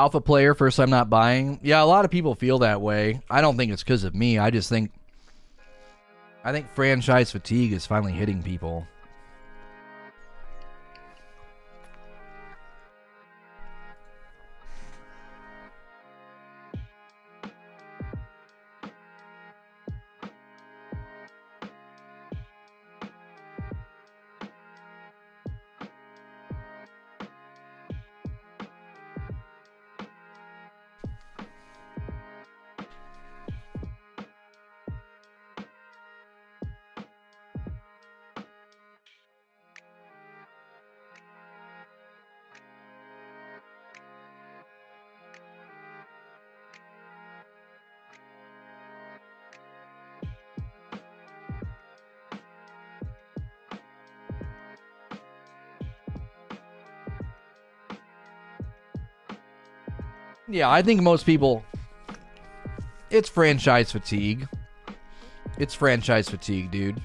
S2: alpha player first I'm not buying. Yeah a lot of people feel that way. I don't think it's because of me. I just think i think franchise fatigue is finally hitting people Yeah, I think most people. It's franchise fatigue. It's franchise fatigue, dude.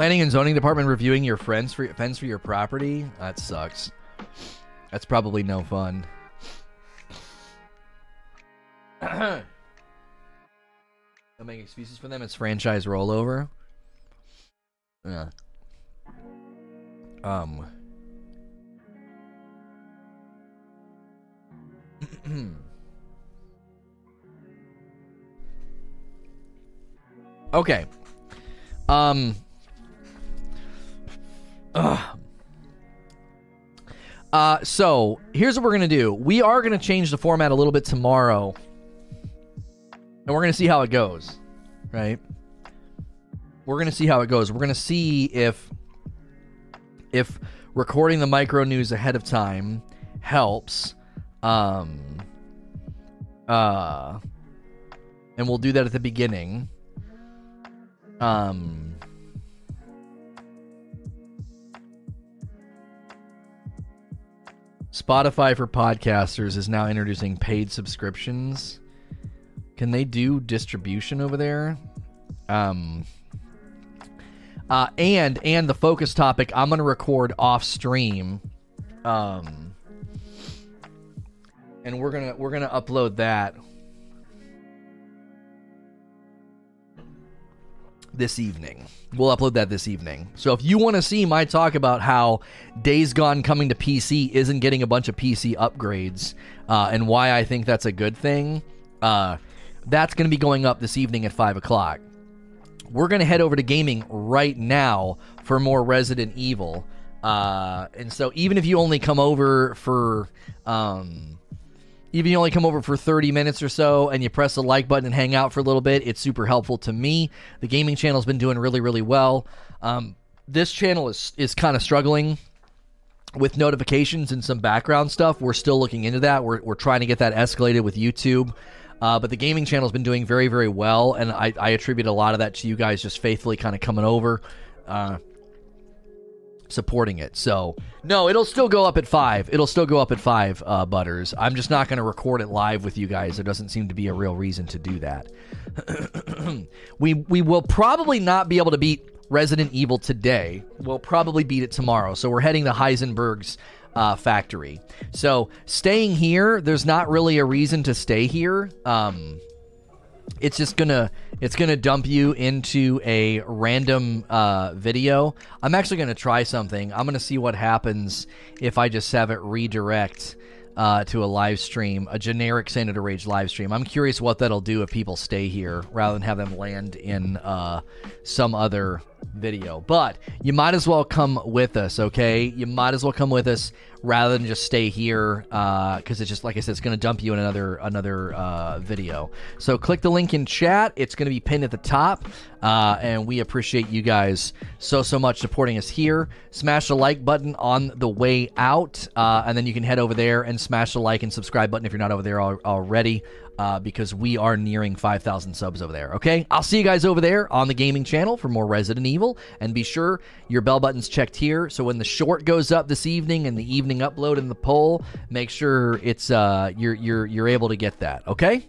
S2: Planning and zoning department reviewing your friends for fence for your property. That sucks. That's probably no fun. [coughs] Don't make excuses for them. It's franchise rollover. Yeah. Um. [coughs] okay. Um. Uh, so here's what we're gonna do. We are gonna change the format a little bit tomorrow, and we're gonna see how it goes. Right? We're gonna see how it goes. We're gonna see if if recording the micro news ahead of time helps. Um. Uh. And we'll do that at the beginning. Um. Spotify for podcasters is now introducing paid subscriptions. Can they do distribution over there? Um uh and and the focus topic I'm to record off stream. Um and we're to we're to upload that this evening. We'll upload that this evening. So if you want to see my talk about how Days Gone coming to PC isn't getting a bunch of PC upgrades uh, and why I think that's a good thing, uh, that's going to be going up this evening at 5 o'clock. We're going to head over to gaming right now for more Resident Evil. Uh, and so even if you only come over for. Um, even you only come over for 30 minutes or so and you press the like button and hang out for a little bit, it's super helpful to me. The gaming channel's been doing really, really well. Um, this channel is, is kind of struggling with notifications and some background stuff. We're still looking into that. We're, we're trying to get that escalated with YouTube. Uh, but the gaming channel's been doing very, very well. And I, I attribute a lot of that to you guys just faithfully kind of coming over. Uh, supporting it. So no, it'll still go up at five. It'll still go up at five, uh, Butters. I'm just not going to record it live with you guys. There doesn't seem to be a real reason to do that. [clears throat] we we will probably not be able to beat Resident Evil today. We'll probably beat it tomorrow. So we're heading to Heisenberg's uh, factory. So staying here, there's not really a reason to stay here. Um, it's just gonna it's gonna dump you into a random uh, video. I'm actually gonna try something. I'm gonna see what happens if I just have it redirect uh, to a live stream, a generic Senator Rage live stream. I'm curious what that'll do if people stay here rather than have them land in uh, some other video. But you might as well come with us, okay? You might as well come with us rather than just stay here because uh, it's just like I said, it's going to dump you in another another uh, video. So click the link in chat. It's going to be pinned at the top, uh, and we appreciate you guys so so much supporting us here. Smash the like button on the way out, uh, and then you can head over there and smash the like and subscribe button if you're not over there al- already. Uh, because we are nearing 5,000 subs over there. Okay, I'll see you guys over there on the gaming channel for more Resident Evil, and be sure your bell button's checked here. So when the short goes up this evening and the evening upload in the poll, make sure it's uh, you're you're you're able to get that. Okay.